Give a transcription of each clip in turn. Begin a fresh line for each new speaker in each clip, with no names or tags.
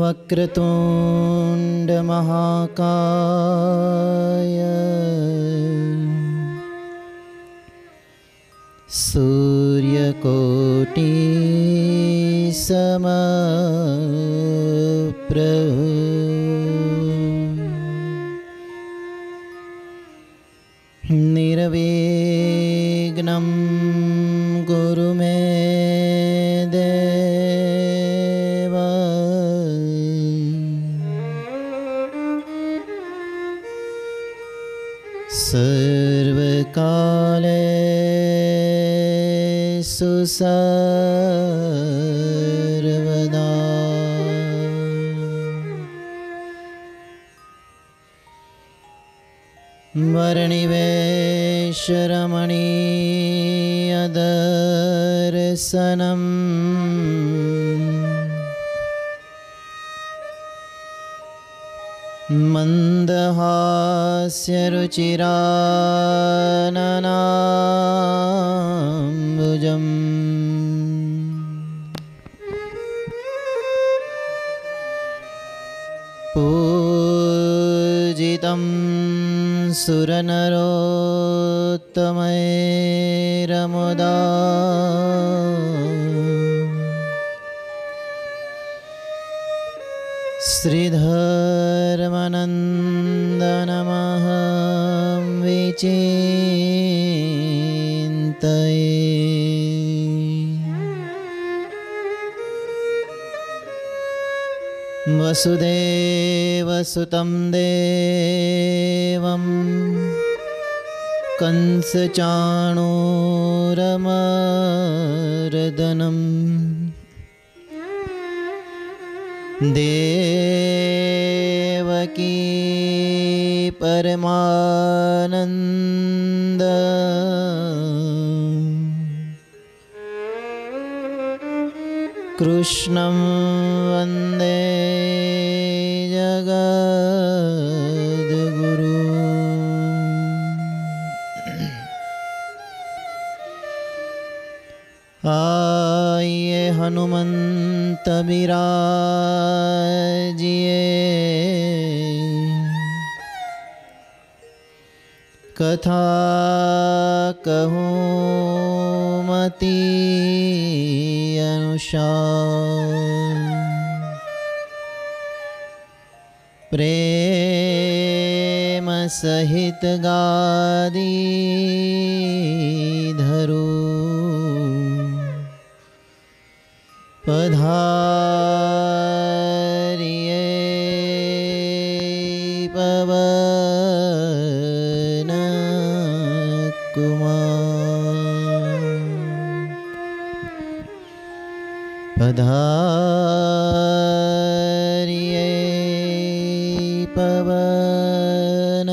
वक्रतोण्डमहाकाय। सूर्यकोटि सम प्रभु निरवेग्नं गुरु मे देव। सर्वकाले सुसा वर्णिवेशरमणीयदर्शनम् मन्दहास्यरुचिराननाम्बुजम्। पूजितं सुरनरोत्तमैरमुदा वसुदेवसुतं देवं कंसचाणूरमर्दनम् देवकी परमानन्द कृष्णं वन्दे जगद्गुरु आये हनुमन्त विराजिए कथा कहूँ પ્રેમ સહિત ગાદી ધરું પધા धार्ये पवनकुमा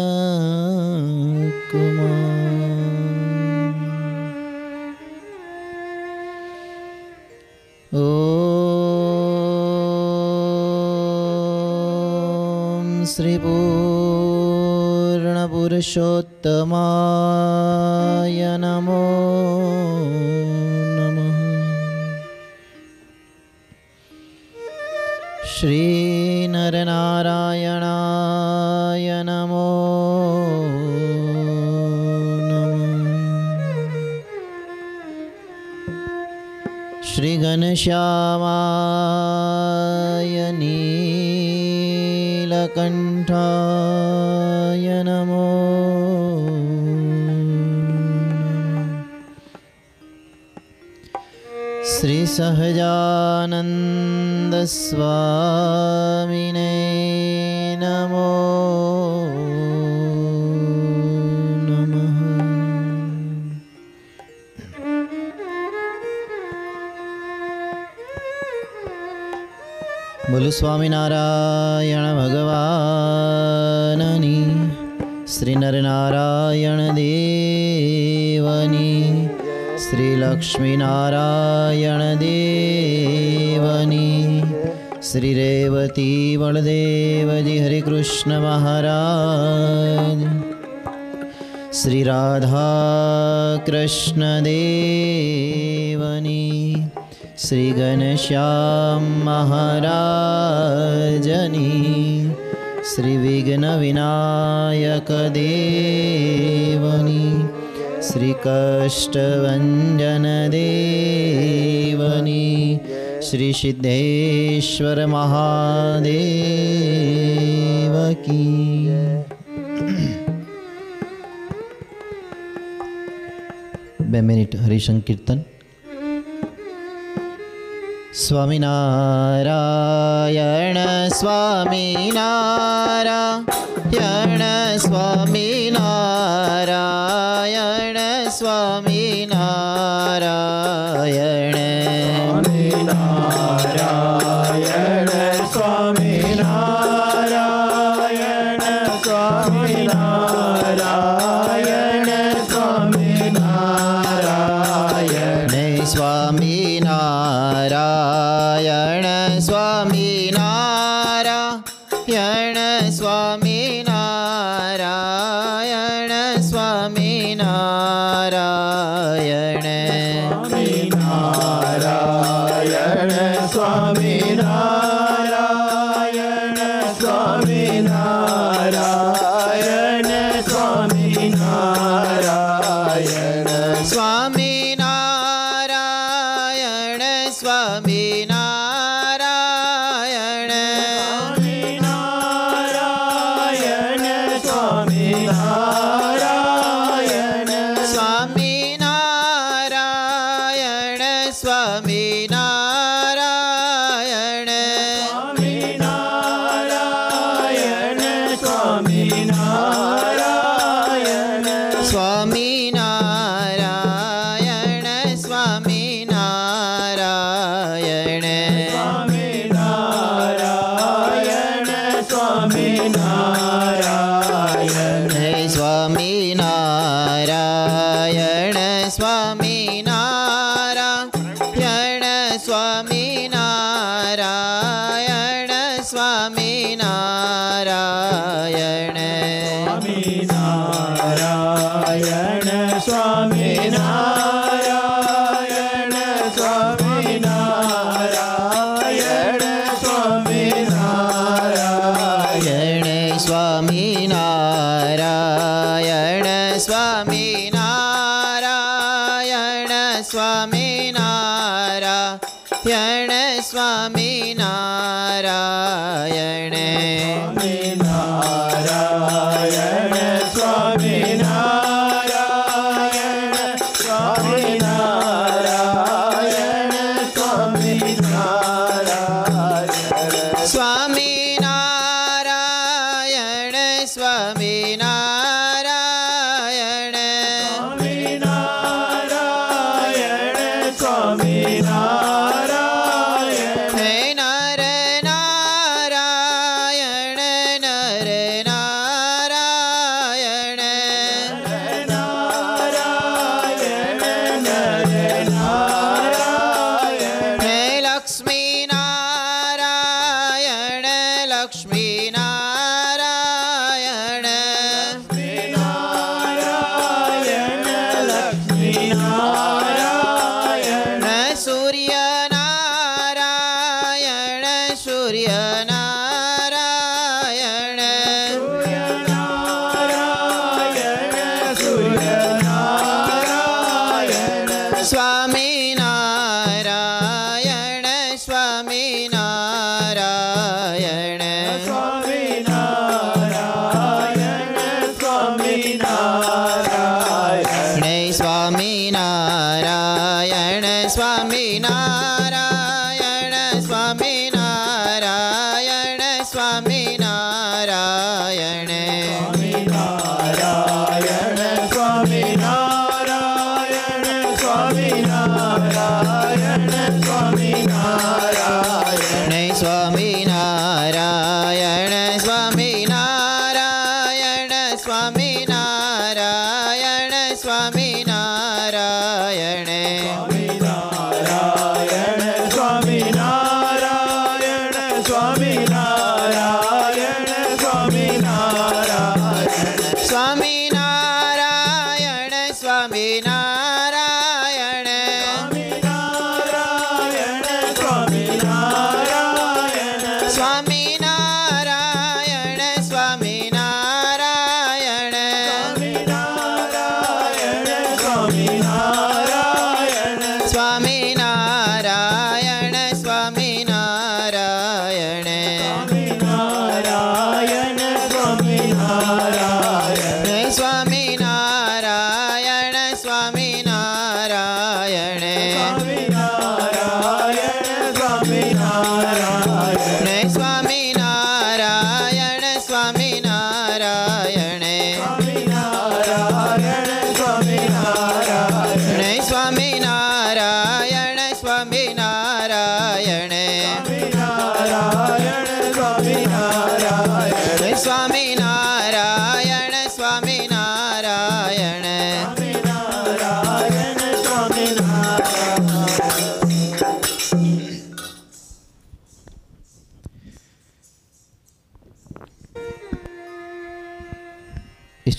ॐ श्रीपूर्णपुरुषोत्तमाय नमो श्रीघनश्यामाय नीलकण्ठाय नमो श्रीसहजानन्दस्वामिने
स्वामिनारायणभगवाननी
श्रीनरनारायणदेवनि
श्रीलक्ष्मीनारायणदेवनि श्रीरेवती
वळदेवजि हरिकृष्णमहाराज
श्रीराधाकृष्णदेवनी। श्रीगणश्यां
महाराजनि श्रीविघ्नविनायकदेवनी
श्रीकष्टवञ्जनदेवनि श्रीसिद्धेश्वरमहादेव
मिनिट् हरिशङ्कीर्तन्
Swami Nara
Yana Swami
Nara Yana
Swami Swami
Nara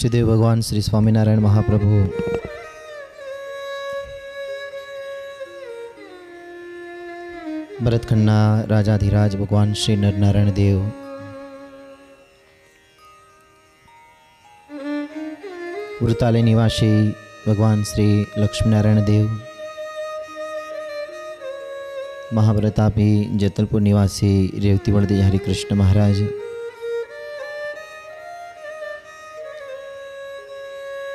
इष्टदेव भगवान श्री स्वामीनारायण महाप्रभु। भरतखंडा राजाधिराज, भगवान श्री नरनारायण देव। वृताले निवासी भगवान श्री लक्ष्मीनारायण देव। महाभ्रतापी जतलपुर निवासी रेवतीवर्दी हरिकृष्ण महाराज।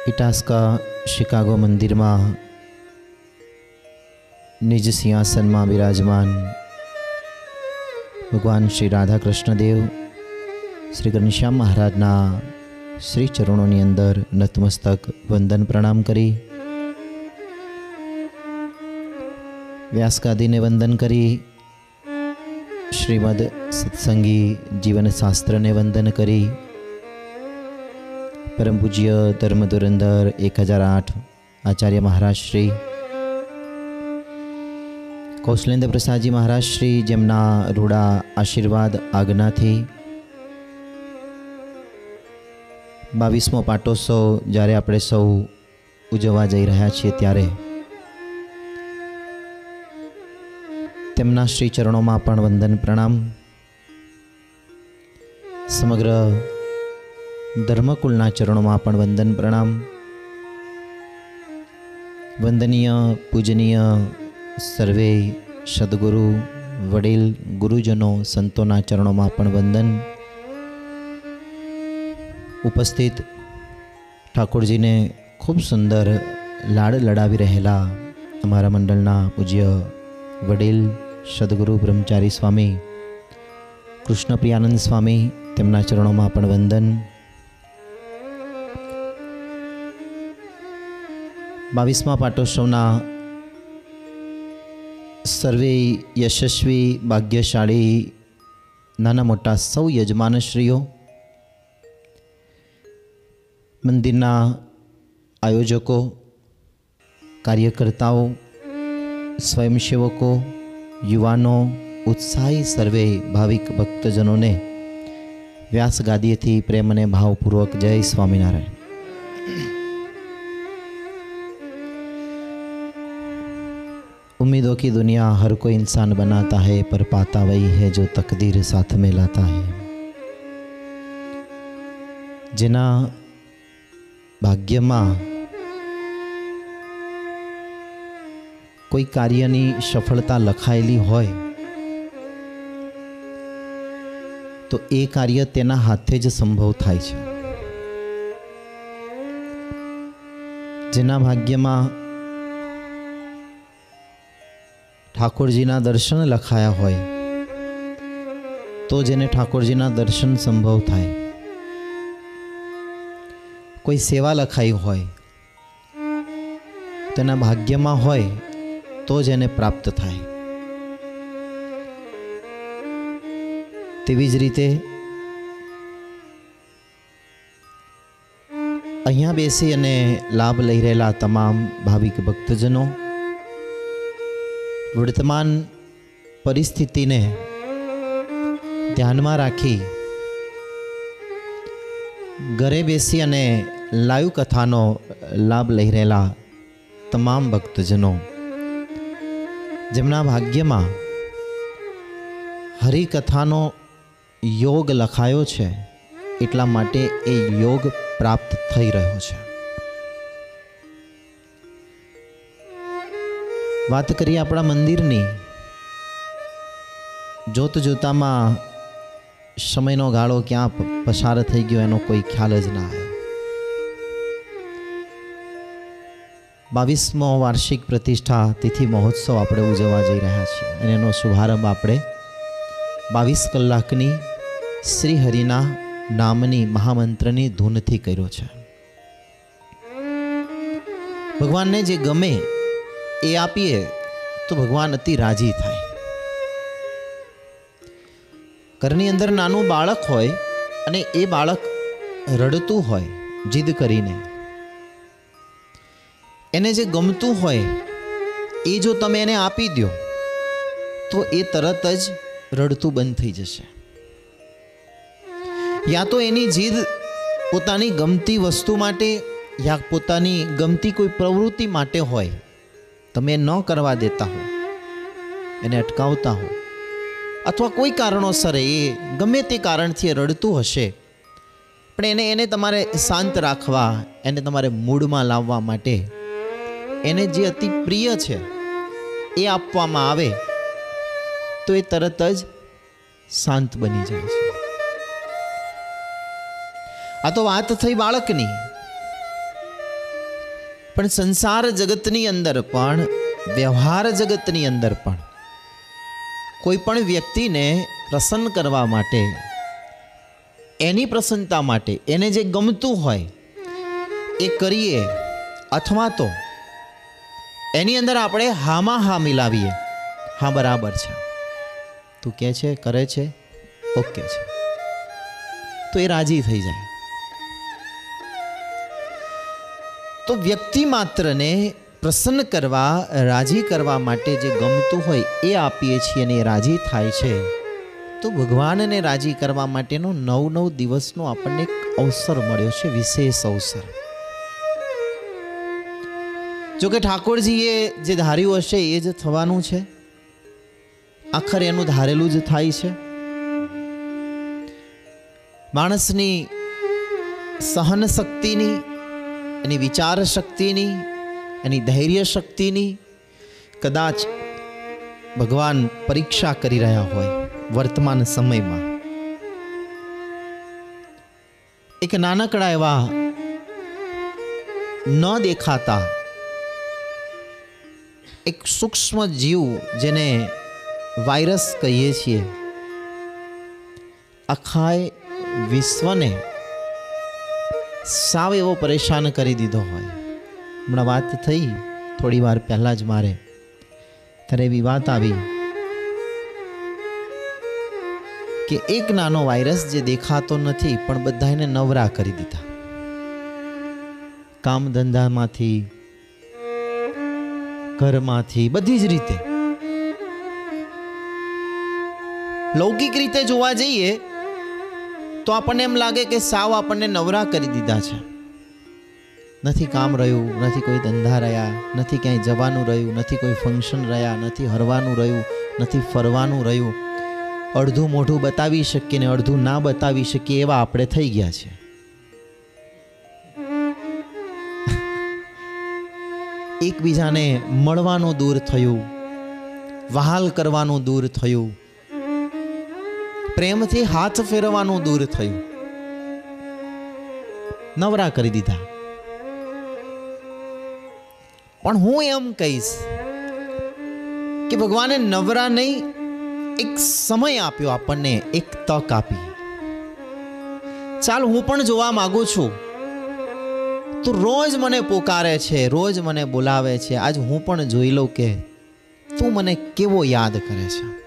ઇટાસ્કા શિકાગો મંદિરમાં નિજ સિંહાસનમાં બિરાજમાન ભગવાન શ્રી રાધા કૃષ્ણદેવ શ્રી ઘનશ્યામ મહારાજના શ્રી ચરણોની અંદર નતમસ્તક વંદન પ્રણામ કરી વ્યાસગાદીને વંદન કરી, શ્રીમદ સત્સંગી જીવનશાસ્ત્રને વંદન કરી પરમ પૂજ્ય ધર્મ ધુરંધર એક હજાર આઠ આચાર્ય મહારાજ શ્રી કૌશલેન્દ્ર પ્રસાદજી મહારાજ જેમના રૂડા આશીર્વાદ આજ્ઞાથી બાવીસમો પાટોત્સવ જ્યારે આપણે સૌ ઉજવવા જઈ રહ્યા છીએ ત્યારે તેમના શ્રી ચરણોમાં પણ વંદન પ્રણામ. સમગ્ર ધર્મકુલના ચરણોમાં પણ વંદન પ્રણામ. વંદનીય, પૂજનીય સર્વે સદગુરુ, વડીલ, ગુરુજનો, સંતોના ચરણોમાં પણ વંદન. ઉપસ્થિત ઠાકોરજીને ખૂબ સુંદર લાડ લડાવી રહેલા અમારા મંડળના પૂજ્ય વડીલ, સદગુરુ, બ્રહ્મચારી સ્વામી, કૃષ્ણપ્રિયાનંદ સ્વામી, તેમના ચરણોમાં પણ વંદન. બાવીસમા પાટોત્સવના સર્વે યશસ્વી, ભાગ્યશાળી, નાના મોટા સૌ યજમાનશ્રીઓ મંદિરના આયોજકો, કાર્યકર્તાઓ, સ્વયંસેવકો, યુવાનો, ઉત્સાહી સર્વે ભાવિક ભક્તજનોને વ્યાસ ગાદીએથી પ્રેમ અને ભાવપૂર્વક જય સ્વામિનારાયણ. उम्मीदों की दुनिया हर कोई इंसान बनाता है पर पाता वही है जो तकदीर साथ में लाता है જેના ભાગ્યમાં કોઈ કાર્યની સફળતા લખાયેલી હોય તો એ કાર્ય તેના હાથે જ સંભવ થાય છે જેના ભાગ્યમાં ઠાકોરજીના દર્શન લખાયા હોય તો જેને ઠાકોરજીના દર્શન સંભવ થાય. કોઈ સેવા લખાઈ હોય, તેના ભાગ્યમાં હોય તો જ એને પ્રાપ્ત થાય. તેવી જ રીતે અહીંયા બેસી અને લાભ લઈ રહેલા તમામ ભાવિક ભક્તજનો વર્તમાન પરિસ્થિતિને ધ્યાનમાં રાખી ઘરે બેસી અને લાઈવ કથાનો લાભ લઈ રહેલા તમામ ભક્તજનો, જેમના ભાગ્યમાં હરિકથાનો યોગ લખાયો છે, એટલા માટે એ યોગ પ્રાપ્ત થઈ રહ્યો છે. વાત કરીએ આપણા મંદિરની. જોત જોતામાં સમયનો ગાળો ક્યાં પસાર થઈ ગયો એનો કોઈ ખ્યાલ જ ના આવ્યો બાવીસમો વાર્ષિક પ્રતિષ્ઠા તિથિ મહોત્સવ આપણે ઉજવવા જઈ રહ્યા છીએ અને એનો શુભારંભ આપણે બાવીસ કલાકની શ્રી હરિના નામની મહામંત્રની ધૂનથી કર્યો છે. ભગવાનને જે ગમે એ આપીએ તો ભગવાન અતિ રાજી થાય. ઘરની અંદર નાનું બાળક હોય અને એ બાળક રડતું હોય જીદ કરીને. એને જે ગમતું હોય એ જો તમે એને આપી દો, તો એ તરત જ રડતું બંધ થઈ જશે. યા તો એની જીદ પોતાની ગમતી વસ્તુ માટે, યા પોતાની ગમતી કોઈ પ્રવૃત્તિ માટે હોય તમે ન કરવા દેતા હો. એને અટકાવતા હો. અથવા કોઈ કારણોસર એ ગમે તે કારણથી એ રડતું હશે. પણ એને એને તમારે શાંત રાખવા, એને તમારે મૂડમાં લાવવા માટે એને જે અતિ પ્રિય છે એ આપવામાં આવે તો એ તરત જ શાંત બની જાય છે. આ તો વાત થઈ બાળકની. પણ સંસાર જગતની અંદર પણ, વ્યવહાર જગતની અંદર પણ, કોઈ પણ વ્યક્તિને પ્રસન્ન કરવા માટે, એની પ્રસન્નતા માટે, એને જે ગમતું હોય, એ કરીએ અથવા તો એની અંદર આપણે હામાં હા મિલાવીએ હા, બરાબર છે. તું કહે છે, કરે છે, ઓકે છે. તો એ રાજી થઈ જાય. તો વ્યક્તિ માત્રને પ્રસન્ન કરવા, રાજી કરવા માટે જે ગમતું હોય એ આપીએ છીએ અને એ રાજી થાય છે. તો ભગવાનને રાજી કરવા માટેનો નવ નવ દિવસનો આપણને એક અવસર મળ્યો છે, વિશેષ અવસર. જોકે ઠાકોરજીએ જે ધાર્યું હશે એ જ થવાનું છે. આખર એનું ધારેલું જ થાય છે. માણસની સહન શક્તિની એની વિચાર શક્તિની એની ધૈર્ય શક્તિની કદાચ ભગવાન પરીક્ષા કરી રહ્યા હોય વર્તમાન સમયમાં. એક નાનકડા એવા ન દેખાતા એક સૂક્ષ્મ જીવ જેને વાયરસ કહીએ છીએ આખાય વિશ્વને સાવ એવો પરેશાન કરી દીધો હોય. હમણાં વાત થઈ, થોડી વાર પહેલાં જ મારે. ત્યારે એવી વાત આવી કે એક નાનો વાયરસ જે દેખાતો નથી, પણ બધાને નવરા કરી દીધા. કામ ધંધામાંથી, ઘરમાંથી, બધી જ રીતે. લૌકિક રીતે જોવા જઈએ તો આપણને એમ લાગે કે સાવ આપણને નવરા કરી દીધા છે. નથી કામ રહ્યું, નથી કોઈ ધંધા રહ્યા, નથી ક્યાંય જવાનું રહ્યું, નથી કોઈ ફંક્શન રહ્યા, નથી હરવાનું રહ્યું, નથી ફરવાનું રહ્યું. અડધું મોઢું બતાવી શકીએ ને અડધું ના બતાવી શકીએ એવા આપણે થઈ ગયા છે. એકબીજાને મળવાનું દૂર થયું, વહાલ કરવાનું દૂર થયું પ્રેમથી હાથ ફેરવવાનું દૂર થયું. નવરા કરી દીધા. પણ હું એમ કહીશ કે ભગવાને નવરા નહીં, એક સમય આપ્યો આપણને, એક તક આપી. ચાલ હું પણ જોવા માંગુ છું. તું રોજ મને પોકારે છે, રોજ મને બોલાવે છે. આજ હું પણ જોઈ લઉં કે તું મને કેવો યાદ કરે છે.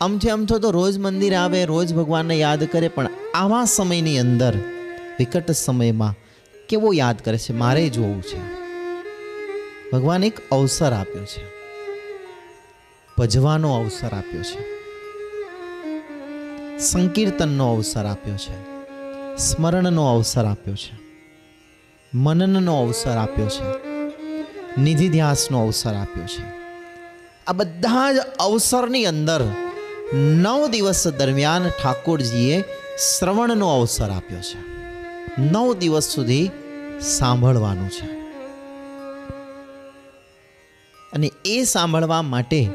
આમથી આમથો તો રોજ મંદિર આવે, રોજ ભગવાનને યાદ કરે, પણ આવા સમયની અંદર, વિકટ સમયમાં કેવો યાદ કરે છે? મારે જોવું છે. ભગવાન એક અવસર આપ્યો છે. ભજવાનો અવસર આપ્યો છે. સંકીર્તનનો અવસર આપ્યો છે. સ્મરણનો અવસર આપ્યો છે. મનનનો અવસર આપ્યો છે. નિધિધ્યાસનો અવસર આપ્યો છે. આ બધા જ અવસરની અંદર નવ દિવસ દરમિયાન ઠાકોરજીએ શ્રવણનો અવસર આપ્યો છે. નવ દિવસ સુધી સાંભળવાનું છે. અને એ સાંભળવા માટે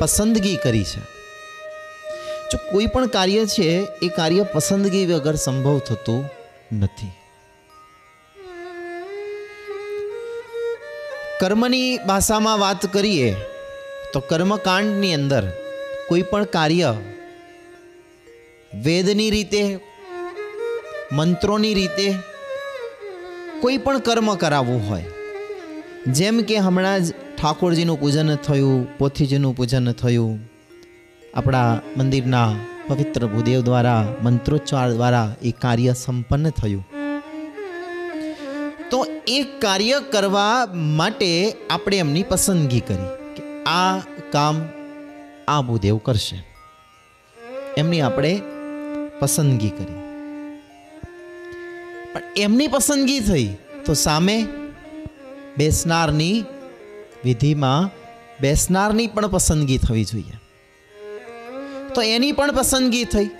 પસંદગી કરી છે. જો કોઈ પણ કાર્ય છે, એ કાર્ય પસંદગી વગર સંભવ થતું નથી. કર્મની ભાષામાં વાત કરીએ, તો કર્મકાંડની અંદર કોઈ પણ કાર્ય વેદની રીતે, મંત્રોની રીતે કોઈ પણ કર્મ કરાવવું હોય, જેમ કે હમણાં જ ઠાકોરજીનું પૂજન થયું, પોથીજીનું પૂજન થયું, આપણા મંદિરના પવિત્ર ભૂદેવ દ્વારા, મંત્રોચ્ચાર દ્વારા એ કાર્ય સંપન્ન થયું. તો એ કાર્ય કરવા માટે આપણે એમની પસંદગી કરી કે આ કામ આ ભૂદેવ કરશે. એમની આપણે પસંદગી કરી. પણ એમની પસંદગી થઈ તો સામે બેસનારની વિધિમાં બેસનારની પણ પસંદગી થવી જોઈએ. તો એની પણ પસંદગી થઈ.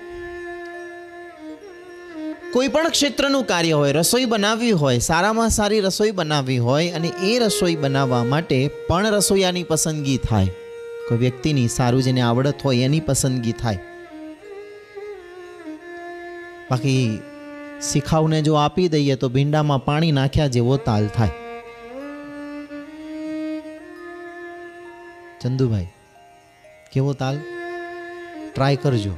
કોઈ પણ ક્ષેત્રનું કાર્ય હોય, રસોઈ બનાવવી હોય, સારામાં સારી રસોઈ બનાવવી હોય અને એ રસોઈ બનાવવા માટે પણ રસોઈયાની પસંદગી થાય. કોઈ વ્યક્તિની સારું જેને આવડત હોય એની પસંદગી થાય. બાકી શિખાઉને જો આપી દઈએ તો ભીંડામાં પાણી નાખ્યા જેવો તાલ થાય. ચંદુભાઈ, કેવો તાલ? ટ્રાય કરજો.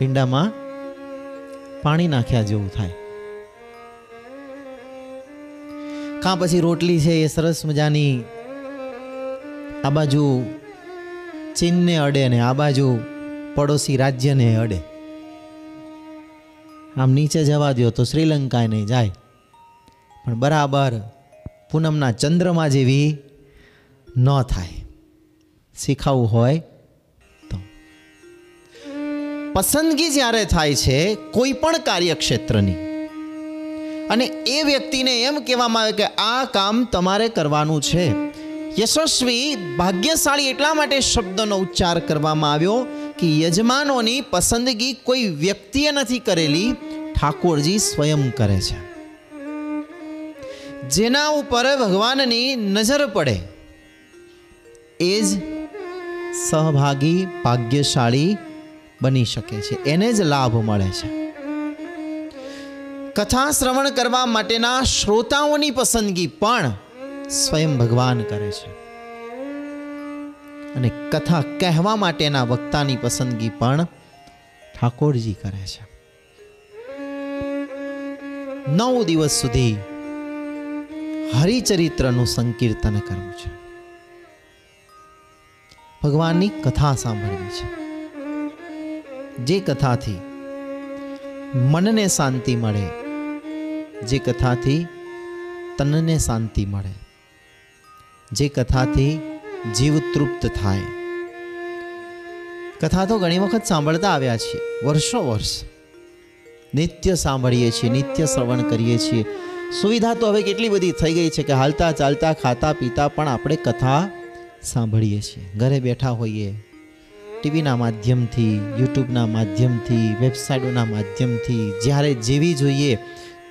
ભીંડામાં પાણી નાખ્યા જેવું થાય. કાં પછી રોટલી છે એ સરસ મજાની આ બાજુ ચીનને અડે ને આ બાજુ પડોશી રાજ્યને અડે. આમ નીચે જવા દો તો શ્રીલંકા નહીં જાય. પણ બરાબર પૂનમના ચંદ્રમાં જેવી ન થાય. શીખાવું હોય તો. પસંદગી જ્યારે થાય છે કોઈ પણ કાર્યક્ષેત્રની. અને એ વ્યક્તિને એમ કહેવામાં આવે કે આ કામ તમારે કરવાનું છે. યશસ્વી, ભાગ્યશાળી એટલા માટે શબ્દનો ઉચ્ચાર કરવામાં આવ્યો કે યજમાનોની પસંદગી કોઈ વ્યક્તિએ નથી કરેલી, ઠાકોરજી સ્વયં કરે છે. જેના ઉપર ભગવાનની નજર પડે, એ જ સહભાગી, ભાગ્યશાળી બની શકે છે. એને જ લાભ મળે છે. કથા શ્રવણ કરવા માટેના શ્રોતાઓની પસંદગી પણ સ્વયં ભગવાન કરે છે. અને કથા કહેવા માટેના વક્તાની પસંદગી પણ ઠાકોરજી કરે છે. નવ દિવસ સુધી હરિચરિત્રનું સંકીર્તન કરવું છે. ભગવાનની કથા સાંભળવી છે. જે કથાથી મનને શાંતિ મળે, જે કથાથી તનને શાંતિ મળે જે કથાથી જીવ તૃપ્ત થાય. કથા તો ઘણી વખત સાંભળતા આવ્યા છીએ. વર્ષો વર્ષ નિત્ય સાંભળીએ છીએ, નિત્ય શ્રવણ કરીએ છીએ. સુવિધા તો હવે કેટલી બધી થઈ ગઈ છે કે હાલતા, ચાલતા, ખાતા, પીતા પણ આપણે કથા સાંભળીએ છીએ. ઘરે બેઠા હોઈએ, ટીવીના માધ્યમથી, યુટ્યુબના માધ્યમથી, વેબસાઇટોના માધ્યમથી, જ્યારે જેવી જોઈએ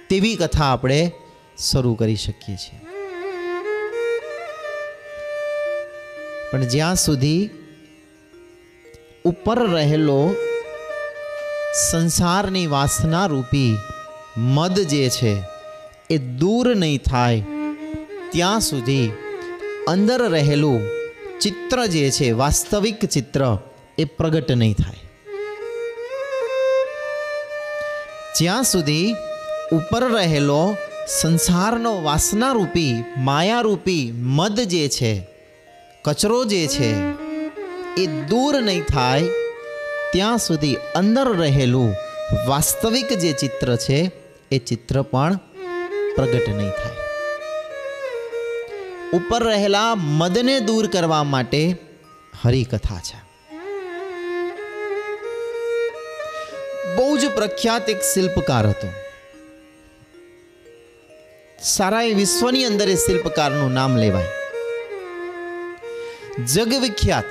તેવી કથા આપણે શરૂ કરી શકીએ છીએ. પણ જ્યાં સુધી ઉપર રહેલો સંસારની વાસના રૂપી મદ જે છે એ દૂર નહીં થાય, ત્યાં સુધી અંદર રહેલું ચિત્ર જે છે, વાસ્તવિક ચિત્ર, એ પ્રગટ નહીં થાય. જ્યાં સુધી ઉપર રહેલો સંસારનો વાસનારૂપી માયારૂપી મદ જે છે કચરો જે છે, એ દૂર નહીં થાય, ત્યાં સુધી અંદર રહેલું વાસ્તવિક જે ચિત્ર છે, એ ચિત્ર પણ પ્રગટ નહીં થાય. ઉપર રહેલા મદને દૂર કરવા માટે હરિકથા છે. બહુ જ પ્રખ્યાત એક શિલ્પકાર હતો. સારા એ વિશ્વની અંદર એ શિલ્પકારનું નામ લેવાય. જગવિખ્યાત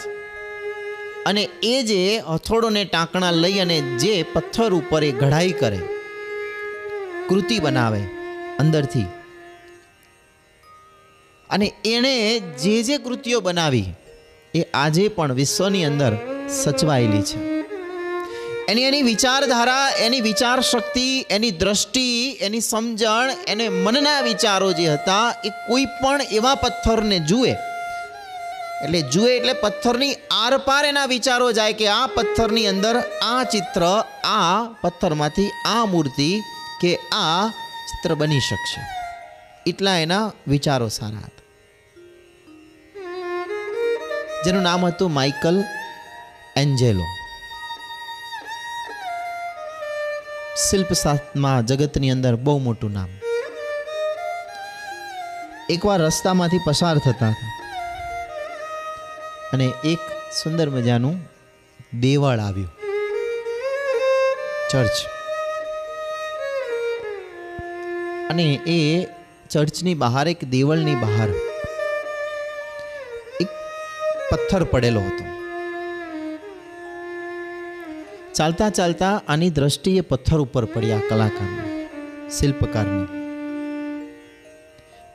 અને એ જે હથોડોને ટાંકણા લઈ અને જે પથ્થર ઉપર એ ઘડાઈ કરે, કૃતિ બનાવે અંદરથી. અને એણે જે જે કૃતિઓ બનાવી, એ આજે પણ વિશ્વની અંદર સચવાયેલી છે. એની એની વિચારધારા, એની વિચાર શક્તિ એની દ્રષ્ટિ, એની સમજણ, એને મનના વિચારો જે હતા, એ કોઈ પણ એવા પથ્થરને જુએ એટલે જુએ એટલે પથ્થરની આરપાર એના વિચારો જાય કે આ પથ્થરની અંદર આ ચિત્ર, આ પથ્થરમાંથી આ મૂર્તિ કે આ ચિત્ર બની શકશે. એટલા એના વિચારો સારા હતા. જેનું નામ હતું માઇકલ એન્જેલો. શિલ્પશાસ્ત્રમાં જગતની અંદર બહુ મોટું નામ. એકવાર રસ્તામાંથી પસાર થતા હતા. અને એક સુંદર મજાનું દેવળ આવ્યું. ચર્ચ. અને એ ચર્ચની બહાર, એક દેવળની બહાર, એક પથ્થર પડેલો હતો. ચાલતા ચાલતા આની દ્રષ્ટિએ પથ્થર ઉપર પડ્યા કલાકારની, શિલ્પકારની.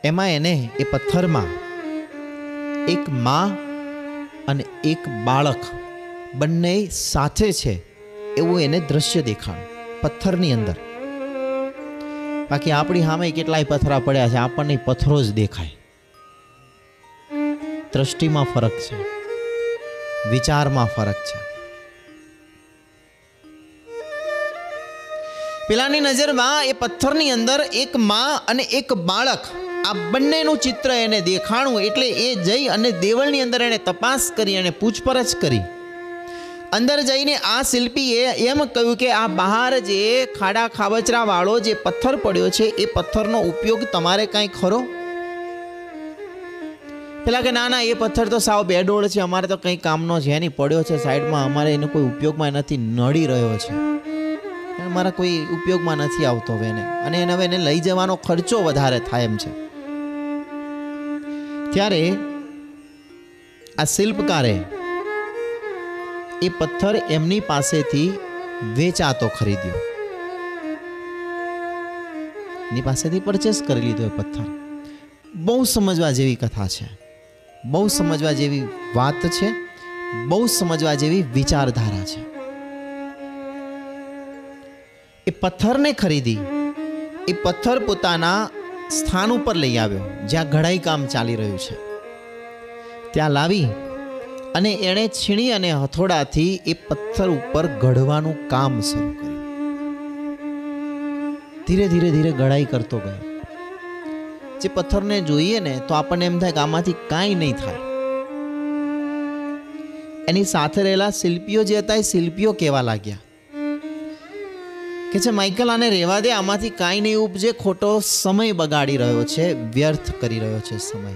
એમાં એને એ પથ્થરમાં એક માં અને એક બાળક બંને સાથે છે એવું એને દ્રશ્ય દેખાણું, પથ્થરની અંદર. બાકી આપણી સામે કેટલાય પથરા પડ્યા છે, આપણને પથરો જ દેખાય. દ્રષ્ટિમાં ફરક છે, વિચારમાં ફરક છે. પેલાની નજરમાં એ પથ્થરની અંદર એક માં અને એક બાળક આ બંનેનું ચિત્ર એને દેખાણું એટલે એ જઈ અને દેવળની અંદર એને તપાસ કરી અને પૂછપરછ કરી. અંદર જઈને આ શિલ્પીએ એમ કહ્યું કે આ બહાર જે ખાડા ખાબચરાવાળો જે પથ્થર પડ્યો છે, એ પથ્થરનો ઉપયોગ તમારે કાંઈ ખરો? પેલા કે ના ના, એ પથ્થર તો સાવ બેડોળ છે, અમારે તો કંઈ કામનો છે નહીં, પડ્યો છે સાઈડમાં, અમારે એનો કોઈ ઉપયોગમાં નથી નડી રહ્યો છે. મારા કોઈ ઉપયોગમાં નથી આવતો હવે એને. અને એને હવે એને લઈ જવાનો ખર્ચો વધારે થાય એમ છે. ત્યારે આ શિલ્પકારે એ પથ્થર એમની પાસેથી વેચાતો ખરીદ્યો. એની પાસેથી પરચેસ કરી લીધો એ પથ્થર. બહુ સમજવા જેવી કથા છે. બહુ સમજવા જેવી વાત છે. બહુ સમજવા જેવી વિચારધારા છે. એ પથ્થરને ખરીદી. એ પથ્થર પોતાના સ્થાન ઉપર લઈ આવ્યો, જ્યાં ઘડાઈ કામ ચાલી રહ્યું છે. ત્યાં લાવી અને એણે છીણી અને હથોડાથી એ પથ્થર ઉપર ઘડવાનું કામ શરૂ કર્યું. ધીરે ધીરે ધીરે ઘડાઈ કરતો ગયો. જે પથ્થરને જોઈએ ને તો આપણને એમ થાય કે આમાંથી કાંઈ નહીં થાય. એની સાથે રહેલા શિલ્પીઓ જે હતા એ શિલ્પીઓ કહેવા લાગ્યા. કે છે, માઇકલ, આને રહેવા દે. આમાંથી કાંઈ નહીં ઉપજે. ખોટો સમય બગાડી રહ્યો છે. વ્યર્થ કરી રહ્યો છે સમય.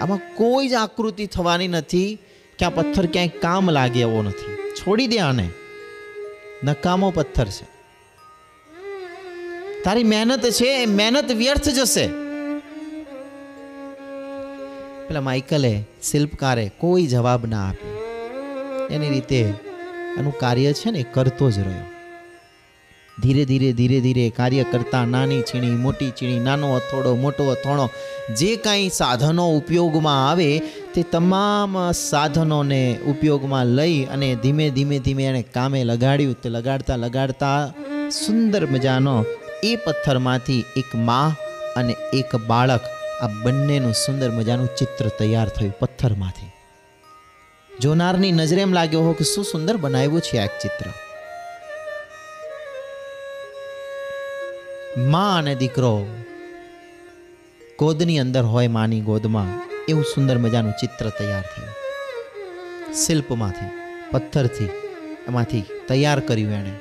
આમાં કોઈ જ આકૃતિ થવાની નથી કે આ પથ્થર ક્યાંય કામ લાગે એવો નથી. છોડી દે આને. નકામો પથ્થર છે. તારી મહેનત છે. એ મહેનત વ્યર્થ જશે. પેલા માઇકલે શિલ્પકારે કોઈ જવાબ ના આપ્યો. એની રીતે એનું કાર્ય છે ને એ કરતો જ રહ્યો. ધીરે ધીરે ધીરે ધીરે કાર્ય કરતા નાની છીણી, મોટી છીણી, નાનો અથોડો, મોટો અથોણો, જે કાંઈ સાધનો ઉપયોગમાં આવે તે તમામ સાધનોને ઉપયોગમાં લઈ અને ધીમે ધીમે ધીમે એણે કામે લગાડ્યું તે લગાડતા લગાડતા સુંદર મજાનો એ પથ્થરમાંથી એક મા અને એક બાળક આ બંનેનું સુંદર મજાનું ચિત્ર તૈયાર થયું પથ્થરમાંથી. જોનારની નજરે એમ લાગ્યો હો કે શું સુંદર બનાવ્યું છે આ ચિત્ર. માં અને દીકરો ગોદની અંદર હોય માની ગોદમાં, એવું સુંદર મજાનું ચિત્ર તૈયાર થયું. શિલ્પમાંથી, પથ્થરથી, એમાંથી તૈયાર કર્યું એણે.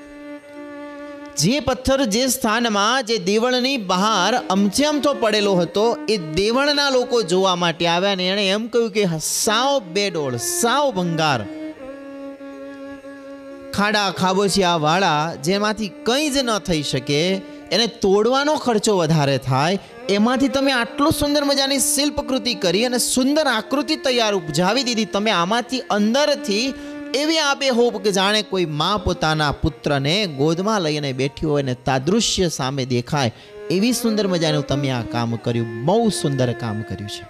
જે પથ્થર જે સ્થાનમાં, જે દેવળની બહાર અમથે અમથો પડેલો હતો, એ દેવળના લોકો જોવા માટે આવ્યા ને એણે એમ કહ્યું કે, સાવ બેડોળ, સાવ ભંગાર. ખાડા ખાબોચિયા વાળા, જેમાંથી કંઈ જ ન થઈ શકે એને તોડવાનો ખર્ચો વધારે થાય, એમાંથી તમે આટલું સુંદર મજાની શિલ્પકૃતિ કરી અને સુંદર આકૃતિ તૈયાર ઉપજાવી દીધી, તમે આમાંથી અંદરથી એવી આપે હોપ કે જાણે કોઈ મા પોતાના પુત્રને ગોદમાં લઈને બેઠી હોય ને તાદૃશ્ય સામે દેખાય, એવી સુંદર મજાનું તમે આ કામ કર્યું, બહુ સુંદર કામ કર્યું છે.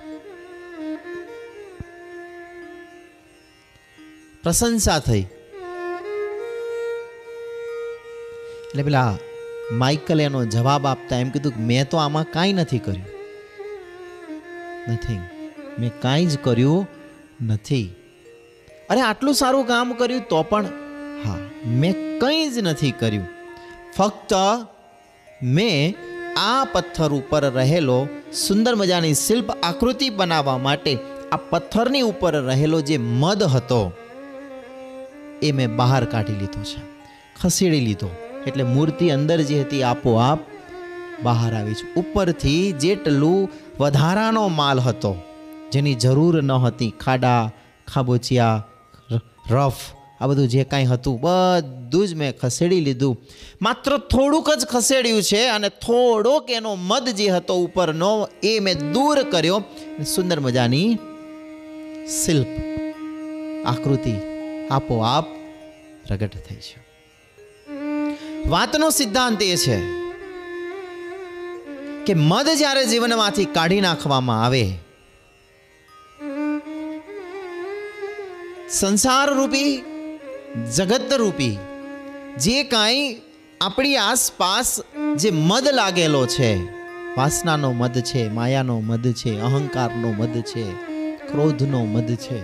પ્રશંસા થઈ. એટલે પેલા માઇકલ એનો જવાબ આપતા એમ કીધું કે મેં તો આમાં કાંઈ નથી કર્યું. નથી મેં કાંઈ જ કર્યું નથી. અરે આટલું સારું કામ કર્યું તો પણ હા, મેં કંઈ જ નથી કર્યું. ફક્ત મેં આ પથ્થર ઉપર રહેલો સુંદર મજાની શિલ્પ આકૃતિ બનાવવા માટે આ પથ્થરની ઉપર રહેલો જે મદ હતો, એ મેં બહાર કાઢી લીધો છે, ખસેડી લીધો. એટલે મૂર્તિ અંદર જે હતી આપોઆપ બહાર આવી છે. ઉપરથી જેટલું વધારાનો માલ હતો, જેની જરૂર ન હતી, ખાડા, ખાબોચિયા રફ, આ બધું જે કાંઈ હતું, બધું જ મેં ખસેડી લીધું. માત્ર થોડુંક જ ખસેડ્યું છે અને થોડોક એનો મદ જે હતો ઉપરનો એ મેં દૂર કર્યો. સુંદર મજાની શિલ્પ, આકૃતિ આપોઆપ પ્રગટ થઈ છે. વાતનો સિદ્ધાંત એ છે કે મદ જ્યારે જીવનમાંથી કાઢી નાખવામાં આવે સંસાર રૂપી જગત રૂપી જે કાંઈ આપણી આસપાસ જે મદ લાગેલો છે, વાસનાનો મદ છે, માયાનો મદ છે, અહંકારનો મદ છે, ક્રોધનો મદ છે,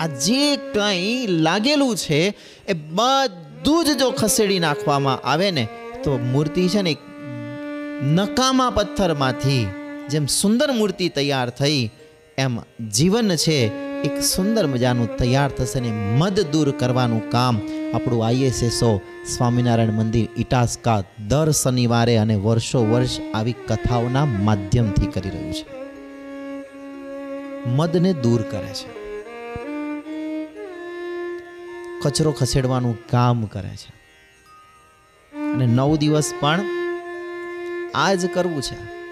આ જે કંઈ લાગેલું છે એ બધું જ જો ખસેડી નાખવામાં આવે ને, તો મૂર્તિ છે ને નકામા પથ્થરમાંથી જેમ સુંદર મૂર્તિ તૈયાર થઈ, એમ જીવન છે એક સુંદર મજાનું તૈયાર થશે ને મદ દૂર કરવાનું કામ. આપણું આઈએસએસઓ સ્વામિનારાયણ મંદિર ઇટાસ્કા દર શનિવારે અને વર્ષો વર્ષ આવી કથાઓના માધ્યમથી કરી રહ્યું છે. મદને દૂર કરે છે. કચરો ખસેડવાનું કામ કરે છે. અને નવ દિવસ પણ આ જ કરવું છે.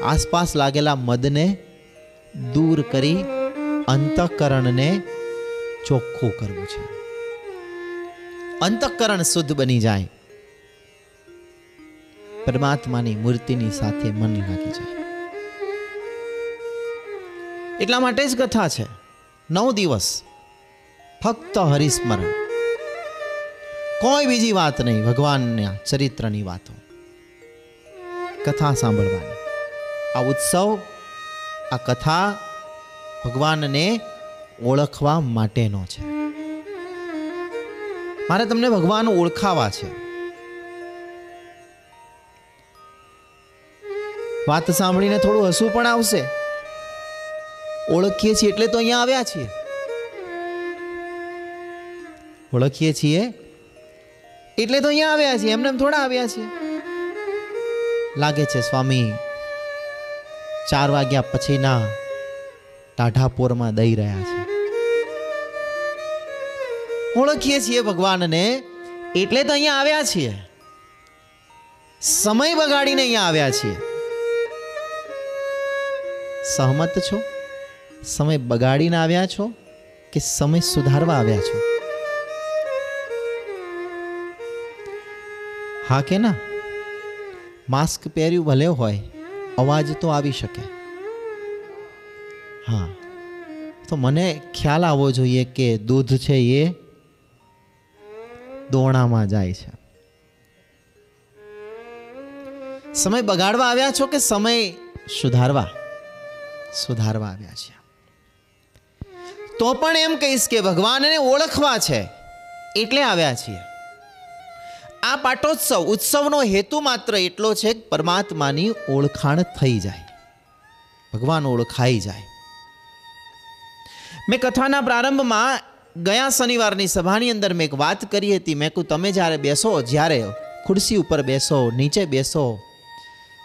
આસપાસ લાગેલા મદને દૂર કરી અંતઃકરણને ચોખ્ખું કરવું છે. અંતઃકરણ શુદ્ધ બની જાય. પરમાત્માની મૂર્તિની સાથે મન લાગી જાય. એટલા માટે જ કથા છે. નવ દિવસ ફક્ત હરિસ્મરણ. કોઈ બીજી વાત નહીં, ભગવાનના ચરિત્રની વાતો. કથા સાંભળવાની. આ ઉત્સવ, આ કથા ભગવાનને ઓળખવા માટેનો છે. મારે તમને ભગવાન ઓળખાવા છે. વાત સાંભળીને થોડું હસવું પણ આવશે. ઓળખીએ છીએ એટલે તો અહીંયા આવ્યા છીએ. ઓળખીએ છીએ? એટલે તો અહીંયા આવ્યા છીએ, એમને એમ થોડા આવ્યા છીએ. લાગે છે સ્વામી, ચાર વાગ્યા પછીના ટાઢાપોરમાં દઈ રહ્યા છે. ઓળખીએ છીએ ભગવાનને, એટલે તો અહીંયા આવ્યા છીએ. સમય બગાડીને અહીંયા આવ્યા છીએ. સહમત છો? સમય બગાડીને આવ્યા છો કે સમય સુધારવા આવ્યા છો? હા કે ના? માસ્ક પહેર્યું ભલે હોય, અવાજ તો આવી શકે. હા. તો મને ખ્યાલ આવવો જોઈએ કે દૂધ છે એ દોણામાં જાય છે. સમય બગાડવા આવ્યા છો કે સમય સુધારવા? સુધારવા આવ્યા છે. તો પણ એમ કહીશ કે ભગવાનને ઓળખવા છે, એટલે આવ્યા છીએ. આ પાટોત્સવ, ઉત્સવનો હેતુ માત્ર એટલો છે કે પરમાત્માની ઓળખાણ થઈ જાય. ભગવાન ઓળખાઈ જાય. મેં કથાના પ્રારંભમાં ગયા શનિવારની સભાની અંદર મેં એક વાત કરી હતી. મેં કહું તમે જ્યારે બેસો, જ્યારે ખુરશી ઉપર બેસો, નીચે બેસો,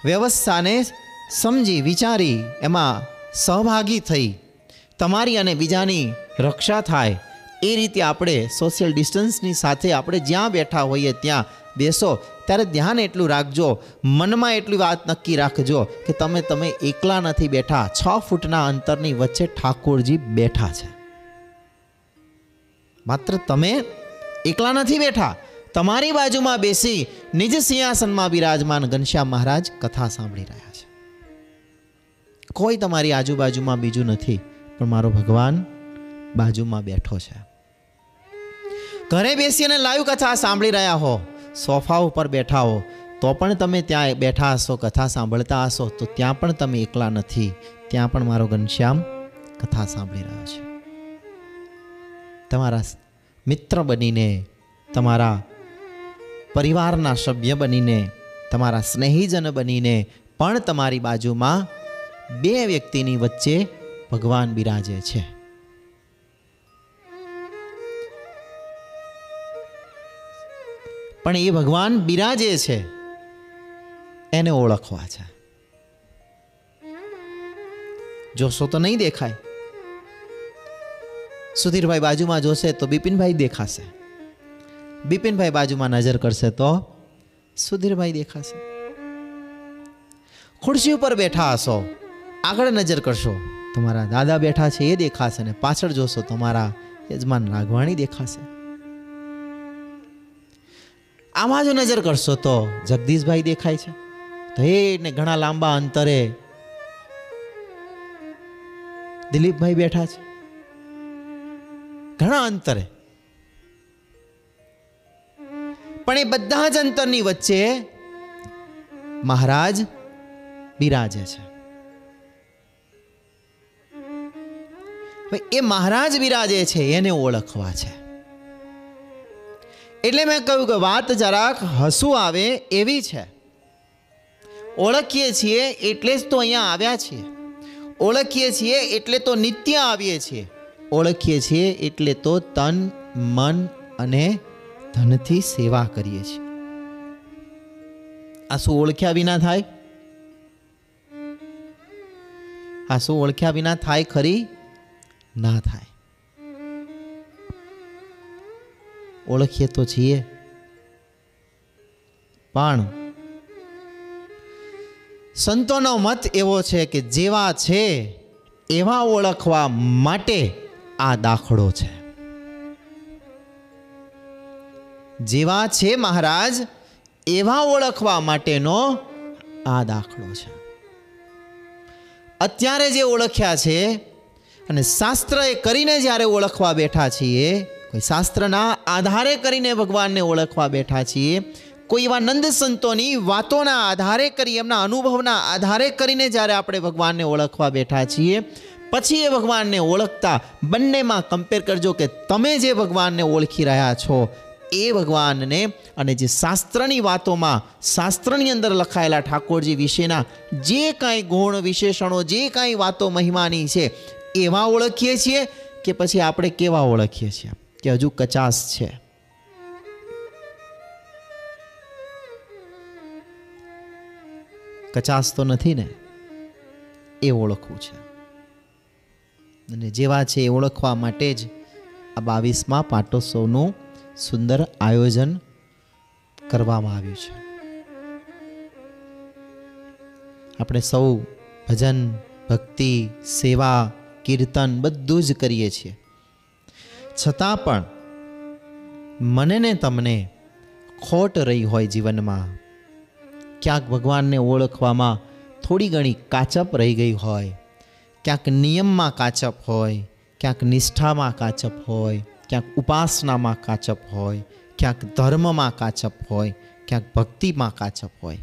વ્યવસ્થાને સમજી, વિચારી, એમાં સહભાગી થઈ, તમારી અને બીજાની રક્ષા થાય એ રીતે આપણે સોશિયલ ડિસ્ટન્સની સાથે આપણે જ્યાં બેઠા હોઈએ ત્યાં બેસો. ત્યારે ધ્યાન એટલું રાખજો, મનમાં એટલી વાત નક્કી રાખજો કે તમે તમે એકલા નથી બેઠા. છ ફૂટના અંતરની વચ્ચે ઠાકોરજી બેઠા છે. માત્ર તમે એકલા નથી બેઠા. તમારી બાજુમાં બેસી નિજ સિંહાસનમાં બિરાજમાન ઘનશ્યામ મહારાજ કથા સાંભળી રહ્યા છે. કોઈ તમારી આજુબાજુમાં બીજું નથી, પણ મારો ભગવાન બાજુમાં બેઠો છે. ઘરે બેસીને લાઈવ કથા સાંભળી રહ્યા હો. સોફા ઉપર બેઠા હો. તો પણ તમે ત્યાં બેઠા હશો, કથા સાંભળતા હશો. તો ત્યાં પણ તમે એકલા નથી. ત્યાં પણ મારો ઘનશ્યામ કથા સાંભળી રહ્યો છે. તમારા મિત્ર બનીને, તમારા પરિવારના સભ્ય બનીને, તમારા સ્નેહીજન બનીને પણ તમારી બાજુમાં બે વ્યક્તિની વચ્ચે ભગવાન બિરાજે છે. પણ એ ભગવાન બિરાજે છે. એને ઓળખવા છે. જોશો તો નહીં દેખાય. સુધીરભાઈ બાજુમાં જોશે તો બિપિનભાઈ દેખાશે. બિપિનભાઈ બાજુમાં નજર કરશે તો સુધીરભાઈ દેખાશે. ખુરશી ઉપર બેઠા હશો. આગળ નજર કરશો. તમારા દાદા બેઠા છે એ દેખાશે ને પાછળ જોશો તમારા યજમાન રાઘવાણી દેખાશે. આમાં જો નજર કરશો તો જગદીશભાઈ દેખાય છે. તો એ ને ઘણા લાંબા અંતરે દિલીપભાઈ બેઠા છે. ઘણા અંતરે. પણ એ બધા જ અંતરની વચ્ચે મહારાજ બિરાજે છે. એ મહારાજ બિરાજે છે એને ઓળખવા છે. એટલે મેં કહ્યું કે વાત જરાક હસવું આવે એવી છે. ઓળખીએ છીએ એટલે જ તો અહીંયા આવ્યા છીએ. ઓળખીએ છીએ એટલે તો નિત્ય આવીએ છીએ. ઓળખીએ છીએ એટલે તો તન, મન અને ધનથી સેવા કરીએ છીએ. આ શું ઓળખ્યા વિના થાય? આ શું ઓળખ્યા વિના થાય ખરી? ના થાય. ઓળખીએ તો છીએ. પણ સંતોનો મત એવો છે કે જેવા છે, એવા ઓળખવા માટે આ દાખલો છે. જેવા છે મહારાજ, એવા ઓળખવા માટેનો આ દાખલો છે. અત્યારે જે ઓળખ્યા છે, અને શાસ્ત્ર એ કરીને જ્યારે ઓળખવા બેઠા છીએ કોઈ શાસ્ત્રના આધારે કરીને ભગવાનને ઓળખવા બેઠા છીએ. કોઈ એવા નંદ સંતોની વાતોના આધારે કરી, એમના અનુભવના આધારે કરીને જ્યારે આપણે ભગવાનને ઓળખવા બેઠા છીએ, પછી એ ભગવાનને ઓળખતા બંનેમાં કમ્પેર કરજો કે તમે જે ભગવાનને ઓળખી રહ્યા છો, એ ભગવાનને અને જે શાસ્ત્રની વાતોમાં, શાસ્ત્રની અંદર લખાયેલા ઠાકોરજી વિશેના જે કાંઈ ગુણ વિશેષણો, જે કાંઈ વાતો મહિમાની છે, એવા ઓળખીએ છીએ કે પછી આપણે કેવા ઓળખીએ છીએ? કે હજુ કચાસ છે. કચાસ તો નથી ને, એ ઓળખવું છે. અને જેવા છે એ ઓળખવા માટે જ આ બાવીસમાં પાટોત્સવનું સુંદર આયોજન કરવામાં આવ્યું છે. આપણે સૌ ભજન, ભક્તિ, સેવા, કીર્તન બધું જ કરીએ છીએ. છતાં પણ મને ને તમને ખોટ રહી હોય જીવનમાં. ક્યાંક ભગવાનને ઓળખવામાં થોડી ઘણી કાચપ રહી ગઈ હોય, ક્યાંક નિયમમાં કાચપ હોય, ક્યાંક નિષ્ઠામાં કાચપ હોય, ક્યાંક ઉપાસનામાં કાચપ હોય, ક્યાંક ધર્મમાં કાચપ હોય, ક્યાંક ભક્તિમાં કાચપ હોય.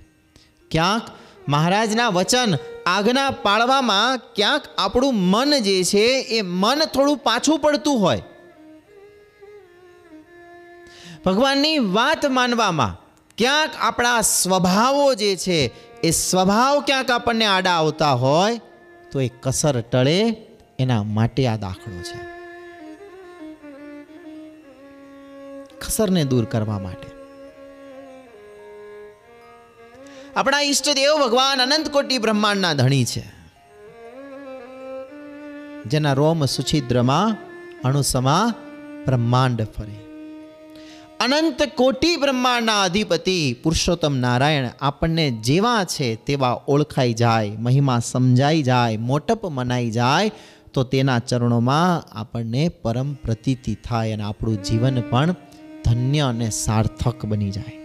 ક્યાંક મહારાજના વચન આજ્ઞા પાળવામાં ક્યાંક આપણું મન જે છે એ મન થોડું પાછું પડતું હોય. ભગવાનની વાત માનવામાં ક્યાંક આપણા સ્વભાવો જે છે, એ સ્વભાવ ક્યાંક આપણને આડા આવતા હોય, તો એ કસર ટળે, એના માટે આ દાખલો છે. કસરને દૂર કરવા માટે. આપણા ઈષ્ટદેવ ભગવાન અનંત કોટી બ્રહ્માંડના ધણી છે. જેના રોમ સુછિદ્રમાં અણુસમા બ્રહ્માંડ ફરે. અનંત કોટી બ્રહ્માંડના અધિપતિ પુરુષોત્તમ નારાયણ આપણને જેવા છે તેવા ઓળખાઈ જાય, મહિમા સમજાઈ જાય, મોટપ મનાઈ જાય, તો તેના ચરણોમાં આપણને પરમ પ્રતીતિ થાય અને આપણું જીવન પણ ધન્ય અને સાર્થક બની જાય.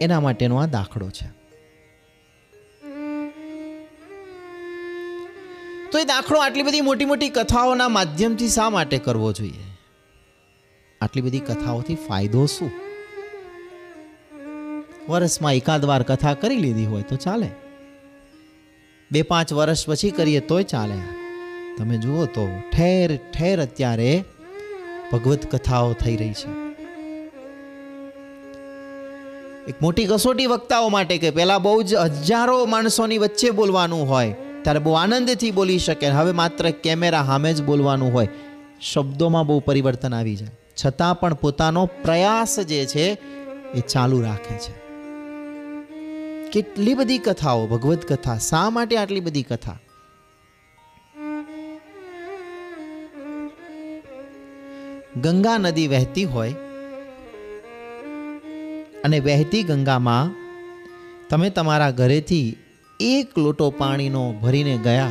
એના માટેનો આ દાખલો છે. તો એ દાખલો આટલી બધી મોટી મોટી કથાઓના માધ્યમથી શા માટે કરવો જોઈએ? આટલી બધી કથાઓથી ફાયદો શું? વર્ષમાં એકાદ વાર કથા કરી લીધી હોય તો ચાલે. બે પાંચ વર્ષ પછી કરીએ તોય ચાલે. તમે જુઓ તો ઠેર ઠેર અત્યારે ભગવત કથાઓ થઈ રહી છે. એક મોટી કસોટી વક્તાઓ માટે કે પહેલા બહુ જ હજારો માણસોની વચ્ચે બોલવાનું હોય, ત્યારે બહુ આનંદથી બોલી શકે. હવે માત્ર કેમેરા સામે જ બોલવાનું હોય. શબ્દોમાં બહુ પરિવર્તન આવી જાય. છતાં પણ પોતાનો પ્રયાસ જે છે એ ચાલુ રાખે છે. કેટલી બધી કથાઓ, ભગવદ્ કથા, શા માટે આટલી બધી કથા? ગંગા નદી વહેતી હોય અને વહેતી ગંગામાં તમે તમારા ઘરેથી એક લોટો પાણીનો ભરીને ગયા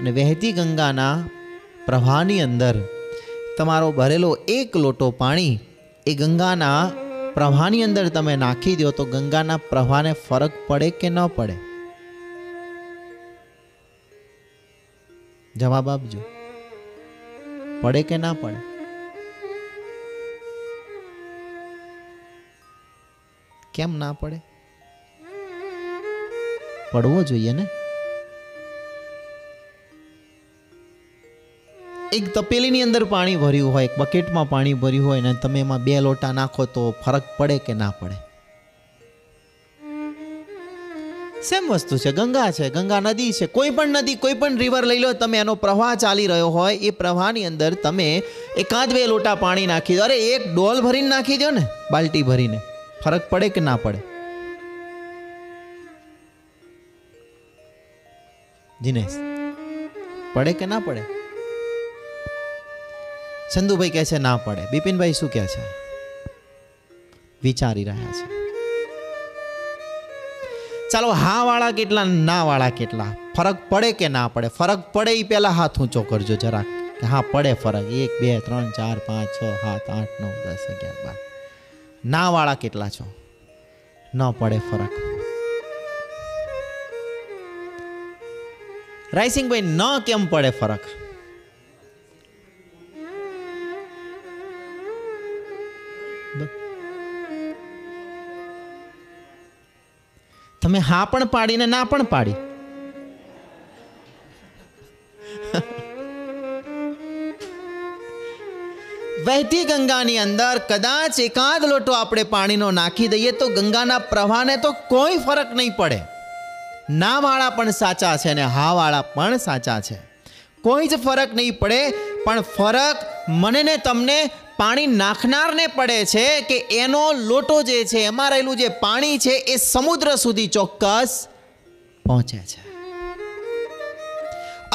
અને વહેતી ગંગાના પ્રવાહની અંદર તમારો ભરેલો એક લોટો પાણી એ ગંગાના પ્રવાહની અંદર તમે નાખી દો તો ગંગાના પ્રવાહને ફરક પડે કે ન પડે? જવાબ આપજો. પડે કે ના પડે? કેમ ના પડે? પડવો જોઈએ ને? એક તપેલીની અંદર પાણી ભર્યું હોય, એક બકેટમાં પાણી ભર્યું હોય ને તમે એમાં બે લોટા નાખો તો ફરક પડે કે ના પડે? સેમ વસ્તુ છે, ગંગા છે, ગંગા નદી છે, કોઈ પણ નદી, કોઈ પણ રિવર લઈ લો, તમે એનો પ્રવાહ ચાલી રહ્યો હોય, એ પ્રવાહની અંદર તમે એકાદ બે લોટા પાણી નાખી દો. અરે, એક ડોલ ભરીને નાખી દો ને, બાલ્ટી ભરીને. ફરક પડે કે ના પડે? દિનેશ, પડે કે ના પડે? ચંદુભાઈ કહે છે, ના પડે. બિપિનભાઈ શું કહે છે? વિચારી રહ્યા છે. ચાલો, હા વાળા કેટલા, ના વાળા કેટલા? ફરક પડે કે ના પડે? ફરક પડે એ પહેલાં હાથ ઊંચો કરજો જરાક. કે હા, પડે ફરક. એક, બે, ત્રણ, ચાર, પાંચ, છ, સાત, આઠ, નવ, દસ, અગિયાર, બાર. ના વાળા કેટલા છો? ન પડે ફરક. રાયસિંગભાઈ ન કેમ પડે ફરક? તમે હા પણ પાડીને ના પણ પાડી. વહેતી ગંગાની અંદર કદાચ એકાદ લોટો આપણે પાણીનો નાખી દઈએ તો ગંગાના પ્રવાહને તો કોઈ ફરક નહીં પડે. ના વાળા પણ સાચા છે અને હા વાળા પણ સાચા છે. કોઈ જ ફરક નહીં પડે, પણ ફરક મને ને તમને પાણી નાખનારને પડે છે કે એનો લોટો જે છે એમાં રહેલું જે પાણી છે, એ સમુદ્ર સુધી ચોક્કસ પહોંચે છે.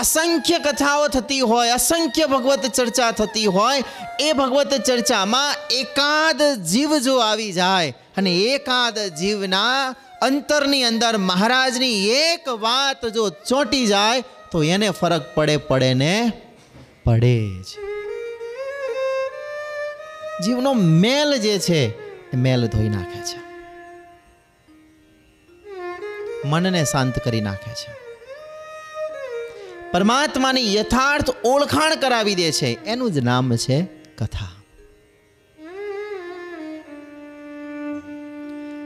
અસંખ્ય કથાઓ થતી હોય, અસંખ્ય ભગવત ચર્ચા થતી હોય, એ ભગવત ચર્ચામાં એકાદ જીવ જો આવી જાય અને એકાદ જીવના અંતરની અંદર મહારાજની એક વાત જો ચોંટી જાય, તો એને ફરક પડે પડે ને પડે જ. જીવનો મેલ જે છે, એ મેલ ધોઈ નાખે છે. મનને શાંત કરી નાખે છે. પરમાત્માની યથાર્થ ઓળખાણ કરાવી દે છે. એનું જ નામ છે કથા.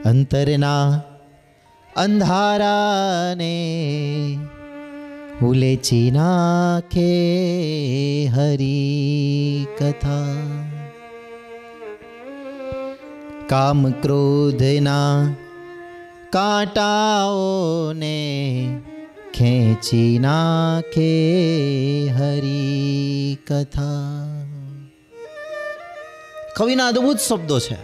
અંતરના અંધારાને ઉલેચી નાખે હરી કથા કામ ક્રોધના કાંટાઓને ખેંચી નાખે હરી કથા કવિના અદ્ભુત શબ્દો છે.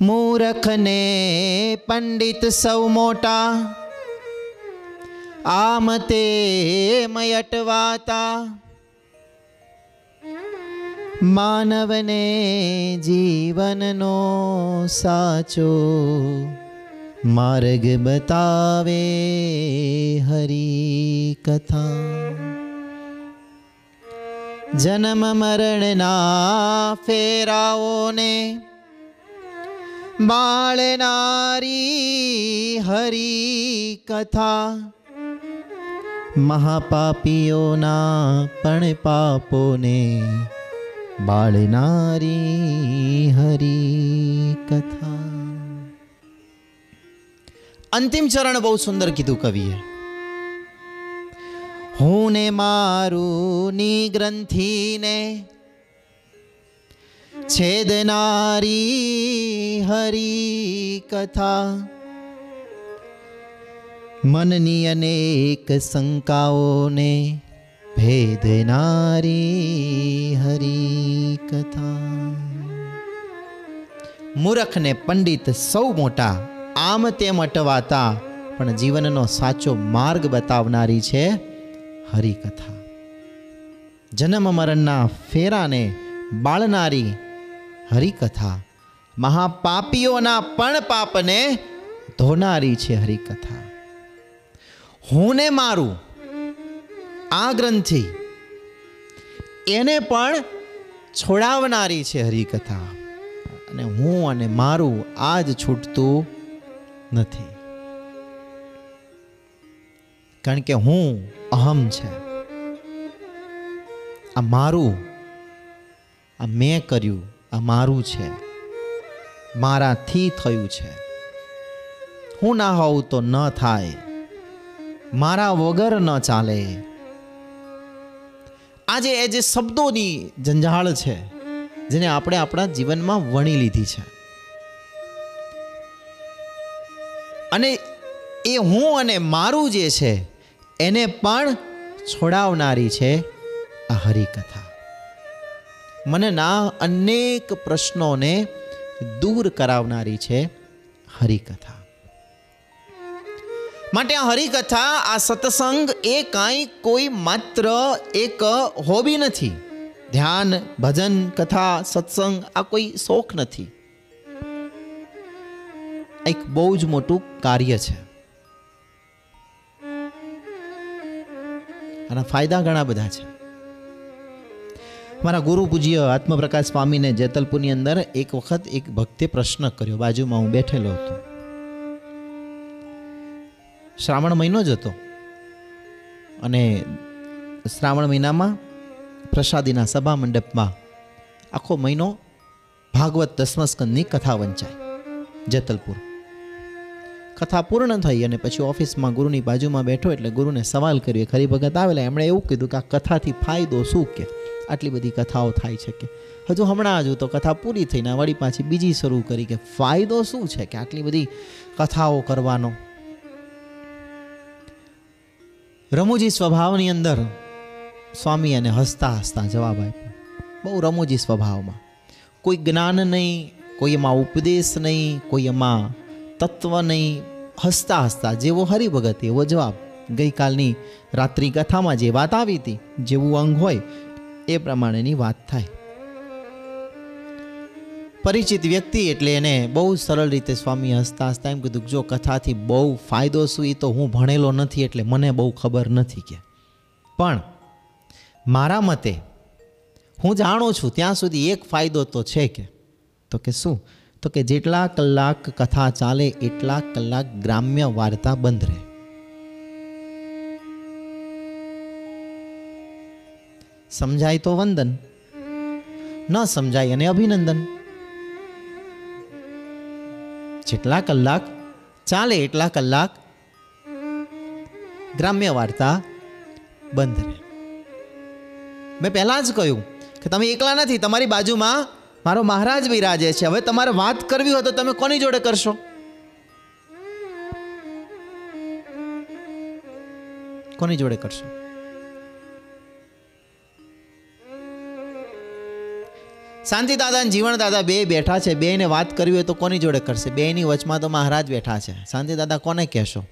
મૂરખને પંડિત સૌ મોટા, આમ તે મયટવાતા માનવને જીવનનો સાચો માર્ગ બતાવે હરી કથા જન્મ મરણના ફેરાઓને બાળનારી હરી કથા મહાપાપીઓના પણ પાપોને બાળનારી હરી કથા અંતિમ ચરણ બહુ સુંદર કીધું કવિએ હું ને મારું ની ગ્રંથિને છેદનારી હરી કથા મનની અનેક શંકાઓને ભેદનારી હરી કથા મૂરખ ને પંડિત સૌ મોટા આમ તેમ અટવાતા પણ જીવનનો સાચો માર્ગ બતાવનારી છે હરિકથા। જન્મ મરણના ફેરાને બાળનારી હરિકથા। મહાપાપીઓના પણ પાપને ધોનારી છે હરિકથા। હું ને મારું આ ગ્રંથિ એને પણ છોડાવનારી છે હરિકથા. અને હું અને મારું આ જ છૂટતું નથી. કારણ કે હું અહમ છે. આ મારું, આ મેં કર્યું, આ મારું છે. મારાથી થયું છે. હું ના હોઉં તો ન થાય. મારા વગર ન ચાલે. આજે એ જે શબ્દોની જંજાળ છે, જેને આપણે આપણા જીવનમાં વણી લીધી છે. અને એ હું અને મારું જે છે, એને પણ છોડાવનારી છે આ હરિકથા. મનના અનેક પ્રશ્નોને દૂર કરાવનારી છે હરિકથા. માટે આ હરિકથા, આ સત્સંગ એ કાંઈ કોઈ માત્ર એક હોબી નથી. ધ્યાન, ભજન, કથા, સત્સંગ, આ કોઈ શોખ નથી. એક બહુ જ મોટું કાર્ય છે. આના ફાયદા ઘણા બધા છે. મારા ગુરુ પૂજ્ય આત્મપ્રકાશ સ્વામીને જેતલપુરની અંદર એક વખત એક ભક્તે પ્રશ્ન કર્યો. બાજુમાં હું બેઠેલો હતો. શ્રાવણ મહિનો જ હતો. અને શ્રાવણ મહિનામાં પ્રસાદીના સભા મંડપમાં આખો મહિનો ભાગવત દસમસ્કંદની કથા વંચાય, જેતલપુર. કથા પૂર્ણ થઈ અને પછી ઓફિસમાં ગુરુની બાજુમાં બેઠો એટલે ગુરુને સવાલ કર્યો ખરી ભગત આવેલા, એમણે એવું કીધું કે આ કથાથી ફાયદો શું કે? આટલી બધી કથાઓ થાય છે કે? હજુ હમણાં હજુ તો કથા પૂરી થઈને વળી પાછી બીજી શરૂ કરી કે ફાયદો શું છે કે આટલી બધી કથાઓ કરવાનો? રમૂજી સ્વભાવની અંદર સ્વામી અને હસતા હસતા જવાબ આપ્યો. બહુ રમૂજી સ્વભાવમાં. કોઈ જ્ઞાન નહીં, કોઈ એમાં ઉપદેશ નહીં, કોઈ એમાં તત્વ નહીં. હસતા હસતા જેવો હરિભગત એવો જવાબ. ગઈકાલની રાત્રિ કથામાં જે વાત આવી હતી, જેવું અંગ હોય, એ પ્રમાણેની વાત થાય. પરિચિત વ્યક્તિ એટલે એને બહુ સરળ રીતે સ્વામી હસતા હસતા એમ કીધું જો કથાથી બહુ ફાયદો શું એ તો હું ભણેલો નથી એટલે મને બહુ ખબર નથી કે. પણ મારા મતે હું જાણું છું ત્યાં સુધી એક ફાયદો તો છે કે. તો કે શું? તો કે જેટલા કલાક કથા ચાલે એટલા કલાક ગ્રામ્ય વાર્તા બંધ રહે. સમજાય તો વંદન, ન સમજાય અને અભિનંદન. જેટલા કલાક, ચાલે એટલા કલાક. ગ્રામ્ય વાર્તા બંધ રહે. મેં પહેલાં જ કહ્યું કે તમે એકલા નથી, તમારી બાજુમાં મારો મહારાજ બિરાજે છે. હવે તમારે વાત કરવી હોય તો તમે કોની જોડે કરશો? કોની જોડે કરશો? શાંતિ દાદા અને જીવન બે બેઠા છે. બેને વાત કરવી હોય તો કોની જોડે કરશે? બેની વચમાં તો મહારાજ બેઠા છે. શાંતિ દાદા કોને કહેશો?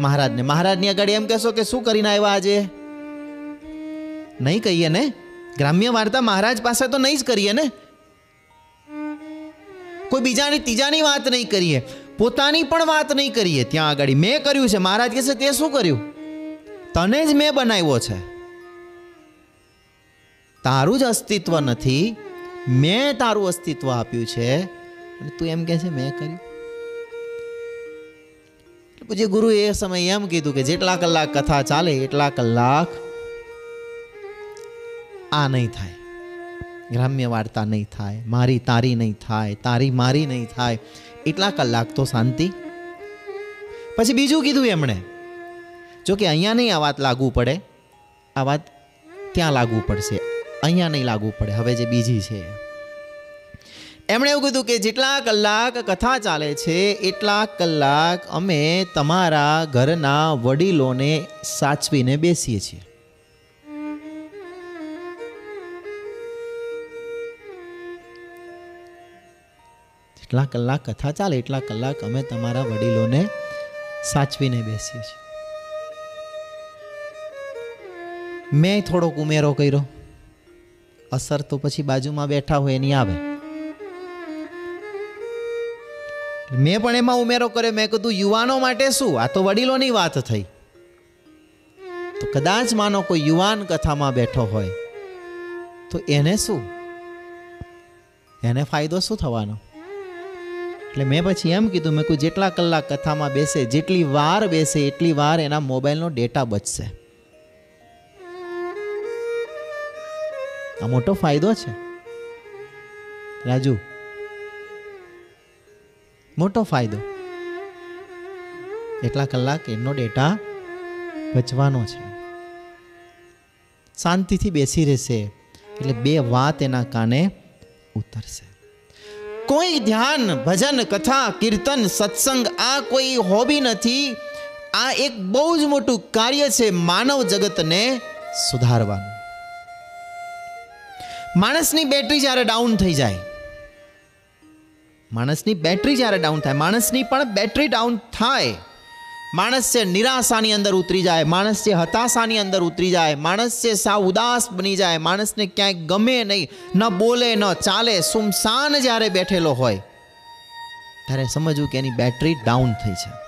મહારાજને. મહારાજની આગળ એમ કહેશો કે શું કરીને આવ્યા આજે? નહીં કહીએ ને? ગ્રામ્ય વાર્તા મહારાજ પાસે તો નહીં જ કરીએ ને? કોઈ બીજાની, ત્રીજાની વાત નહીં કરીએ. પોતાની પણ વાત નહીં કરીએ. ત્યાં આગળ મેં કર્યું છે. મહારાજ કહેશે, તે શું કર્યું? તને જ મેં બનાવ્યો છે. તારું જ અસ્તિત્વ નથી, મેં તારું અસ્તિત્વ આપ્યું છે. અને તું એમ કહે છે, મેં કર્યું. પછી ગુરુ એ સમયે એમ કીધું કે જેટલા કલાક કથા ચાલે, એટલા કલાક આ નહીં થાય. ગ્રામ્ય વાર્તા નહીં થાય, મારી તારી નહીં થાય, તારી મારી નહીં થાય. એટલા કલાક તો શાંતિ. પછી બીજું કીધું એમણે, જો કે અહીંયા નહીં આ વાત લાગુ પડે, આ વાત ત્યાં લાગુ પડશે. અહીંયા નહીં લાગુ પડે, હવે જે બીજી છે. એમણે એવું કીધું કે જેટલા કલાક કથા ચાલે છે, એટલા કલાક અમે તમારા ઘરના વડીલોને સાચવીને બેસીએ છીએ. જેટલા કલાક કથા ચાલે, એટલા કલાક અમે તમારા વડીલોને સાચવીને બેસીએ છીએ. મેં થોડોક ઉમેરો કર્યો. અસર તો પછી બાજુમાં બેઠા હોય એની આવે. મેં પણ એમાં ઉમેરો કર્યો. મેં કીધું, યુવાનો માટે શું? આ તો વડીલોની વાત થઈ. તો કદાચ માનો કોઈ યુવાન કથામાં બેઠો હોય, તો એને શું? એને ફાયદો શું થવાનો? એટલે મેં પછી એમ કીધું, મેં કહ્યું જેટલા કલાક કથામાં બેસે, જેટલી વાર બેસે, એટલી વાર એના મોબાઈલનો ડેટા બચશે. આ મોટો ફાયદો છે. રાજુ, મોટો ફાયદો. એટલા કલાક એનો ડેટા બચવાનો છે. શાંતિથી બેસી રહેશે એટલે બે વાત એના કાને ઉતરશે. કોઈ ધ્યાન, ભજન, કથા, કીર્તન, સત્સંગ આ કોઈ હોબી નથી. આ એક બહુ જ મોટું કાર્ય છે માનવ જગતને સુધારવાનું. માણસની બેટરી જ્યારે ડાઉન થઈ જાય, માણસની બેટરી જ્યારે ડાઉન થાય, માણસની પણ બેટરી ડાઉન થાય. માણસ છે નિરાશાની અંદર ઉતરી જાય, માણસ છે હતાશાની અંદર ઉતરી જાય, માણસ છે સાવ ઉદાસ બની જાય, માણસને ક્યાંય ગમે નહીં, ન બોલે, ન ચાલે, સુમસાન જ્યારે બેઠેલો હોય, ત્યારે સમજવું કે એની બેટરી ડાઉન થઈ છે.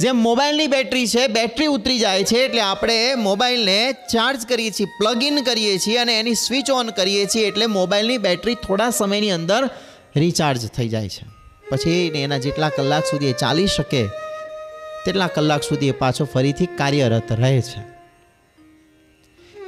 જેમ મોબાઈલની બેટરી છે, બેટરી ઉતરી જાય છે, એટલે આપણે મોબાઈલને ચાર્જ કરીએ છીએ પ્લગ ઇન કરીએ છીએ અને એની સ્વિચ ઓન કરીએ છીએ, એટલે મોબાઈલની બેટરી થોડા સમયની અંદર રિચાર્જ થઈ જાય છે. પછી એના જેટલા કલાક સુધી એ ચાલી શકે, તેટલા કલાક સુધી એ પાછો ફરીથી કાર્યરત રહે છે.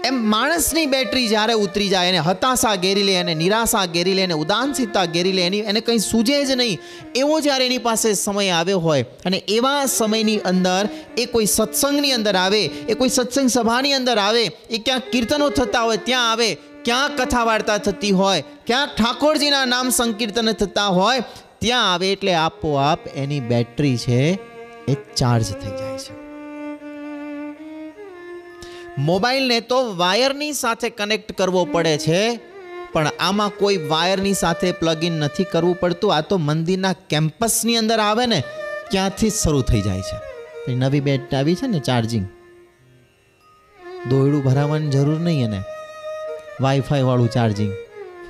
એમ માણસની બેટરી જ્યારે ઉતરી જાય, એને હતાશા ઘેરી લે, એને નિરાશા ઘેરી લે, એને ઉદાસીનતા ઘેરી લે, એની એને કંઈ સૂજે જ નહીં. એવો જ્યારે એની પાસે સમય આવ્યો હોય અને એવા સમયની અંદર એ કોઈ સત્સંગની અંદર આવે, એ કોઈ સત્સંગ સભાની અંદર આવે, એ ક્યાંક કીર્તનો થતા હોય, ત્યાં આવે ક્યાંક કથા વાર્તા થતી હોય ક્યાંક ઠાકોરજીના નામ સંકીર્તન થતા હોય, ત્યાં આવે એટલે આપોઆપ એની બેટરી છે એ ચાર્જ થઈ જાય છે. મોબાઈલને તો વાયરની સાથે કનેક્ટ કરવો પડે છે, પણ આમાં કોઈ વાયરની સાથે પ્લગ ઇન નથી કરવું પડતું. આ તો મંદિરના કેમ્પસની અંદર આવે ને, ત્યાંથી જ શરૂ થઈ જાય છે. નવી બેટ આવી છે ને ચાર્જિંગ. દોયડું ભરાવવાની જરૂર નહીં એને. વાઈફાઈ વાળું ચાર્જિંગ.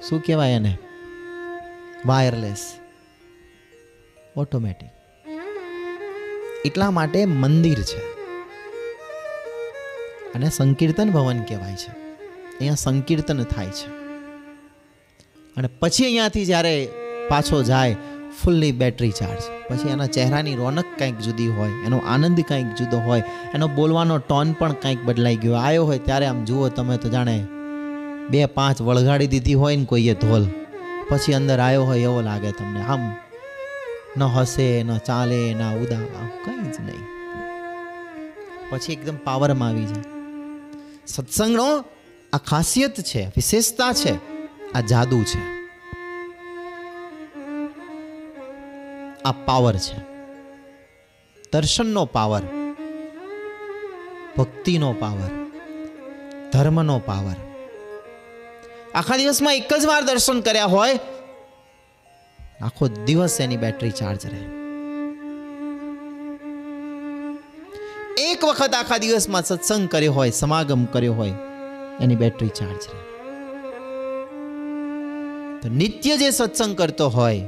શું કહેવાય એને? વાયરલેસ ઓટોમેટિક એટલા માટે મંદિર છે. અને સંકીર્તન ભવન કહેવાય છે. અહીંયા સંકીર્તન થાય છે. અને પછી અહીંયાથી જ્યારે પાછો જાય ફૂલ્લી બેટરી ચાર્જ. પછી એના ચહેરાની રોનક કંઈક જુદી હોય, એનો આનંદ કંઈક જુદો હોય, એનો બોલવાનો ટોન પણ કંઈક બદલાઈ ગયો. આવ્યો હોય ત્યારે આમ જુઓ તમે તો જાણે બે પાંચ વળગાડી દીધી હોય ને કોઈએ ધોલ પછી અંદર આવ્યો હોય એવો લાગે તમને. આમ ન હસે, ન ચાલે, ના ઉદા કંઈ જ નહીં. પછી એકદમ પાવરમાં આવી જાય. સત્સંગનો આ ખાસિયત છે, વિશેષતા છે, આ જાદુ છે. આ પાવર છે. દર્શનનો પાવર, ભક્તિનો પાવર, ધર્મનો પાવર. આખા દિવસમાં એક જ વાર દર્શન કર્યા હોય, આખો દિવસ એની બેટરી ચાર્જ રહે. વખત આખા દિવસમાં સત્સંગ કર્યો હોય, સમાગમ કર્યો હોય, એની બેટરી ચાર્જ રહે. તો નિત્ય જે સત્સંગ કરતો હોય,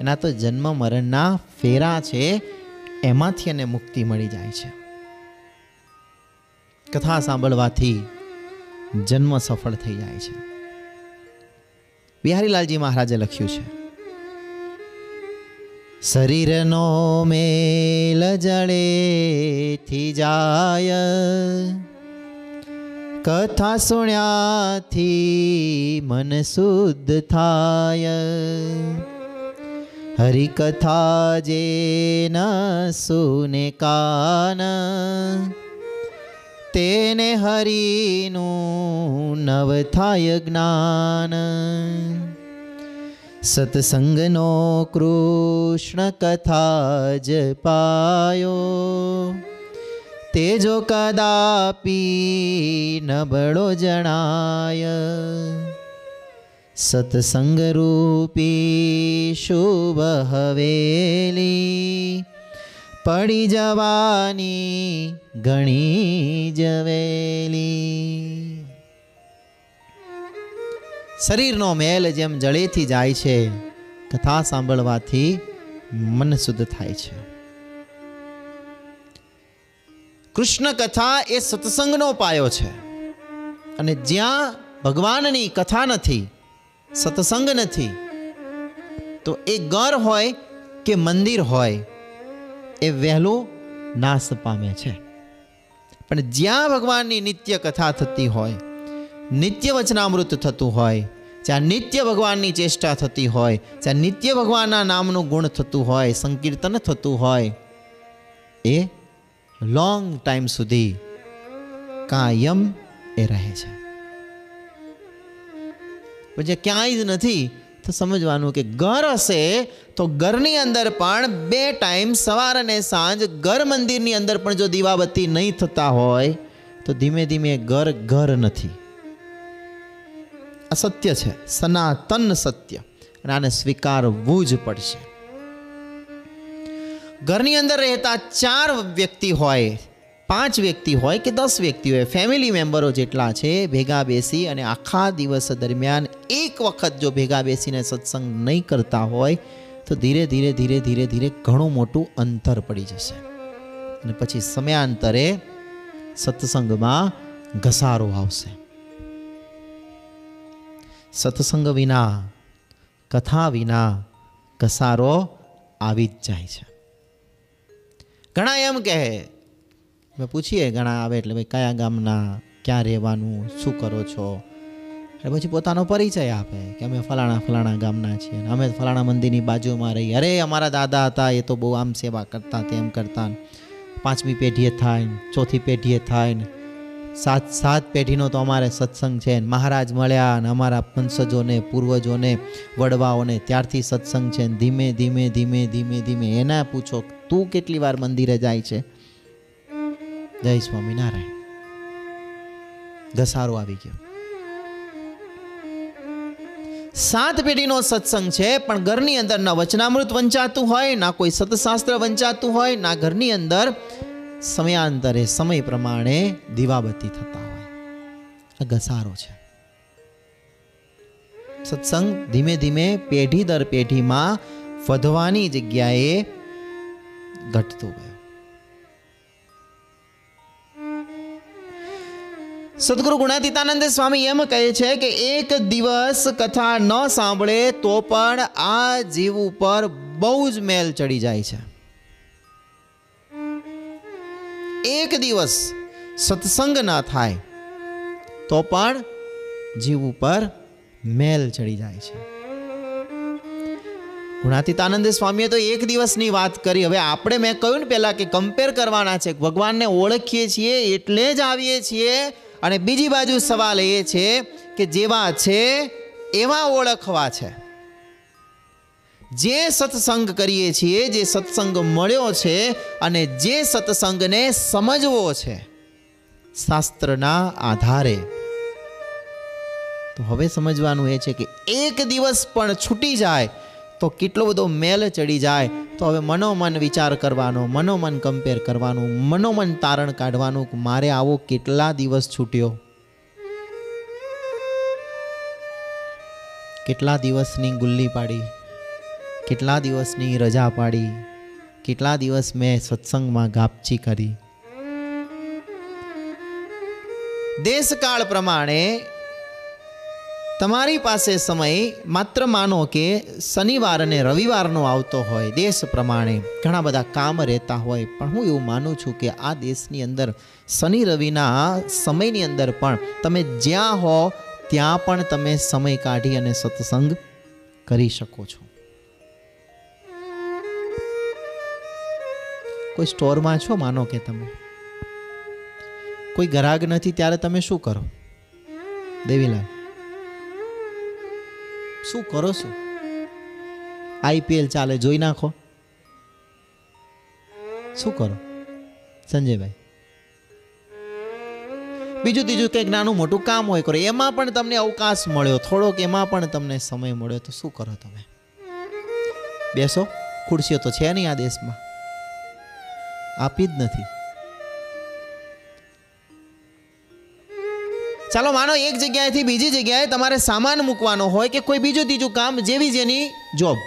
એના તો જન્મ મરણના ફેરા છે, એમાંથી એને મુક્તિ મળી જાય છે. કથા સાંભળવાથી જન્મ સફળ થઈ જાય છે. બિહારીલાલજી મહારાજે લખ્યું છે શરીરનો મેલ જળેથી જાય. કથા સુણ્યાથી મન શુદ્ધ થાય. હરિકથા જે ન સુને કાન, તેને હરિનું નવ થાય જ્ઞાન. સત્સંગનો કૃષ્ણ કથા જ પાયો તેજો કદાપી નબળો જણાય સત્સંગ રૂપી શુભ હવેલી પડી જવાની ઘણી જવેલી શરીરનો મેલ જેમ જળેથી જાય છે, કથા સાંભળવાથી મન શુદ્ધ થાય છે. કૃષ્ણ કથા એ સત્સંગનો પાયો છે અને જ્યાં ભગવાનની કથા નથી, સત્સંગ નથી, તો એ ઘર હોય કે મંદિર હોય, એ વહેલું નાશ પામે છે. પણ જ્યાં ભગવાનની નિત્ય કથા થતી હોય નિત્ય વચનામૃત થતું હોય, જ્યાં નિત્ય ભગવાનની ચેષ્ટા થતી હોય, જ્યાં નિત્ય ભગવાનના નામનું ગુણ થતું હોય, સંકીર્તન થતું હોય, એ લોંગ ટાઈમ સુધી કાયમ એ રહે છે. જે ક્યાંય જ નથી, તો સમજવાનું કે ઘર હશે, તો ઘરની અંદર પણ બે ટાઈમ સવાર અને સાંજ ઘર મંદિરની અંદર પણ જો દીવાબત્તી નહીં થતા હોય, તો ધીમે ધીમે ઘર ઘર નથી. આ સત્ય છે. સનાતન સત્ય. અને આને સ્વીકારવું જ પડશે. ઘરની અંદર રહેતા ચાર વ્યક્તિ હોય, પાંચ વ્યક્તિ હોય કે દસ વ્યક્તિ હોય ફેમિલી મેમ્બરો જેટલા છે, ભેગા બેસી અને આખા દિવસ દરમિયાન એક વખત જો ભેગા બેસીને સત્સંગ નહીં કરતા હોય, તો ધીરે ધીરે ધીરે ધીરે ધીરે ઘણું મોટું અંતર પડી જશે. અને પછી સમયાંતરે સત્સંગમાં ઘસારો આવશે. સત્સંગ વિના, કથા વિના ઘસારો આવી જ જાય છે. ઘણા એમ કહે, મેં પૂછીએ ઘણા આવે એટલે ભાઈ કયા ગામના, ક્યાં રહેવાનું, શું કરો છો? એટલે પછી પોતાનો પરિચય આપે કે અમે ફલાણા ફલાણા ગામના છીએ અમે ફલાણા મંદિરની બાજુમાં રહી અરે, અમારા દાદા હતા, એ તો બહુ આમ સેવા કરતા, તેમ કરતા. પાંચમી પેઢીએ થાય ચોથી પેઢીએ થાય ને. સાત સાત પેઢીનો તો અમારે સત્સંગ છે. ને મહારાજ મળ્યા અને અમારા વંશજોને પૂર્વજોને, વડવાઓને ત્યારથી સત્સંગ છે. ને ધીમે ધીમે ધીમે ધીમે ધીમે એના પૂછો, તું કેટલી વાર મંદિરે જાય છે? જય સ્વામિનારાયણ. ઘસારો આવી ગયો. સાત પેઢીનો સત્સંગ છે, પણ ઘરની અંદર ના વચનામૃત વંચાતું હોય, ના કોઈ સતશાસ્ત્ર વંચાતું હોય, ના ઘરની અંદર સમયાંતરે, સમય પ્રમાણે દીવાબત્તી થતા હોય. આ ઘસારો છે. સત્સંગ ધીમે ધીમે પેઢી દર પેઢીમાં વધવાની જગ્યાએ ઘટતો ગયો. સદગુરુ ગુણાતીતાનંદ સ્વામી એમ કહે છે કે એક દિવસ કથા ન સાંભળે તો પણ આ જીવ ઉપર બહુ જ મેલ ચડી જાય છે. એક દિવસ સત્સંગ ના થાય, તો પણ જીવ ઉપર મેલ ચડી જાય છે. ગુણાતીતાનંદ સ્વામીએ તો એક દિવસની વાત કરી. હવે આપણે મેં કહ્યું ને પહેલાં કે કમ્પેર કરવાના છે. ભગવાનને ઓળખીએ છીએ, એટલે જ આવીએ છીએ. અને બીજી બાજુ સવાલ એ છે કે જેવા છે, એવા ઓળખવા છે. જે સત્સંગ કરીએ છીએ, જે સત્સંગ મળ્યો છે અને જે સત્સંગને સમજવો છે, શાસ્ત્રના આધારે. તો હવે સમજવાનું એ છે કે એક દિવસ પણ છૂટી જાય તો કેટલો બધો મેલ ચડી જાય. તો હવે મનોમન વિચાર કરવાનો, મનોમન કમ્પેર કરવાનું, મનોમન તારણ કાઢવાનું મારે આવો કેટલા દિવસ છૂટ્યો? કેટલા દિવસની ગુલ્લી પાડી? કેટલા દિવસની રજા પાડી? કેટલા દિવસ મેં સત્સંગમાં ગાપચી કરી? દેશકાળ પ્રમાણે તમારી પાસે સમય માત્ર માનો કે શનિવાર અને રવિવારનો આવતો હોય. દેશ પ્રમાણે ઘણા બધા કામ રહેતા હોય. પણ હું એવું માનું છું કે આ દેશની અંદર શનિ રવિના સમયની અંદર પણ તમે જ્યાં હો, ત્યાં પણ તમે સમય કાઢી અને સત્સંગ કરી શકો છો. કોઈ સ્ટોરમાં છો, માનો કે તમે? કોઈ ગ્રાહક નથી, ત્યારે તમે શું કરો? દેવીલાલ, શું કરો શું આઈપીએલ ચાલે, જોઈ નાખો. શું કરો? સંજયભાઈ. બીજું ત્રીજું કંઈક નાનું મોટું કામ હોય, કરો. એમાં પણ તમને અવકાશ મળ્યો, થોડોક એમાં પણ તમને સમય મળ્યો, તો શું કરો તમે? બેસો, ખુરશીઓ તો છે નહીં આ દેશમાં. આપી જ નથી. ચાલો માનો એક જગ્યાએથી બીજી જગ્યાએ તમારે સામાન મૂકવાનો હોય કે કોઈ બીજું ત્રીજું કામ, જેવી જેની જોબ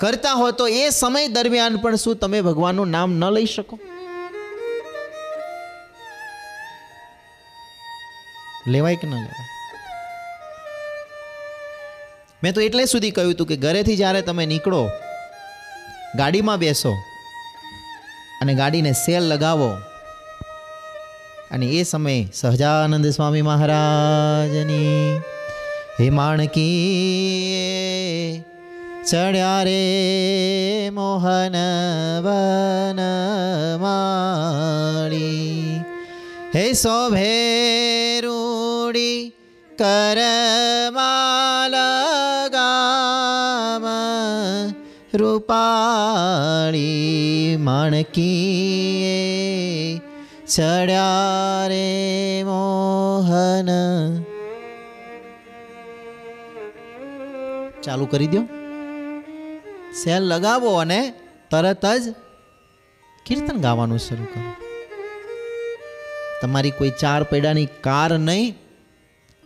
કરતા હોય તો એ સમય દરમિયાન પણ શું તમે ભગવાનનું નામ ન લઈ શકો? લેવાય કે ન લેવાય? મેં તો એટલે સુધી કહ્યું હતું કે ઘરેથી જ્યારે તમે નીકળો, ગાડીમાં બેસો અને ગાડીને સેલ લગાવો. અને એ સમયે સહજાનંદ સ્વામી મહારાજની, હે માણકી ચડ્યા રે મોહન વન માળી. હે શોભે રૂડી કરમાલ ગામ રૂપાળી. માણકી ચડ્યા રે મોહન. ચાલુ કરી દો સેલ લગાવો અને તરત જ કીર્તન ગાવાનું શરૂ કરો. તમારી કોઈ ચાર પૈડાની કાર નહીં,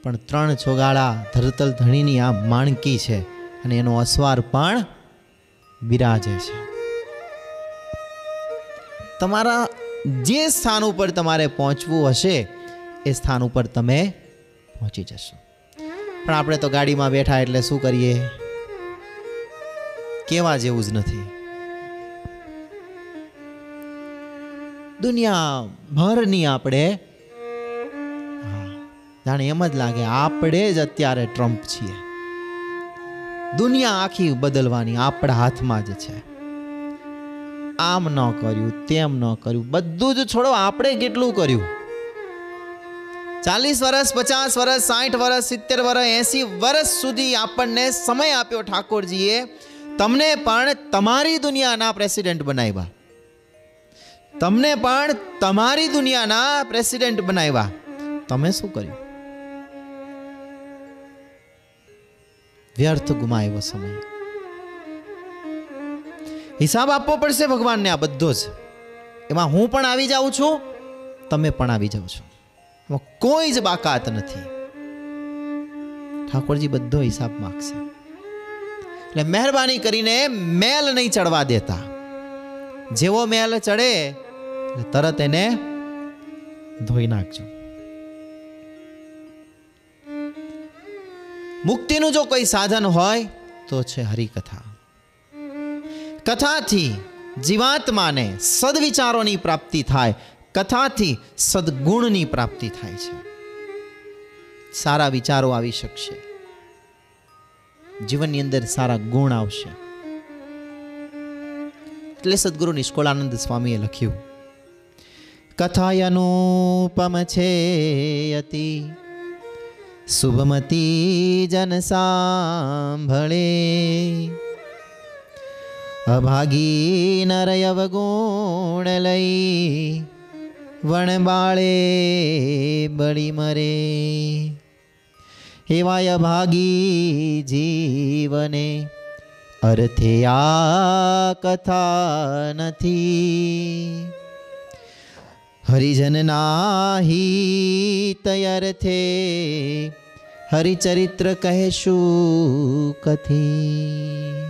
પણ ત્રણ છોગાળા ધરતલ ધણીની આ માણકી છે અને એનો અસવાર પણ બિરાજે છે. તમારા જે સ્થાન ઉપર તમારે પહોંચવું હશે, એ સ્થાન ઉપર તમે પહોંચી જશો. પણ આપણે તો ગાડીમાં બેઠા એટલે શું કરીએ? કેવા જેવું જ નથી. દુનિયા ભરની આપણે જાણે એમ જ લાગે, આપણે જ અત્યારે ટ્રમ્પ છીએ. દુનિયા આખી બદલવાની આપણા હાથમાં જ છે. આમ ન કર્યું, તેમ ન કર્યું. બધું જ છોડો, આપણે કેટલું કર્યું? ચાલીસ વર્ષ પચાસ વર્ષ સાઠ વર્ષ સિત્તેર વર્ષ એસી વર્ષ સુધી આપણને સમય આપ્યો ઠાકોરજીએ. તમને પણ તમારી દુનિયાના પ્રેસિડેન્ટ બનાવ્યા. તમને પણ તમારી દુનિયાના પ્રેસિડેન્ટ બનાવ્યા. તમે શું કર્યું? વ્યર્થ ગુમાવ્યો સમય. હિસાબ આપવો પડશે ભગવાનને આ બધો જ. એમાં હું પણ આવી જાઉં છું, તમે પણ આવી જાઓ છો. એમાં કોઈ જ બાકાત નથી. ઠાકોરજી બધો હિસાબ માગશે. એટલે મહેરબાની કરીને મેલ નહીં ચડવા દેતા. જેવો મેલ ચડે તરત એને ધોઈ નાખજો. મુક્તિનું જો કોઈ સાધન હોય, તો છે હરિકથા. કથાથી જીવાત્માને સદવિચારોની પ્રાપ્તિ થાય, કથાથી સદગુણની પ્રાપ્તિ થાય છે. સારા વિચારો આવી શકશે. જીવનની અંદર સારા ગુણ આવશે. એટલે સદગુરુ નિષ્કોળાનંદ સ્વામીએ લખ્યું, કથાયનુપમ છે અતિ શુભમતી જન સાંભળે અભાગી નરયવ ગુણ લઈ વણબાળે બળી મરે એવાય અભાગી જીવને અર્થે આ કથા નથી હરિજનના હિત અર્થે હરિચરિત્ર કહેશું કથી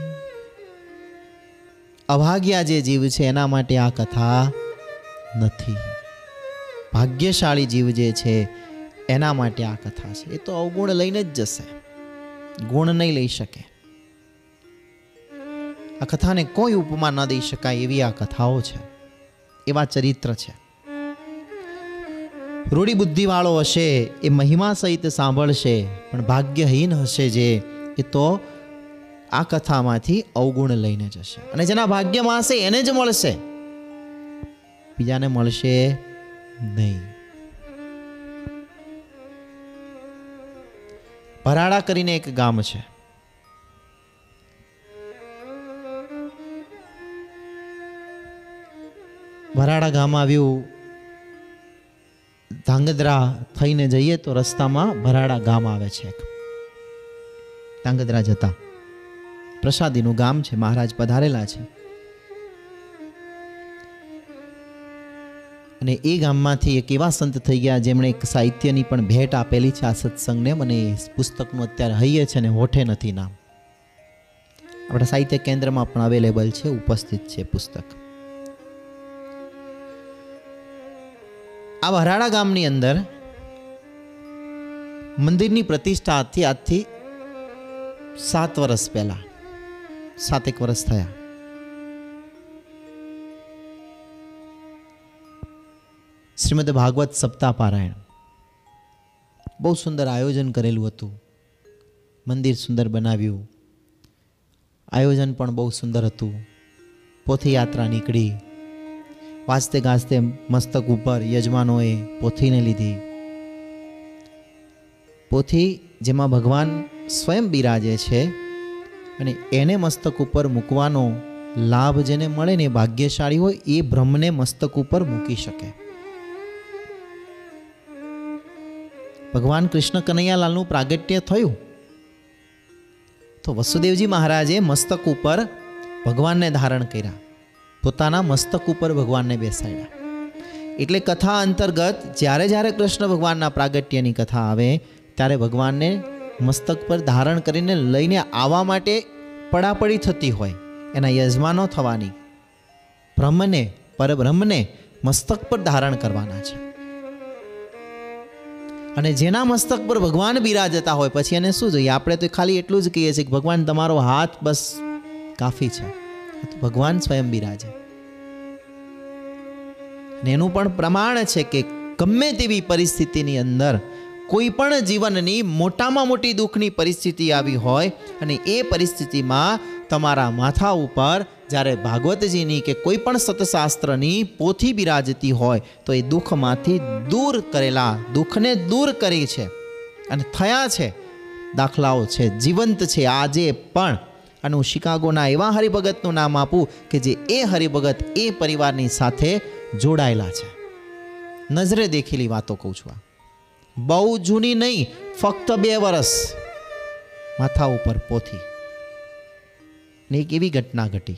અભાગ્યા જે જીવ છે, એના માટે આ કથા નથી. ભાગ્યશાળી જીવ જે છે, એના માટે આ કથા છે. એ તો અવગુણ લઈને જ જશે. ગુણ નહીં લઈ શકે. આ કથાને કોઈ ઉપમા ન દઈ શકાય એવી આ કથાઓ છે. એવા ચરિત્ર છે. રૂઢી બુદ્ધિવાળો હશે, એ મહિમા સહિત સાંભળશે, પણ ભાગ્યહીન હશે જે, એ તો આ કથામાંથી અવગુણ લઈને જશે. અને જેના ભાગ્યમાં હશે એને જ મળશે. બીજાને મળશે નહીં. ભરાડા કરીને એક ગામ છે. ભરાડા ગામ આવ્યું ધાંગધ્રા થઈને જઈએ તો રસ્તામાં ભરાડા ગામ આવે છે ધાંગધ્રા જતા. પ્રસાદીનું ગામ છે, મહારાજ પધારેલા છે. અને એ ગામમાંથી એક એવા સંત થઈ ગયા જેમણે એક સાહિત્યની પણ ભેટ આપેલી છે આ સત્સંગને. મને એ પુસ્તકનું અત્યારે હૈયે છે ને હોઠે નથી નામ. આપણા સાહિત્ય કેન્દ્રમાં પણ અવેલેબલ છે, ઉપસ્થિત છે પુસ્તક. આ વરાડા ગામની અંદર મંદિરની પ્રતિષ્ઠા આજથી આજથી સાત વર્ષ પહેલા. સાતેક વર્ષ થયા. શ્રીમદ ભાગવત સપ્તાહ પારાયણ બહુ સુંદર આયોજન કરેલું હતું. મંદિર સુંદર બનાવ્યું. આયોજન પણ બહુ સુંદર હતું. પોથીયાત્રા નીકળી. વાંચતે ગાજતે મસ્તક ઉપર યજમાનોએ પોથીને લીધી. પોથી, જેમાં ભગવાન સ્વયં બિરાજે છે અને એને મસ્તક ઉપર મૂકવાનો લાભ જેને મળે ને ભાગ્યશાળી હોય, એ બ્રહ્મને મસ્તક ઉપર મૂકી શકે. ભગવાન કૃષ્ણ કનૈયાલાલનું પ્રાગટ્ય થયું. તો વસુદેવજી મહારાજે મસ્તક ઉપર ભગવાનને ધારણ કર્યા. પોતાના મસ્તક ઉપર ભગવાનને બેસાડ્યા. એટલે કથા અંતર્ગત જ્યારે જ્યારે કૃષ્ણ ભગવાનના પ્રાગટ્યની કથા આવે, ત્યારે ભગવાનને મસ્તક પર ધારણ કરીને લઈને આવવા માટે પડાપડી થતી હોય, એના યજમાનો થવાની. બ્રહ્મને, પરબ્રહ્મને મસ્તક પર ધારણ કરવાના છે. અને જેના મસ્તક પર ભગવાન બિરાજતા હોય, પછી એને શું જોઈએ? આપણે તો ખાલી એટલું જ કહીએ છીએ કે ભગવાન તમારો હાથ બસ કાફી છે. ભગવાન સ્વયં બિરાજે. અને એનું પણ પ્રમાણ છે કે ગમે તેવી પરિસ્થિતિની અંદર કોઈ પણ જીવનની મોટામાં મોટી દુઃખની પરિસ્થિતિ આવી હોય અને એ પરિસ્થિતિમાં તમારા માથા ઉપર જ્યારે ભાગવતજીની કે કોઈ પણ સતશાસ્ત્રની પોથી બિરાજતી હોય તો એ દુઃખમાંથી દૂર કરેલા દુઃખને દૂર કરી છે અને થયા છે. દાખલાઓ છે. જીવંત છે આજે પણ. અને હું શિકાગોના એવા હરિભગતનું નામ આપું કે જે એ હરિભગત એ પરિવારની સાથે જોડાયેલા છે. નજરે દેખેલી વાતો કહું છું આ. બહુ જૂની નહીં, ફક્ત બે વર્ષ માથા ઉપર પોથી. ને એક એવી ઘટના ઘટી.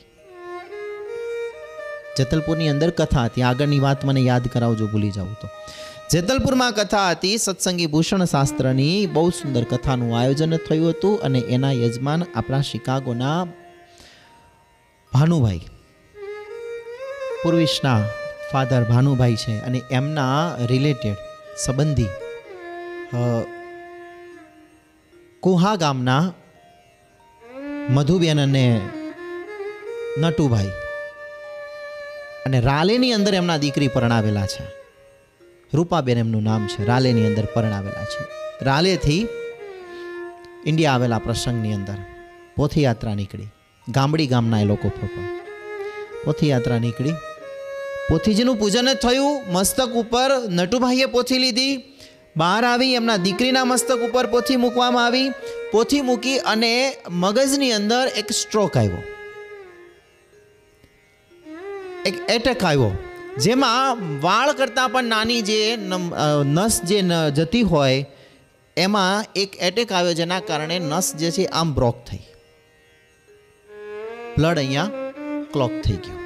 જેતલપુરની અંદર કથા હતી. આગળની વાત મને યાદ કરાવજો, ભૂલી જાઉં તો. જેતલપુરમાં કથા હતી, સત્સંગી ભૂષણ શાસ્ત્રની બહુ સુંદર કથાનું આયોજન થયું હતું અને એના યજમાન આપણા શિકાગોના ભાનુભાઈ. પૂર્વિશના ફાધર ભાનુભાઈ છે અને એમના રિલેટેડ સંબંધી કુહા ગામના મધુબેન અને નટુભાઈ અને રાલેની અંદર એમના દીકરી પરણાવેલા છે. રૂપાબેન એમનું નામ છે, રાલેની અંદર પરણાવેલા છે. રાલેથી ઇન્ડિયા આવેલા પ્રસંગની અંદર પોથીયાત્રા નીકળી. ગામડી ગામના એ લોકો પ્રોપર પોથીયાત્રા નીકળી. પોથીજીનું પૂજન જ થયું, મસ્તક ઉપર નટુભાઈએ પોથી લીધી. બહાર આવી, એમના દીકરીના મસ્તક ઉપર પોથી મૂકવામાં આવી, પોથી મૂકી અને મગજની અંદર એક સ્ટ્રોક આવ્યો. એક એટેક આવ્યો, જેમાં વાળ કરતાં પણ નાની જે નસ જે જતી હોય, એમાં એક એટેક આવ્યો જેના કારણે નસ જે છે આમ બ્રોક થઈ. બ્લડ અહીંયા ક્લોક થઈ ગયું.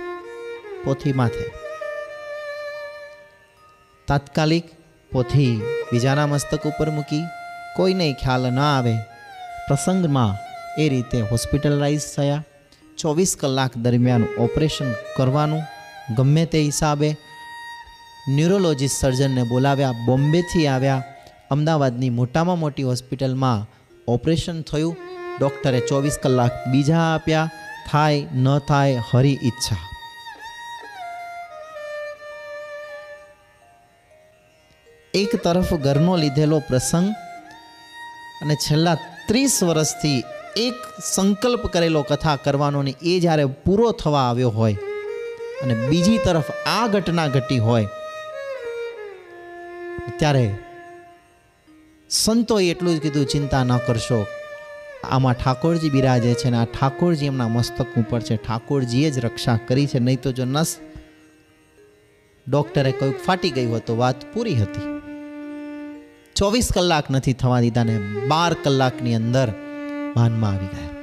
પોથી માથે. તાત્કાલિક પોથી બીજાના મસ્તક ઉપર મૂકી કોઈને ખ્યાલ ન આવે. પ્રસંગમાં એ રીતે હોસ્પિટલાઇઝ થયા. ચોવીસ કલાક દરમિયાન ઓપરેશન કરવાનું. ગમે તે હિસાબે ન્યુરોલોજીસ્ટ સર્જનને બોલાવ્યા, બોમ્બેથી આવ્યા. અમદાવાદની મોટામાં મોટી હોસ્પિટલમાં ઓપરેશન થયું. ડૉક્ટરે ચોવીસ કલાક બીજા આપ્યા. થાય, ન થાય, હરી ઈચ્છા. એક તરફ ઘરનો લીધેલો પ્રસંગ અને છેલ્લા ત્રીસ વર્ષથી એક સંકલ્પ કરેલો કથા કરવાનો ને એ જ્યારે પૂરો થવા આવ્યો હોય અને બીજી તરફ આ ઘટના ઘટી હોય, ત્યારે સંતોએ એટલું જ કીધું, ચિંતા ન કરશો. આમાં ઠાકોરજી બિરાજે છે ને આ ઠાકોરજી એમના મસ્તક ઉપર છે. ઠાકોરજીએ જ રક્ષા કરી છે. નહીં તો જો નસ ડૉક્ટરે કહ્યું ફાટી ગયું હતું વાત પૂરી હતી. ચોવીસ કલાક નથી થવા દીધા ને બાર કલાકની અંદર ભાનમાં આવી ગયા.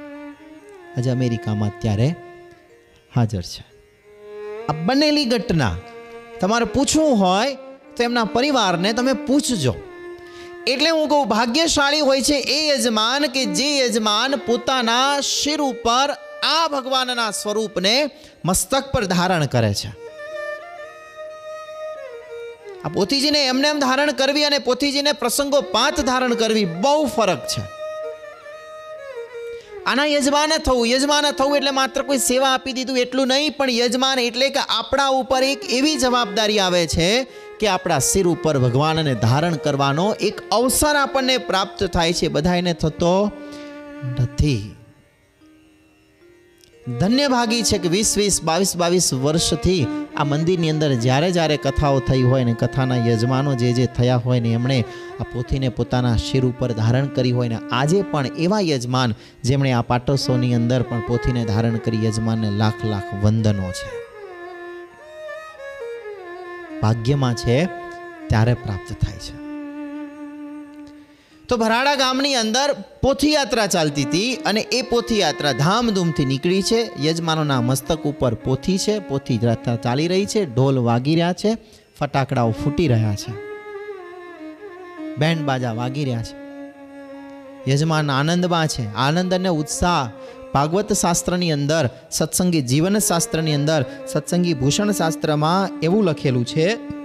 આજે અમેરિકામાં અત્યારે હાજર છે. આ બનેલી ઘટના તમારે પૂછવું હોય તો એમના પરિવારને તમે પૂછજો. એટલે હું કહું, ભાગ્યશાળી હોય છે એ યજમાન કે જે યજમાન પોતાના શિર ઉપર આ ભગવાનના સ્વરૂપને મસ્તક પર ધારણ કરે છે. આ પોથીજીને એમને એમ ધારણ કરવી અને પોથીજીને પ્રસંગો પાંચ ધારણ કરવી બહુ ફરક છે. આના યજમાન થવું યજમાન થવું એટલે માત્ર કોઈ સેવા આપી દીધું એટલું નહીં, પણ યજમાન એટલે કે આપણા ઉપર એક એવી જવાબદારી આવે છે કે આપણા સિર ઉપર ભગવાનને ધારણ કરવાનો એક અવસર આપણને પ્રાપ્ત થાય છે. બધાને થતો નથી. ધન્ય ભાગી છે કે વીસ વીસ, બાવીસ બાવીસ વર્ષથી આ મંદિરની અંદર જ્યારે જ્યારે કથાઓ થઈ હોય ને કથાના યજમાનો જે જે થયા હોય ને એમણે આ પોથીને પોતાના શિર ઉપર ધારણ કરી હોય ને આજે પણ એવા યજમાન જેમણે આ પાટોત્સવની અંદર પણ પોથીને ધારણ કરી, યજમાનને લાખ લાખ વંદનો છે. ભાગ્યમાં છે, ત્યારે પ્રાપ્ત થાય છે. તો ભરાડા ગામની અંદર પોથીયાત્રા ચાલતી હતી અને એ પોથીયાત્રા ધામધૂમથી નીકળી છે. યજમાનોના મસ્તક ઉપર પોથી છે, પોથી યાત્રા ચાલી રહી છે, ઢોલ વાગી રહ્યા છે, ફટાકડાઓ ફૂટી રહ્યા છે. બેન્ડ બાજા વાગી રહ્યા છે. યજમાન આનંદમાં છે. આનંદ અને ઉત્સાહ ભાગવત શાસ્ત્રની અંદર, સત્સંગી જીવન શાસ્ત્રની અંદર, સત્સંગી ભૂષણ શાસ્ત્રમાં એવું લખેલું છે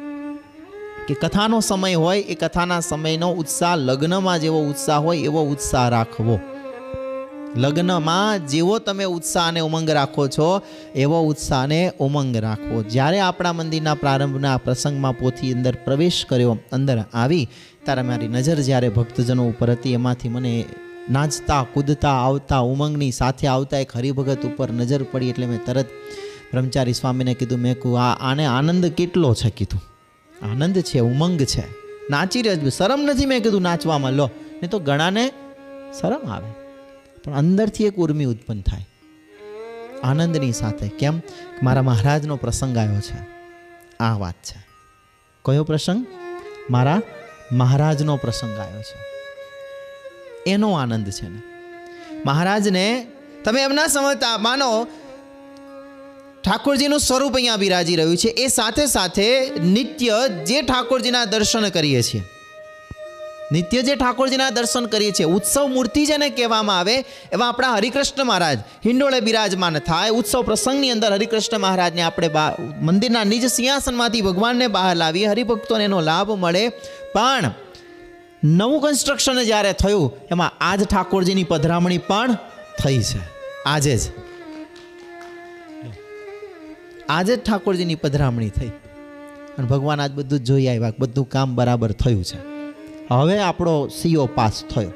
કે કથાનો સમય હોય એ કથાના સમયનો ઉત્સાહ, લગ્નમાં જેવો ઉત્સાહ હોય એવો ઉત્સાહ રાખવો. લગ્નમાં જેવો તમે ઉત્સાહ અને ઉમંગ રાખો છો, એવો ઉત્સાહને ઉમંગ રાખવો. જ્યારે આપણા મંદિરના પ્રારંભના પ્રસંગમાં પોથી અંદર પ્રવેશ કર્યો, અંદર આવી, ત્યારે મારી નજર જ્યારે ભક્તજનો ઉપર હતી, એમાંથી મને નાચતા, કૂદતા, આવતા, ઉમંગની સાથે આવતા એક હરિભગત ઉપર નજર પડી એટલે મેં તરત બ્રહ્મચારી સ્વામીને કીધું, મેં કહું આ આને આનંદ કેટલો છે? કીધું. આનંદ છે, ઉમંગ છે. નાચી રહ્યો શરમ નથી મેં કીધું નાચવામાં. લો ને તો ગણાને શરમ આવે. પણ અંદરથી એક ઉર્મી ઉત્પન્ન થાય. આનંદની સાથે. કેમ? મારા મહારાજનો પ્રસંગ આવ્યો છે. આ વાત છે. કયો પ્રસંગ? મારા મહારાજનો પ્રસંગ આવ્યો છે. એનો આનંદ છે ને. મહારાજને તમે એમ ના સમજતા. માનો ઠાકોરજીનું સ્વરૂપ અહીંયા બિરાજી રહ્યું છે. એ સાથે સાથે નિત્ય જે ઠાકોરજીના દર્શન કરીએ છીએ, નિત્ય જે ઠાકોરજીના દર્શન કરીએ છીએ, ઉત્સવ મૂર્તિ જેને કહેવામાં આવે, એવા આપણા હરિકૃષ્ણ મહારાજ હિંડોળે બિરાજમાન થાય. ઉત્સવ પ્રસંગની અંદર હરિકૃષ્ણ મહારાજને આપણે બા, મંદિરના નિજ સિંહાસનમાંથી ભગવાનને બહાર લાવીએ. હરિભક્તોને એનો લાભ મળે. પણ નવું કન્સ્ટ્રક્શન જ્યારે થયું, એમાં આજ ઠાકોરજીની પધરામણી પણ થઈ છે. આજે જ. આજે જ ઠાકોરજીની પધરામણી થઈ. અને ભગવાન આજ બધું જોઈ આવ્યા બધું કામ બરાબર થયું છે. હવે આપણો સીઓ પાસ થયો.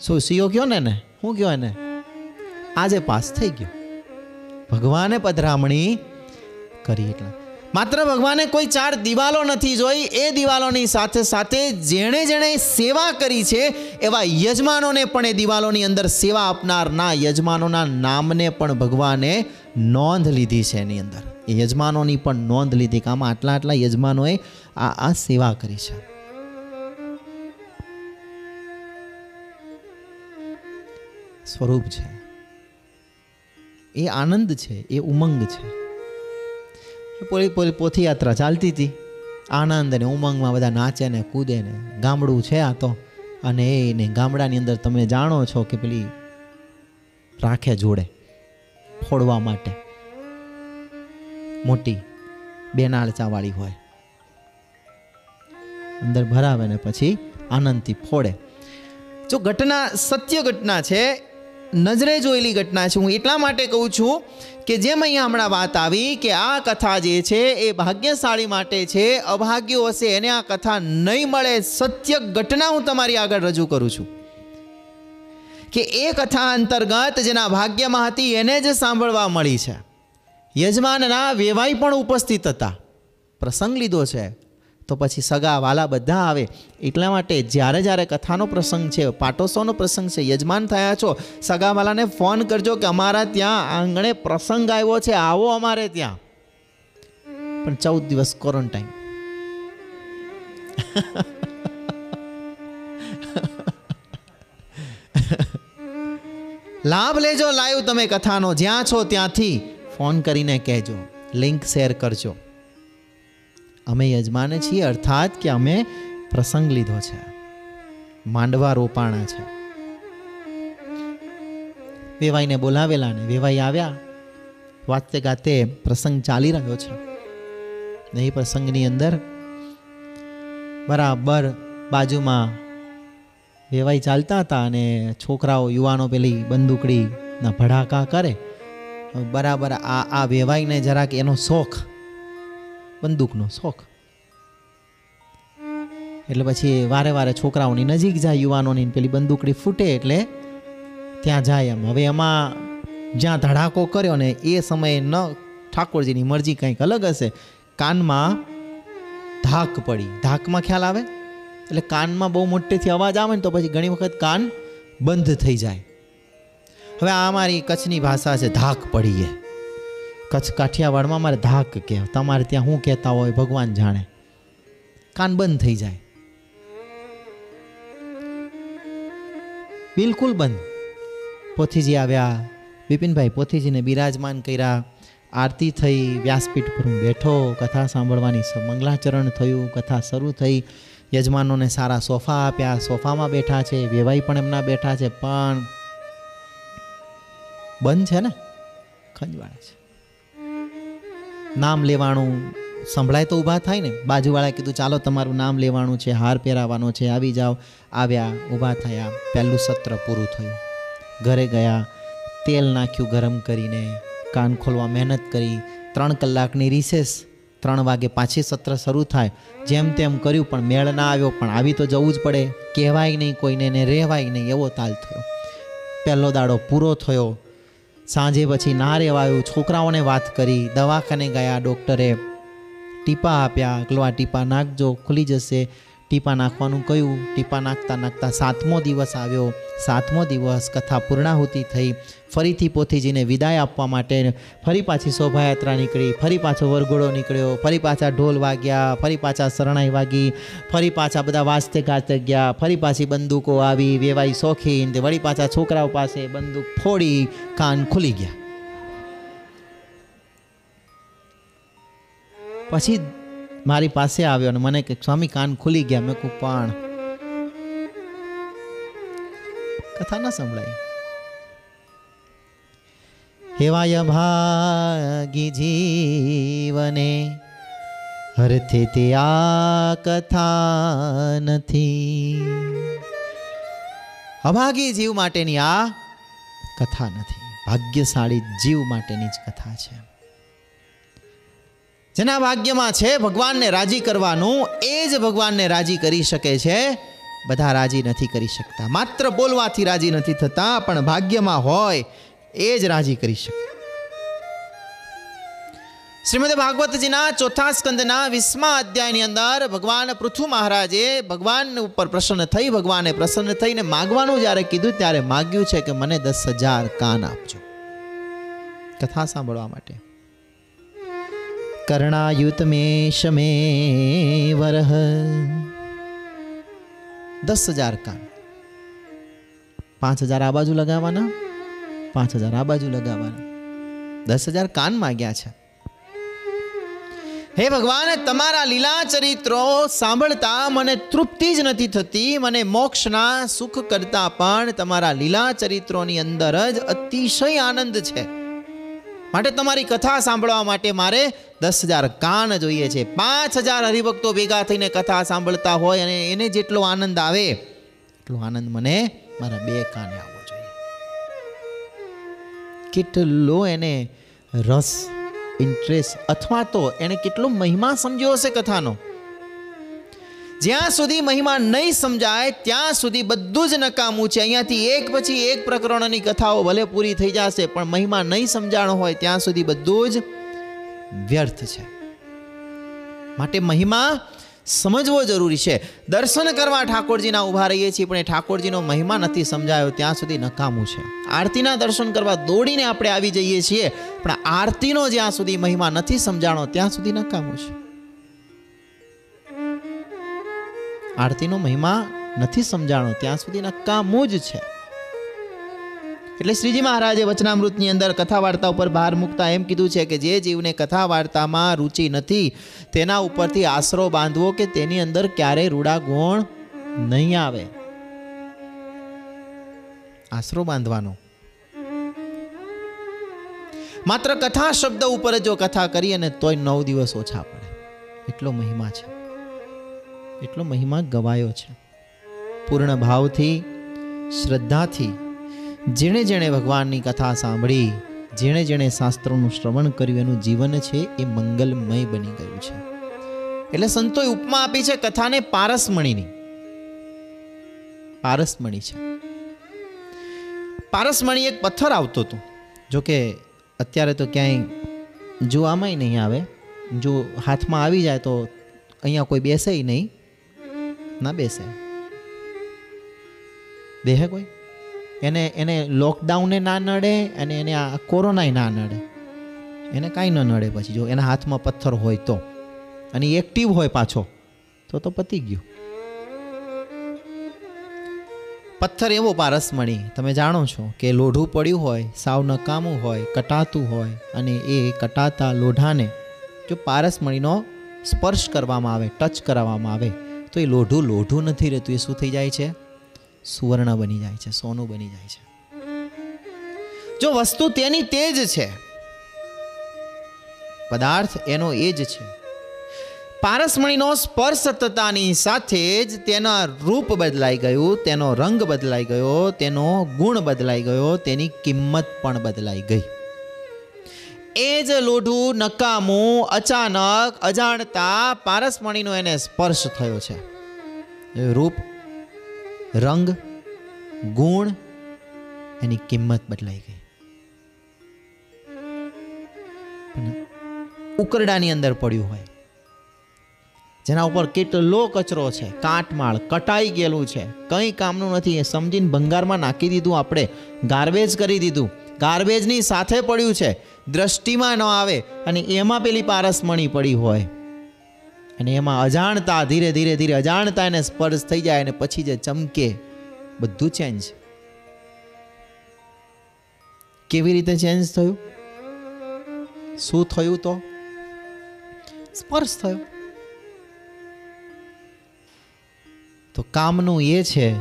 શું, સીઓ કયો ને ને શું કયો એને? આજે પાસ થઈ ગયો. ભગવાને પધરામણી કરી એટલે. માત્ર ભગવાને કોઈ ચાર દિવાલો નથી જોઈ, એ દિવાલોની સાથે સાથે જેણે જેણે સેવા કરી છે, એવા યજમાનોને પણ એ દિવાલોની અંદર સેવા આપનારના યજમાનોના નામને પણ ભગવાને નોંધ લીધી છે એની અંદર. એ યજમાનોની પણ નોંધ લીધી કે આમાં આટલા આટલા યજમાનોએ આ આ સેવા કરી છે. સ્વરૂપ છે. એ આનંદ છે, એ ઉમંગ છે. પોલી પોલી, પોથીયાત્રા ચાલતી હતી. આનંદ અને ઉમંગમાં બધા નાચે ને કૂદે ને ગામડું છે આ તો. અને એને ગામડાની અંદર તમે જાણો છો કે પેલી રાખે જોડે. ફોડવા માટે. મોટી બેનાળચાવાળી હોય. અંદર ભરાવે ને પછી આનંદથી ફોડે. જો ઘટના સત્ય ઘટના છે, નજરે જોયેલી ઘટના છે, હું એટલા માટે કહું છું કે જેમ અહીંયા હમણાં વાત આવી કે આ કથા જે છે એ ભાગ્યશાળી માટે છે, અભાગ્યો હશે, એને આ કથા નહીં મળે, સત્ય ઘટના હું તમારી આગળ રજૂ કરું છું. કે એ કથા અંતર્ગત જેના ભાગ્યમાં હતી, એને જ સાંભળવા મળી છે. યજમાનના વેવાઈ પણ ઉપસ્થિત હતા. પ્રસંગ લીધો છે. તો પછી સગા વાલા બધા આવે. એટલા માટે જ્યારે જ્યારે કથાનો પ્રસંગ છે, પાટોત્સવનો પ્રસંગ છે, યજમાન થયા છો સગાવાલાને ફોન કરજો કે અમારા ત્યાં આંગણે પ્રસંગ આવ્યો છે, આવો અમારે ત્યાં. પણ ચૌદ દિવસ ક્વોરન્ટાઇન લાભ લેજો લાઈવ તમે કથાનો. જ્યાં છો ત્યાંથી ફોન કરીને કહેજો. લિંક શેર કરજો. અમે યજમાને છીએ, અર્થાત કે અમે પ્રસંગ લીધો છે. માંડવા રોપાણા છે. વેવાઈને બોલાવેલા ને વેવાઈ આવ્યા. વાતે ગાતે પ્રસંગ ચાલી રહ્યો છે. ને એ પ્રસંગની અંદર બરાબર બાજુમાં વેવાઈ ચાલતા હતા અને છોકરાઓ, યુવાનો પેલી બંદૂકડીના ભડાકા કરે. બરાબર આ આ વેવાઈને જરાક એનો શોખ, બંદૂકનો શોખ. એટલે પછી વારે વારે છોકરાઓની નજીક જાય, યુવાનોની પેલી બંદૂકડી ફૂટે એટલે ત્યાં જાય એમ. હવે એમાં જ્યાં ધડાકો કર્યો ને એ સમયે ન, ઠાકોરજીની મરજી કંઈક અલગ હશે. કાનમાં ધાક પડી. ધાકમાં ખ્યાલ આવે? એટલે કાનમાં બહુ મોટેથી અવાજ આવે ને તો પછી ઘણી વખત કાન બંધ થઈ જાય. હવે આ મારી કચ્છની ભાષા છે, ધાક પડીએ. કચ્છ કાઠિયાવાડમાં મારે ધાક કહે તમારે ત્યાં શું કહેતા હોય ભગવાન જાણે. કાન બંધ થઈ જાય. બિલકુલ બંધ. પોથીજી આવ્યા. બિપિનભાઈ પોથીજીને બિરાજમાન કર્યા. આરતી થઈ, વ્યાસપીઠ પર હું બેઠો. કથા સાંભળવાની મંગલાચરણ થયું. કથા શરૂ થઈ. યજમાનોને સારા સોફા આપ્યા. સોફામાં બેઠા છે, વેવાઈ પણ એમના બેઠા છે, પણ બંધ છે ને? ખંજવાળા છે. નામ લેવાનું સંભળાય તો ઊભા થાય ને? બાજુવાળા કીધું, ચાલો, તમારું નામ લેવાનું છે, હાર પહેરાવાનો છે, આવી જાઓ. આવ્યા, ઊભા થયા. પહેલું સત્ર પૂરું થયું. ઘરે ગયા, તેલ નાખ્યું ગરમ કરીને, કાન ખોલવા મહેનત કરી. ત્રણ કલાકની રિસેસ ત્રણ વાગે પાછી સત્ર શરૂ થાય. જેમ તેમ કર્યું, પણ મેળ ના આવ્યો, પણ આવી તો જવું જ પડે. કહેવાય નહીં કોઈને ને રહેવાય નહીં એવો તાલ થયો. પહેલો દાડો પૂરો થયો. સાંજે પછી ના રહેવાયું છોકરાઓને વાત કરી. દવાખાને ગયા, ડૉક્ટરે ટીપા આપ્યા. કલો ટીપા નાખજો, ખુલી જશે. ટીપા નાખવાનું કહ્યું. ટીપા નાખતા નાખતા સાતમો દિવસ આવ્યો. સાતમો દિવસ કથા પૂર્ણાહુતિ થઈ. ફરીથી પોથીજીને વિદાય આપવા માટે ફરી પાછી શોભાયાત્રા નીકળી. ફરી પાછો વરઘોડો નીકળ્યો. ફરી પાછા ઢોલ વાગ્યા. ફરી પાછા શરણાઈ વાગી. ફરી પાછા બધા વાજતે ગાજતે ગયા. ફરી પાછી બંદૂકો આવી, વેવાઈ શોખીન વળી પાછા છોકરાઓ પાસે બંદૂક ફોડી, કાન ખુલી ગયા. પછી મારી પાસે આવ્યો અને મને કે, સ્વામી, કાન ખુલી ગયા. મેં કહું, પણ. કથા ના સંભળાય. હેવાય ભાગી જીવને, હરથે તે આ કથા નથી. અભાગી જીવ માટેની આ કથા નથી. ભાગ્યશાળી જીવ માટેની જ કથા છે. જેના ભાગ્યમાં છે ભગવાનને રાજી કરવાનું, એ જ ભગવાનને રાજી કરી શકે છે. બધા રાજી નથી કરી શકતા. માત્ર બોલવાથી રાજી નથી થતા, પણ ભાગ્યમાં હોય, એ જ રાજી કરી શકે. શ્રીમદ ભાગવતજીના ચોથા સ્કંદના વીસમા અધ્યાયની અંદર ભગવાન પૃથુ મહારાજે ભગવાન ઉપર પ્રસન્ન થઈ, ભગવાને પ્રસન્ન થઈને માગવાનું જ્યારે કીધું, ત્યારે માગ્યું છે કે મને દસ હજાર કાન આપજો. કથા સાંભળવા માટે. કર્ણાયુત મે શમે વરહ દસ હજાર કાન પાંચ હજાર આ બાજુ લગાવવાના પાંચ હજાર આ બાજુ લગાવવાના દસ હજાર કાન માગ્યા છે હે ભગવાન તમારા લીલા ચરિત્રો સાંભળતા મને તૃપ્તિ જ નથી થતી, મને મોક્ષના સુખ કરતા પણ તમારા લીલા ચરિત્રોની અંદર જ અતિશય આનંદ છે. માટે તમારી કથા સાંભળવા માટે મારે દસ હજાર કાન જોઈએ છે. પાંચ હજાર હરિભક્તો ભેગા થઈને કથા સાંભળતા હોય અને એને જેટલો આનંદ આવે, એટલો આનંદ મને મારા બે કાને આવવો જોઈએ. કેટલો એને રસ ઇન્ટરેસ્ટ અથવા તો એને કેટલો મહિમા સમજ્યો હશે કથાનો? જ્યાં સુધી મહિમા નહીં સમજાય, ત્યાં સુધી બધું જ નકામું છે. અહીંયાથી એક પછી એક પ્રકરણોની કથાઓ ભલે પૂરી થઈ જશે, પણ મહિમા નહીં સમજાણો હોય, ત્યાં સુધી બધું જ વ્યર્થ છે. માટે મહિમા સમજવો જરૂરી છે. દર્શન કરવા ઠાકોરજીના ઊભા રહીએ છીએ, પણ એ ઠાકોરજીનો મહિમા નથી સમજાયો, ત્યાં સુધી નકામું છે. આરતીના દર્શન કરવા દોડીને આપણે આવી જઈએ છીએ, પણ આરતીનો જ્યાં સુધી મહિમા નથી સમજાણો, ત્યાં સુધી નકામું છે. આરતીનો મહિમા નથી સમજાણો, ત્યાં સુધી નકામું જ છે. એટલે શ્રીજી મહારાજે વચનામૃતની અંદર કથા વાર્તા ઉપર ભાર મૂકતા એમ કીધું છે કે જે જીવને કથા વાર્તામાં રુચિ નથી, તેના ઉપરથી આશરો બાંધવો કે તેની અંદર ક્યારેય રૂડા ગુણ નહીં આવે. આશરો બાંધવાનો. માત્ર કથા શબ્દ ઉપર જ જો કથા કરી અને તોય નવ દિવસ ઓછા પડે. એટલો મહિમા છે. એટલો મહિમા ગવાયો છે. પૂર્ણ ભાવથી, શ્રદ્ધાથી, જેણે જેણે ભગવાનની કથા સાંભળી, જેણે જેણે શાસ્ત્રોનું શ્રવણ કર્યું, એનું જીવન છે એ મંગલમય બની ગયું છે. એટલે સંતોએ ઉપમા આપી છે કથાને પારસમણીની. પારસમણી છે. પારસમણી એક પથ્થર આવતો હતો. જોકે અત્યારે તો ક્યાંય જોવામાંય નહીં આવે, જો હાથમાં આવી જાય તો અહીંયા કોઈ બેસે નહીં. ના બેસે. બેહે કોઈ? એને એને લોકડાઉને ના નડે અને એને આ કોરોનાય ના નડે. એને કાંઈ ન નડે પછી. જો એના હાથમાં પથ્થર હોય તો. અને એક્ટિવ હોય પાછો, તો તો પતી ગયું. પથ્થર એવો પારસ મળી તમે જાણો છો કે લોઢું પડ્યું હોય, સાવ નકામું હોય, કટાતું હોય અને એ કટાતા લોઢાને જો પારસમણીનો સ્પર્શ કરવામાં આવે, ટચ કરાવવામાં આવે તો એ લોઢું લોઢું નથી રહેતું. એ શું થઈ જાય છે? સુવર્ણ બની જાય છે, સોનું બની જાય છે. જો વસ્તુ તેની તે જ છે, પદાર્થ એનો એ જ છે. પારસમણીનો સ્પર્શ થતાની સાથે જ તેના રૂપ બદલાઈ ગયું, તેનો રંગ બદલાઈ ગયો, તેનો ગુણ બદલાઈ ગયો, તેની કિંમત પણ બદલાઈ ગઈ. એ જ લોઢું નકામું અચાનક અજાણતા પારસમણીનો એને સ્પર્શ થયો છે. રૂપ, રંગ, ગુણ એની કિંમત બદલાઈ ગઈ. ઉકરડાની અંદર પડ્યું હોય. જેના ઉપર કેટલો કચરો છે, કાટમાળ કટાઈ ગયેલું છે. કંઈ કામનું નથી, એ સમજીને ભંગારમાં નાખી દીધું આપણે, ગાર્બેજ કરી દીધું. ગાર્બેજની સાથે પડ્યું છે. દ્રષ્ટિમાં ન આવે અને એમાં પેલી પારસમણી પડી હોય. અને એમાં અજાણતા ધીરે ધીરે ધીરે અજાણતા એને સ્પર્શ થઈ જાય અને પછી જે ચમકે, બધું ચેન્જ કેવી રીતે ચેન્જ થયું? શું થયું તો? સ્પર્શ થયો. તો કામનું એ છે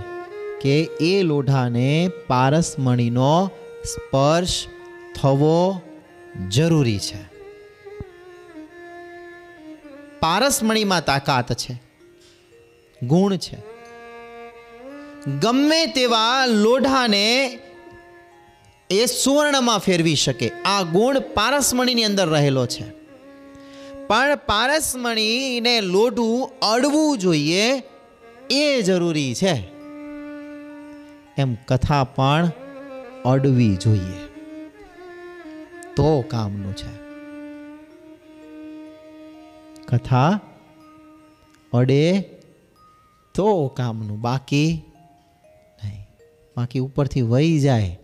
કે એ લોઢાને પારસમણીનો સ્પર્શ થવો જરૂરી છે. પારસમણીમાં તાકાત છે, ગુણ છે. ગમે તેવા લોઢાને એ સુવર્ણમાં ફેરવી શકે, આ ગુણ પારસમણીની અંદર રહેલો છે. પણ પારસમણીને લોઢું અડવું જોઈએ એ જરૂરી છે. એમ કથા પણ અડવી જોઈએ. તો કામનું છે. કથા અડે તો કામનું બાકી નહીં. બાકી ઉપરથી વહી જાય.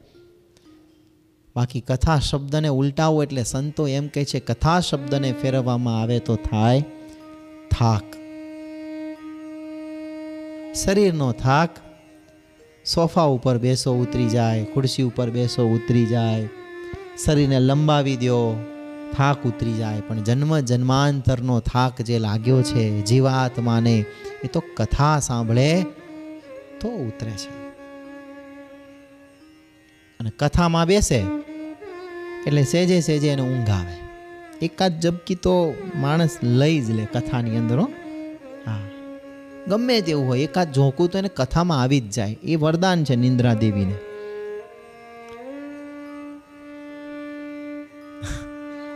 બાકી કથા શબ્દને ઉલટાવો એટલે સંતો એમ કહે છે, કથા શબ્દને ફેરવવામાં આવે તો થાય થાક. શરીરનો થાક સોફા ઉપર બેસો, ઉતરી જાય, ખુરશી ઉપર બેસો, ઉતરી જાય. શરીરને લંબાવી દો, થાક ઉતરી જાય. પણ જન્મ જન્માંતરનો થાક જે લાગ્યો છે, જીવાત્માને, એ તો કથા સાંભળે તો ઉતરે છે. અને કથામાં બેસે એટલે સેજે સેજે એને ઊંઘ આવે. એકાદ ઝબકી તો માણસ લઈ જ લે કથાની અંદર. હા ગમે તેવું હોય, એકાદ ઝોંકું તો એને કથામાં આવી જ જાય. એ વરદાન છે નિંદ્રા દેવીને.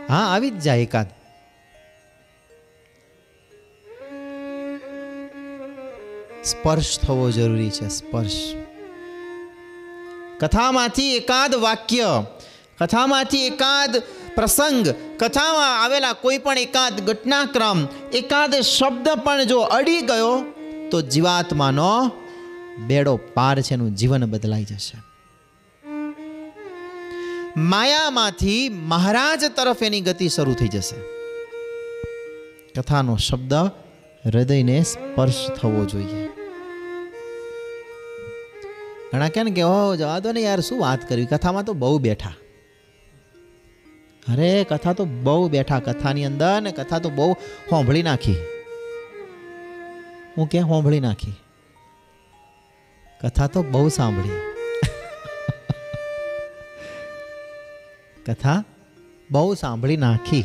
હા, આવી જ જાય એકાદ. સ્પર્શ થવો જરૂરી છે, સ્પર્શ. કથામાંથી એકાદ વાક્ય, કથામાંથી એકાદ પ્રસંગ, કથામાં આવેલા કોઈ પણ એકાદ ઘટનાક્રમ, એકાદ શબ્દ પણ જો અડી ગયો તો જીવાત્માનો બેડો પાર છે એનું જીવન બદલાઈ જશે. માયામાંથી મહારાજ તરફ એની ગતિ શરૂ થઈ જશે. કથાનો શબ્દ હૃદયને સ્પર્શ થવો જોઈએ. ઘણા કે ને કે ઓ જવા દો ને યાર, શું વાત કરવી? કથામાં તો બહુ બેઠા. અરે, કથા તો બહુ બેઠા. કથાની અંદર ને કથા તો બહુ હોંભળી નાખી. હું કે સાંભળી નાખી? કથા તો બહુ સાંભળી. કથા બહુ સાંભળી નાખી.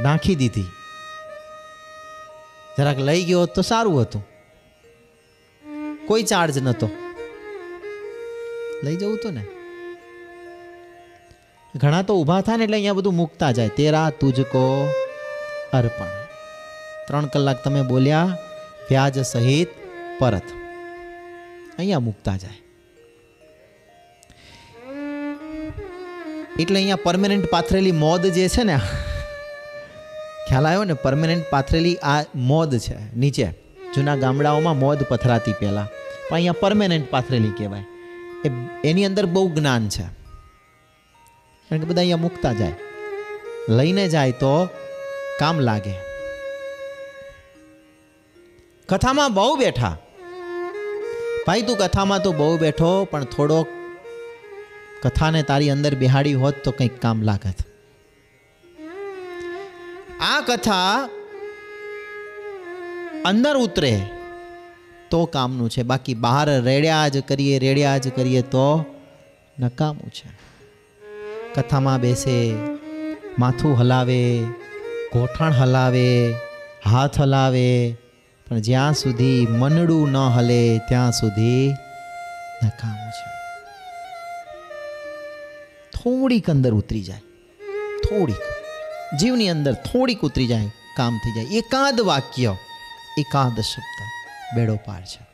નાખી દીધી. જરાક લઈ ગયો તો સારું હતું. કોઈ ચાર્જ નહોતો. લઈ જવું તો ને. ઘણા તો ઊભા થાય ને એટલે અહીંયા બધું મૂકતા જાય. તેરા તુજકો અર્પણ. ત્રણ કલાક તમે બોલ્યા, વ્યાજ સહિત પરત. અહીંયા મૂકતા જાય. એટલે અહીંયા પરમેનન્ટ પાથરેલી મોદ જે છે ને, ખ્યાલ આવ્યો ને પરમેનન્ટ પાથરેલી આ મોદ છે, નીચે, જૂના ગામડાઓમાં મોદ પથરાતી પહેલાં. પણ અહીંયા પરમેનન્ટ પાથરેલી કહેવાય. એ એની અંદર બહુ જ્ઞાન છે. કારણ કે બધા અહીંયા મૂકતા જાય. લઈને જાય તો કામ લાગે. કથામાં બહુ બેઠા. ભાઈ, તું કથામાં તો બહુ બેઠો, પણ થોડોક કથાને તારી અંદર બિહાડી હોત તો કંઈક કામ લાગત. આ કથા અંદર ઉતરે તો કામનું છે. બાકી બહાર રેડ્યા જ કરીએ, રેડ્યા જ કરીએ તો નકામું છે. કથામાં બેસે, માથું હલાવે, ગોઠણ હલાવે, હાથ હલાવે પણ જ્યાં સુધી મનડું ન હલે, ત્યાં સુધી નકામું છે. થોડીક અંદર ઉતરી જાય. થોડીક. જીવની અંદર થોડીક ઉતરી જાય, કામ થઈ જાય. એકાદ વાક્ય, એકાદ શબ્દ બેડો પાર છે.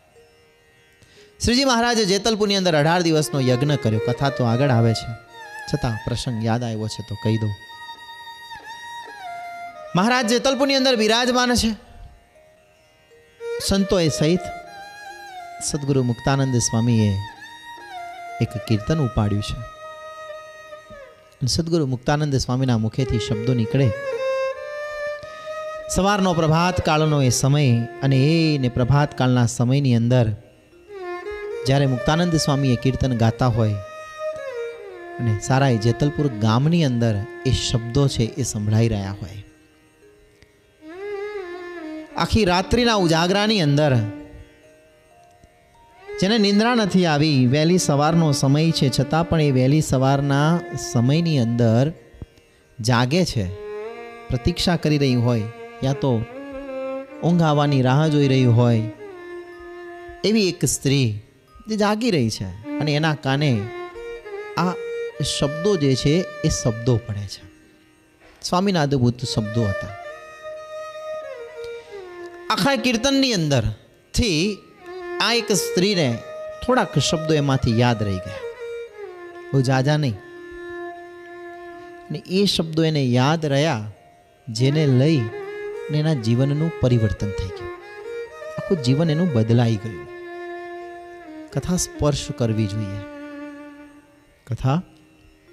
શ્રીજી મહારાજે જેતલપુરની અંદર અઢાર દિવસનો યજ્ઞ કર્યો. કથા તો આગળ આવે છે. છતાં પ્રસંગ યાદ આવ્યો છે તો કહી દઉં. મહારાજ જેતલપુરની અંદર બિરાજમાન છે. સંતોએ સહિત સદગુરુ મુક્તાનંદ સ્વામીએ એક કીર્તન ઉપાડ્યું છે. સદગુરુ મુક્તાનંદ સ્વામીના મુખેથી શબ્દો નીકળે. સવારનો પ્રભાત કાળનો એ સમય અને એને પ્રભાત કાળના સમયની અંદર જ્યારે મુક્તાનંદ સ્વામી એ કીર્તન ગાતા હોય અને સારા એ જેતલપુર ગામની અંદર એ શબ્દો છે એ સંભળાઈ રહ્યા હોય. આખી રાત્રિના ઉજાગરાની અંદર. જેને નિંદ્રા નથી આવી, વહેલી સવારનો સમય છે, છતાં પણ એ વહેલી સવારના સમયની અંદર જાગે છે, પ્રતીક્ષા કરી રહી હોય, યા તો ઊંઘ આવવાની રાહ જોઈ રહી હોય, એવી એક સ્ત્રી જે જાગી રહી છે અને એના કાને આ શબ્દો જે છે એ શબ્દો પડે છે. સ્વામીના શબ્દો હતા. આખા કીર્તનની અંદરથી આ એક સ્ત્રીને થોડાક શબ્દો એમાંથી યાદ રહી ગયા. બહુ જાજા નહીં. અને એ શબ્દો એને યાદ રહ્યા જેને લઈ એના જીવનનું પરિવર્તન થઈ ગયું. આખું જીવન એનું બદલાઈ ગયું. કથા સ્પર્શ કરવી જોઈએ. કથા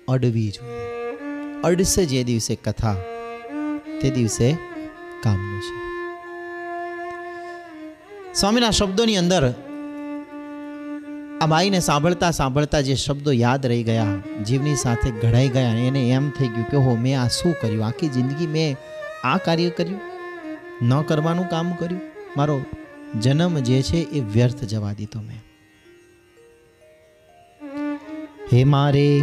અડવી જોઈએ. અડશે જે દિવસે કથા, તે દિવસે કામનું છે. સ્વામીના શબ્દોની અંદર આ બાઈને સાંભળતા સાંભળતા જે શબ્દો યાદ રહી ગયા, જીવની સાથે ઘડાઈ ગયા એને એમ થઈ ગયું કે, હો, મેં આ શું કર્યું? આખી જિંદગી મેં આ કાર્ય કર્યું? ન કરવાનું કામ કર્યું? મારો જન્મ જે છે એ વ્યર્થ જવા દીધો મેં. હે મારે,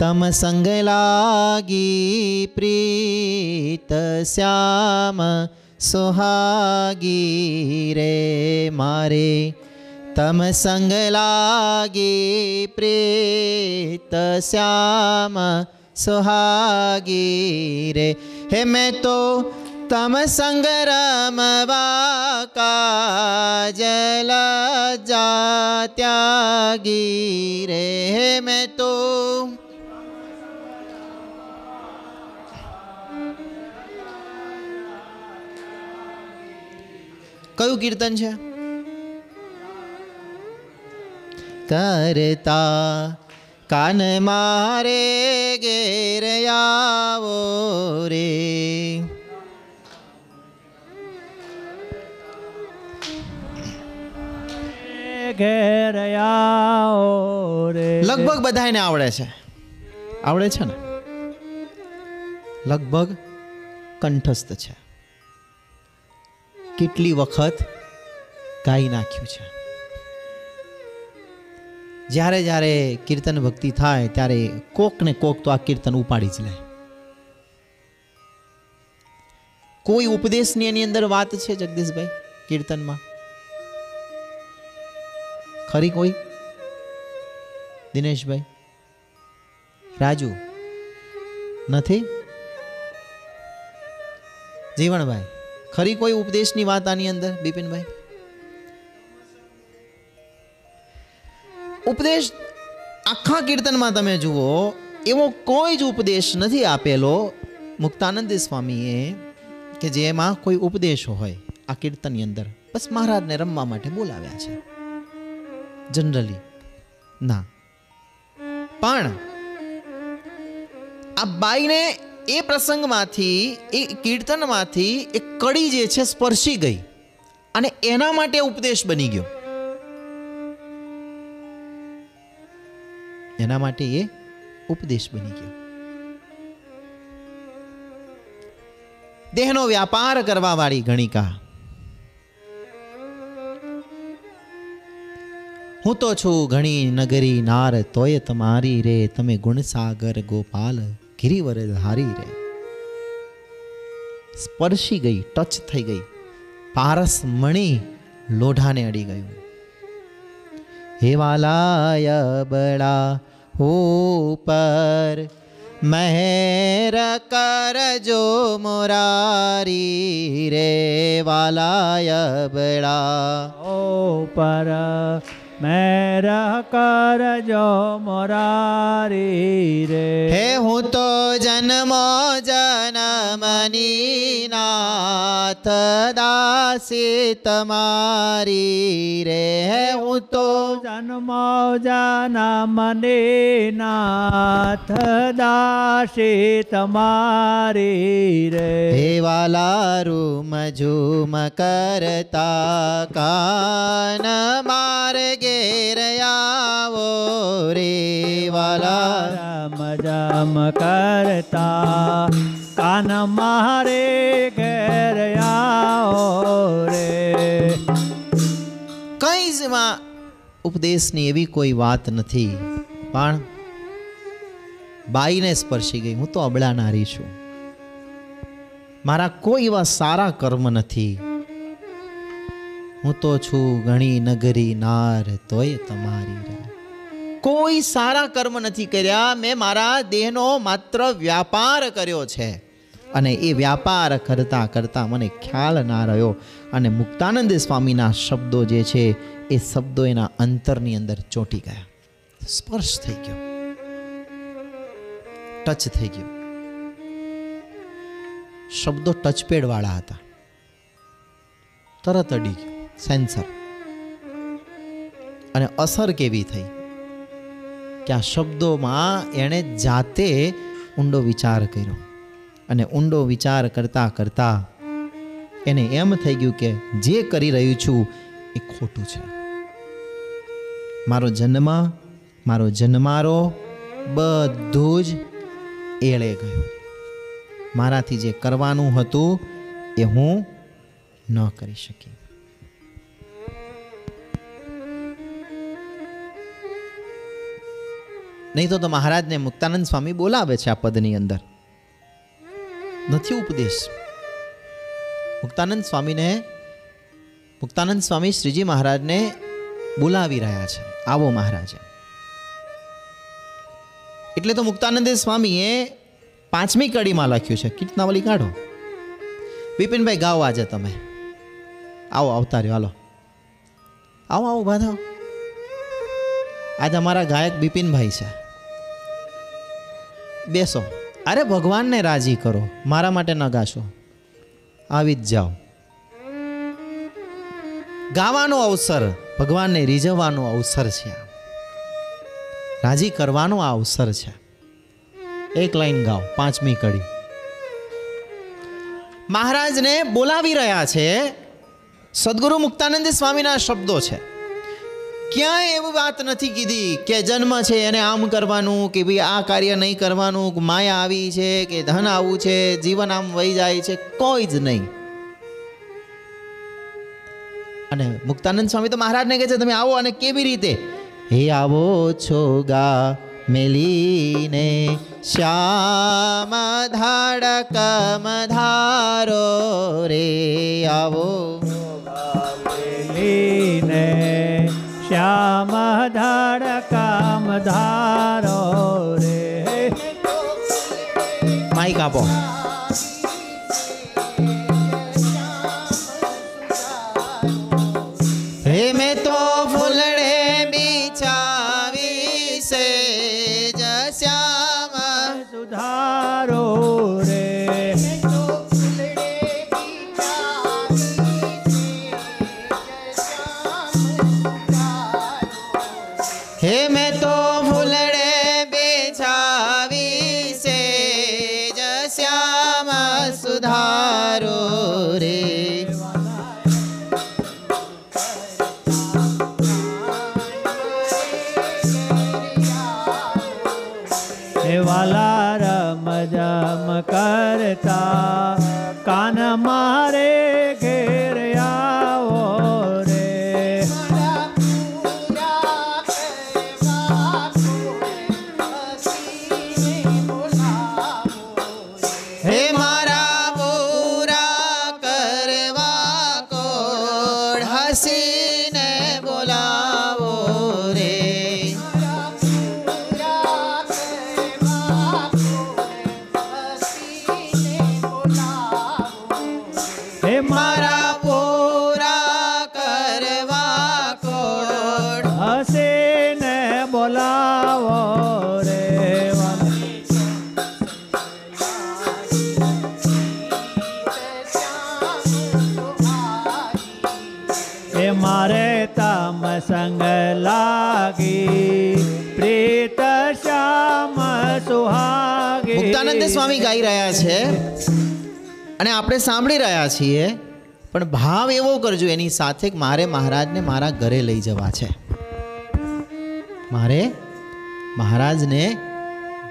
તમ સંગ લાગી પ્રીત શ્યામ સુહાગી રે મારે તમ સંગ લાગી પ્રીત શ્યામ સુહાગી રે હે મેં તો તમ સંગ રમવા કાજલ જા ત્યાગી રે હે મેં તો કયું કીર્તન છે? કરતા કાન મારે ઘેર આવો રે.
ઘેર આવો રે.
લગભગ બધાને આવડે છે. આવડે છે ને? લગભગ કંઠસ્થ છે. કેટલી વખત ગાઈ નાખ્યું છે? જ્યારે જ્યારે કીર્તન ભક્તિ થાય, ત્યારે કોક ને કોક તો આ કીર્તન ઉપાડી જ લે. કોઈ ઉપદેશની એની અંદર વાત છે જગદીશભાઈ, કીર્તનમાં? ખરી કોઈ? દિનેશભાઈ? રાજુ? નથી? જીવણભાઈ? ખરી કોઈ ઉપદેશની વાત આની અંદર, બિપિનભાઈ? ઉપદેશ આખા કીર્તનમાં તમે જુઓ, એવો કોઈ જ ઉપદેશ નથી આપેલો મુક્તાનંદ સ્વામીએ કે જેમાં કોઈ ઉપદેશ હોય આ કીર્તનની અંદર. બસ મહારાજને રમવા માટે બોલાવ્યા છે. જનરલી, ના. પણ આ બાઈને એ પ્રસંગમાંથી, એ કીર્તનમાંથી એ કડી જે છે સ્પર્શી ગઈ અને એના માટે ઉપદેશ બની ગયો. એના માટે એ ઉપદેશ બની ગયો. દેહનો વ્યાપાર કરવા વાળી ગણિકા. હું તો છું ઘણી નગરી નાર, તોય તમારી રે તમે ગુણસાગર ગોપાલ. ગિરિવર હારી રે. સ્પર્શી ગઈ, ટચ થઈ ગઈ. પારસ મણી લોઢાને અડી ગયું. હે વાલાય બળા ઉપર, મહેર કરજો મોરારી રે વાલાય બળા.
ઓ પર મેર કરજો મોરારી રે.
હે હું તો જન્મ જનમની નાથ દાસી તમારી રે. હે હું તો
જન્મ જનમની નાથ દાસી તમારી રે.
હે વાલા રૂમ ઝૂમ કરતા કાન માર ઘેર રે વાલા
રામ જામ કરતા કાન મારે ઘેર આવો રે
કંઈ જ એમાં ઉપદેશની એવી કોઈ વાત નથી પણ બાઈને સ્પર્શી ગઈ. હું તો અબળા નારી છું. મારા કોઈ એવા સારા કર્મ નથી હું તો છું ઘણી નગરી નાર, તોય તમારી કોઈ સારા કર્મ નથી કર્યા, મેં મારા દેહનો માત્ર વ્યાપાર કર્યો છે. અને એ વ્યાપાર કરતાં કરતાં મને ખ્યાલ ના રહ્યો. અને મુક્તાનંદ સ્વામીના શબ્દો જે છે, એ શબ્દો એના અંતરની અંદર ચોંટી ગયા. સ્પર્શ થઈ ગયો. ટચ થઈ ગયો. શબ્દો ટચપેડવાળા હતા. તરત અડી ગયો. સેન્સર. અને અસર કેવી થઈ? કે આ શબ્દોમાં એણે જાતે ઊંડો વિચાર કર્યો. અને ઊંડો વિચાર કરતા કરતા એને એમ થઈ ગયું કે જે કરી રહ્યું છું એ ખોટું છે. મારો જન્મ, મારો જન્મારો બધું જ એળે ગયું. મારાથી જે કરવાનું હતું એ હું ન કરી શકી. નહીં તો તો મહારાજને મુક્તાનંદ સ્વામી બોલાવે છે આ પદની અંદર. નથી ઉપદેશ. મુક્તાનંદ સ્વામીને, મુક્તાનંદ સ્વામી શ્રીજી મહારાજને બોલાવી રહ્યા છે. આવો મહારાજ. એટલે તો મુક્તાનંદ સ્વામીએ પાંચમી કડીમાં લખ્યું છે. કીર્તનાવલી કાઢો. બિપિનભાઈ ગાઓ આજે તમે. આવો આવતા રહ્યો હાલો. આવો આવો બાધાઓ આજે અમારા ગાયક બિપિનભાઈ છે. બેસો. અરે ભગવાનને રાજી કરો. મારા માટે ન ગાશો આવી જ જાઓ. ગાવાનો અવસર. ભગવાનને રીઝવવાનો અવસર છે રાજી કરવાનો આ અવસર છે એક લાઈન ગાઓ. પાંચમી કડી. મહારાજને બોલાવી રહ્યા છે સદગુરુ મુક્તાનંદ સ્વામીના શબ્દો છે. ક્યાંય એવી વાત નથી કીધી કે જન્મ છે એને આમ કરવાનું, કે ભાઈ આ કાર્ય નહીં કરવાનું માયા આવી છે, કે ધન આવું છે, જીવન આમ વહી જાય છે, કોઈ જ નહીં. અને મુક્તાનંદ સ્વામી તો મહારાજને કહે છે, તમે આવો અને કેવી રીતે? હે આવો છો ગા મેલીને, શ્યામ ધાડકમ ધારો રે, આવો
લીને શ્યામ ધાર કામ ધારો રે
માઈક આપો અને આપણે સાંભળી રહ્યા છીએ, પણ ભાવ એવો કરજો, એની સાથે મારે મહારાજને મારા ઘરે લઈ જવા છે. મારે મહારાજને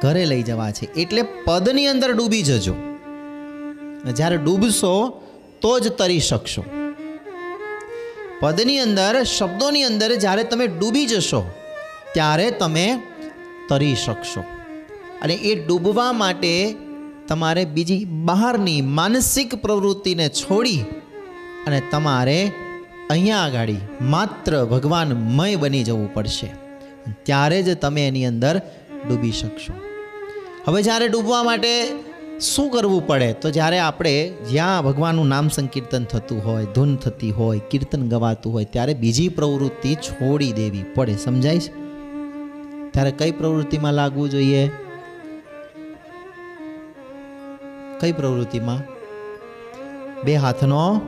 ઘરે લઈ જવા છે. એટલે પદની અંદર ડૂબી જજો. જ્યારે ડૂબશો, તો જ તરી શકશો. પદની અંદર, શબ્દોની અંદર જ્યારે તમે ડૂબી જશો, ત્યારે તમે તરી શકશો. અને એ ડૂબવા માટે તમારે બીજી બહારની માનસિક પ્રવૃત્તિને છોડી અને તમારે અહીંયા આગળ માત્ર ભગવાનમય બની જવું પડશે. ત્યારે જ તમે એની અંદર ડૂબી શકશો. હવે જ્યારે ડૂબવા માટે શું કરવું પડે? તો જ્યારે આપણે જ્યાં ભગવાનનું નામ સંકીર્તન થતું હોય, ધૂન થતી હોય, કીર્તન ગવાતું હોય, ત્યારે બીજી પ્રવૃત્તિ છોડી દેવી પડે. સમજાય છે? ત્યારે કઈ પ્રવૃત્તિમાં લાગવું જોઈએ? કઈ પ્રવૃત્તિમાં? બે હાથનો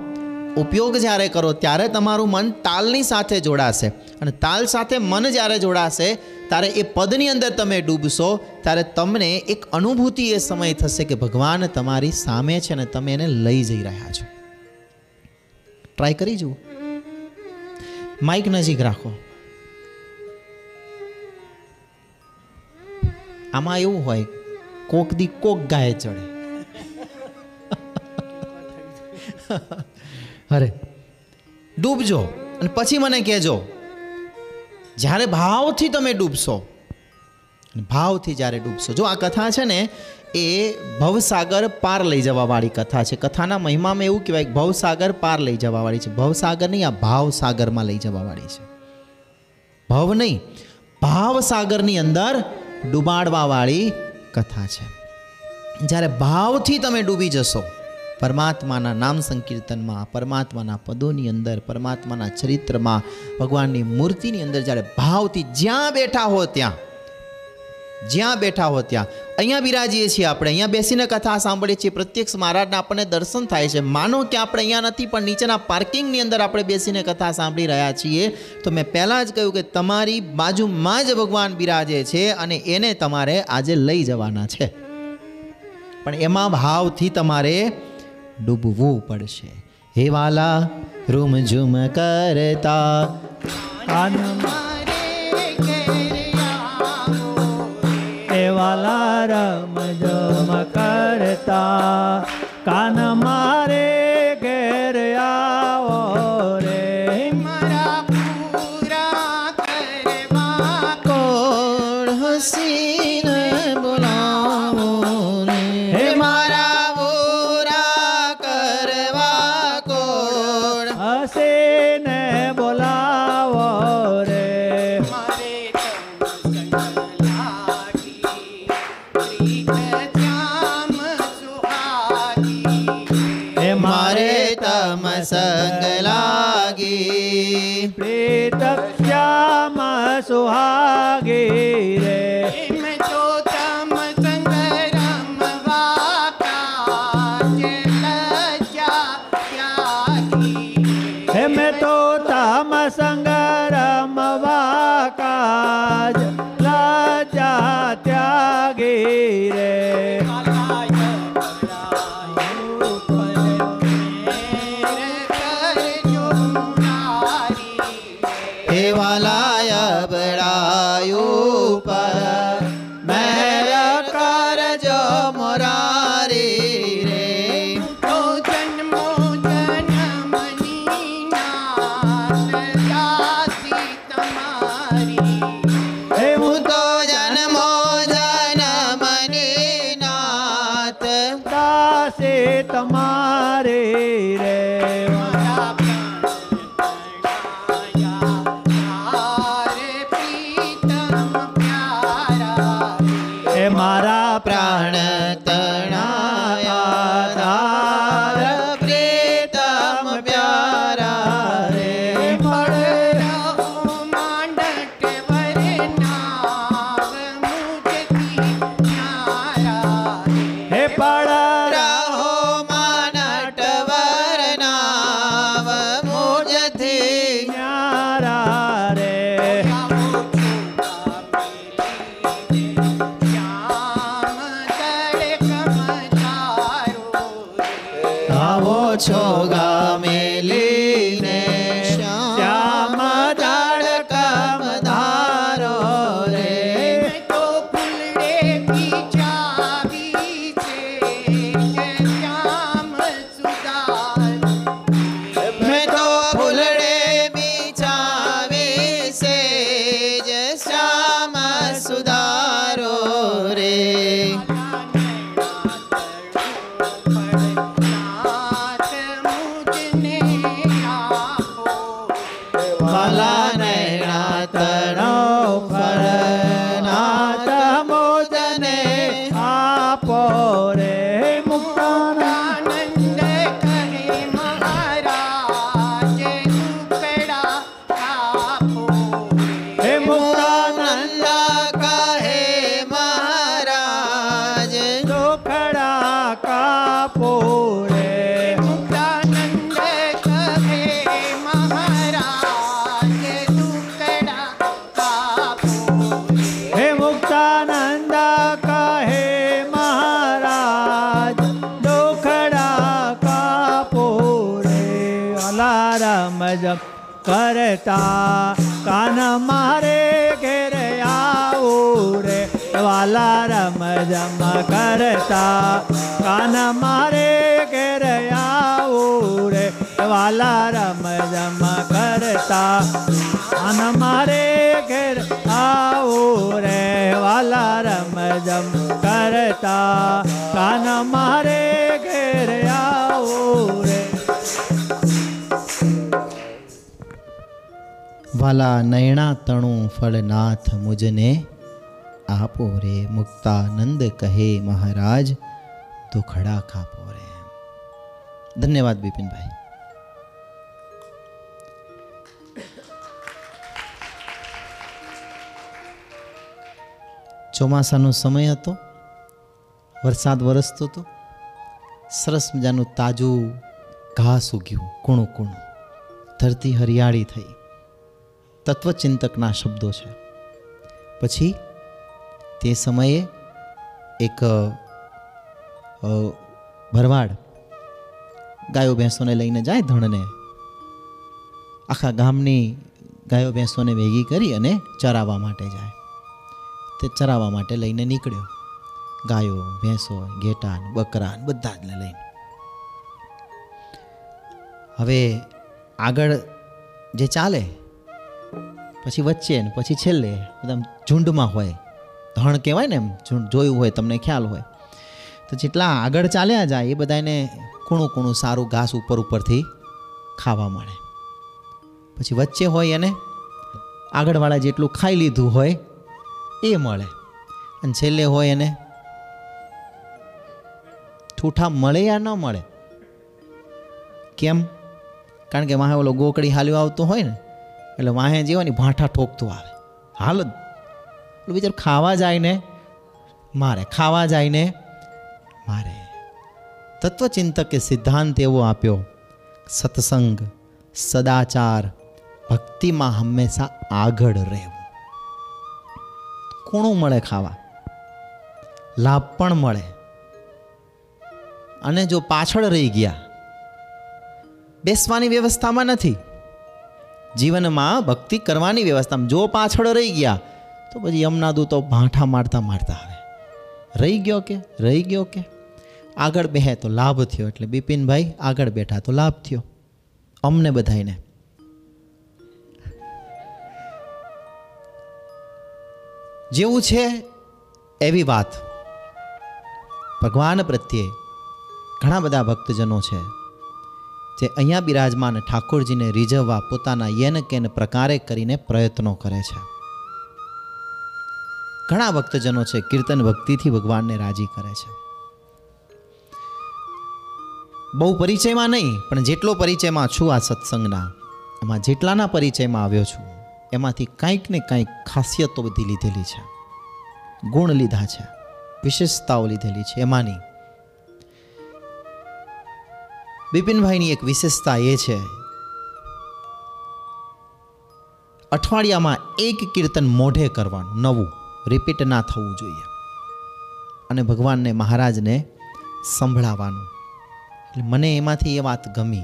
ઉપયોગ જ્યારે કરો, ત્યારે તમારું મન તાલની સાથે જોડાશે. અને તાલ સાથે મન જ્યારે જોડાશે, ત્યારે એ પદની અંદર તમે ડૂબશો, ત્યારે તમને એક અનુભૂતિ એ સમય થશે કે ભગવાન તમારી સામે છે ને તમે એને લઈ જઈ રહ્યા છો. ટ્રાય કરી જુઓ. માઇક નજીક રાખો. આમાં એવું હોય, કોક દી કોક ગાય ચડે. અરે, ડૂબજો અને પછી મને કહેજો. જ્યારે ભાવથી તમે ડૂબશો ભાવથી જ્યારે ડૂબશો, જો આ કથા છે ને, એ ભવસાગર પાર લઈ જવાવાળી કથા છે. કથાના મહિમામાં એવું કહેવાય ભવસાગર પાર લઈ જવાવાળી છે. ભવસાગર નહીં, આ ભાવસાગરમાં લઈ જવાવાળી છે. ભવ નહીં, ભાવસાગરની અંદર ડૂબાડવાવાળી કથા છે. જ્યારે ભાવથી તમે ડૂબી જશો પરમાત્માના નામ સંકીર્તનમાં, પરમાત્માના પદોની અંદર, પરમાત્માના ચરિત્રમાં, ભગવાનની મૂર્તિની અંદર જ્યારે ભાવથી જ્યાં બેઠા હો ત્યાં, જ્યાં બેઠા હો ત્યાં, અહીંયા બિરાજીએ છીએ આપણે, અહીંયા બેસીને કથા સાંભળીએ છીએ, પ્રત્યક્ષ મહારાજના આપણને દર્શન થાય છે. માનો કે આપણે અહીંયા નથી, પણ નીચેના પાર્કિંગની અંદર આપણે બેસીને કથા સાંભળી રહ્યા છીએ, તો મેં પહેલાં જ કહ્યું કે તમારી બાજુમાં જ ભગવાન બિરાજે છે અને એને તમારે આજે લઈ જવાના છે. પણ એમાં ભાવથી તમારે ડૂબવું પડશે. હે વાલા રૂમ ઝુમ કરતા
કાનમાં એવાલા રમ જમ કરતા. કાન
ફળનાથ મુજને આપો રે, મુક્તાનંદ કહે મહારાજ દુખડા ખાપો રે. ધન્યવાદ બિપિનભાઈ. ચોમાસાનો સમય હતો, વરસાદ વરસતો હતો, સરસ મજાનું તાજું ઘાસ ઉગ્યું, કૂણું કૂણું, ધરતી હરિયાળી થઈ. તત્વચિંતકના શબ્દો છે. પછી તે સમયે એક ભરવાડ ગાયો ભેંસોને લઈને જાય ધણને. આખા ગામની ગાયો ભેંસોને ભેગી કરી અને ચરાવવા માટે જાય. તે ચરાવવા માટે લઈને નીકળ્યો. ગાયો, ભેંસો, ઘેટા ને બકરા બધા જ લઈને. હવે આગળ જે ચાલે પછી વચ્ચે ને પછી છેલ્લે બધા ઝુંડમાં હોય. ધણ કહેવાય ને એમ, ઝુંડ જોયું હોય, તમને ખ્યાલ હોય. તો જેટલા આગળ ચાલ્યા જાય, એ બધાને કૂણું કૂણું સારું ઘાસ ઉપર ઉપરથી ખાવા મળે. પછી વચ્ચે હોય એને આગળવાળા જેટલું ખાઈ લીધું હોય, એ મળે. અને છેલ્લે હોય એને ઠૂઠા મળે યા ન મળે? કેમ? કારણ કે વાહે ઓલો ગોકળી હાલ્યો આવતો હોય ને એટલે વાહે જીવાની ભાંઠા ઠોકતો આવે. હાલ જ. બિચારું ખાવા જાય ને, મારે, ખાવા જાય ને, મારે. તત્વચિંતકે સિદ્ધાંત એવો આપ્યો, સત્સંગ, સદાચાર, ભક્તિમાં હંમેશા આગળ રહેવું. કોણું મળે ખાવા? લાભ પણ મળે. અને જો પાછળ રહી ગયા, બેસવાની વ્યવસ્થામાં નથી. જીવનમાં ભક્તિ કરવાની વ્યવસ્થામાં જો પાછળ રહી ગયા, તો પછી યમના દૂતો ભાંઠા મારતા મારતા આવે. રહી ગયો કે? રહી ગયો કે? આગળ બેહે તો લાભ થયો એટલે બિપિનભાઈ આગળ બેઠા તો લાભ થયો. અમને બધાઈને જેવું છે એવી વાત. ભગવાન પ્રત્યે ઘણા બધા ભક્તજનો છે. જે અહીંયા બિરાજમાન ઠાકોરજીને રીઝવવા પોતાના યેન કેન પ્રકારે કરીને પ્રયત્નો કરે છે. ઘણા ભક્તજનો છે કીર્તન ભક્તિથી ભગવાનને રાજી કરે છે. બહુ પરિચયમાં નહીં, પણ જેટલો પરિચયમાં છું આ સત્સંગના, એમાં જેટલાના પરિચયમાં આવ્યો છું, એમાંથી કંઈક ને કંઈક ખાસિયતો બધી લીધેલી છે. ગુણ લીધા છે, વિશેષતાઓ લીધેલી છે, એમાંની બિપિનભાઈની એક વિશેષતા એ છે. અઠવાડિયામાં એક કીર્તન મોઢે કરવાનું, નવું રિપીટ ના થવું જોઈએ. અને ભગવાનને, મહારાજને સંભળાવવાનું. એટલે મને એમાંથી એ વાત ગમી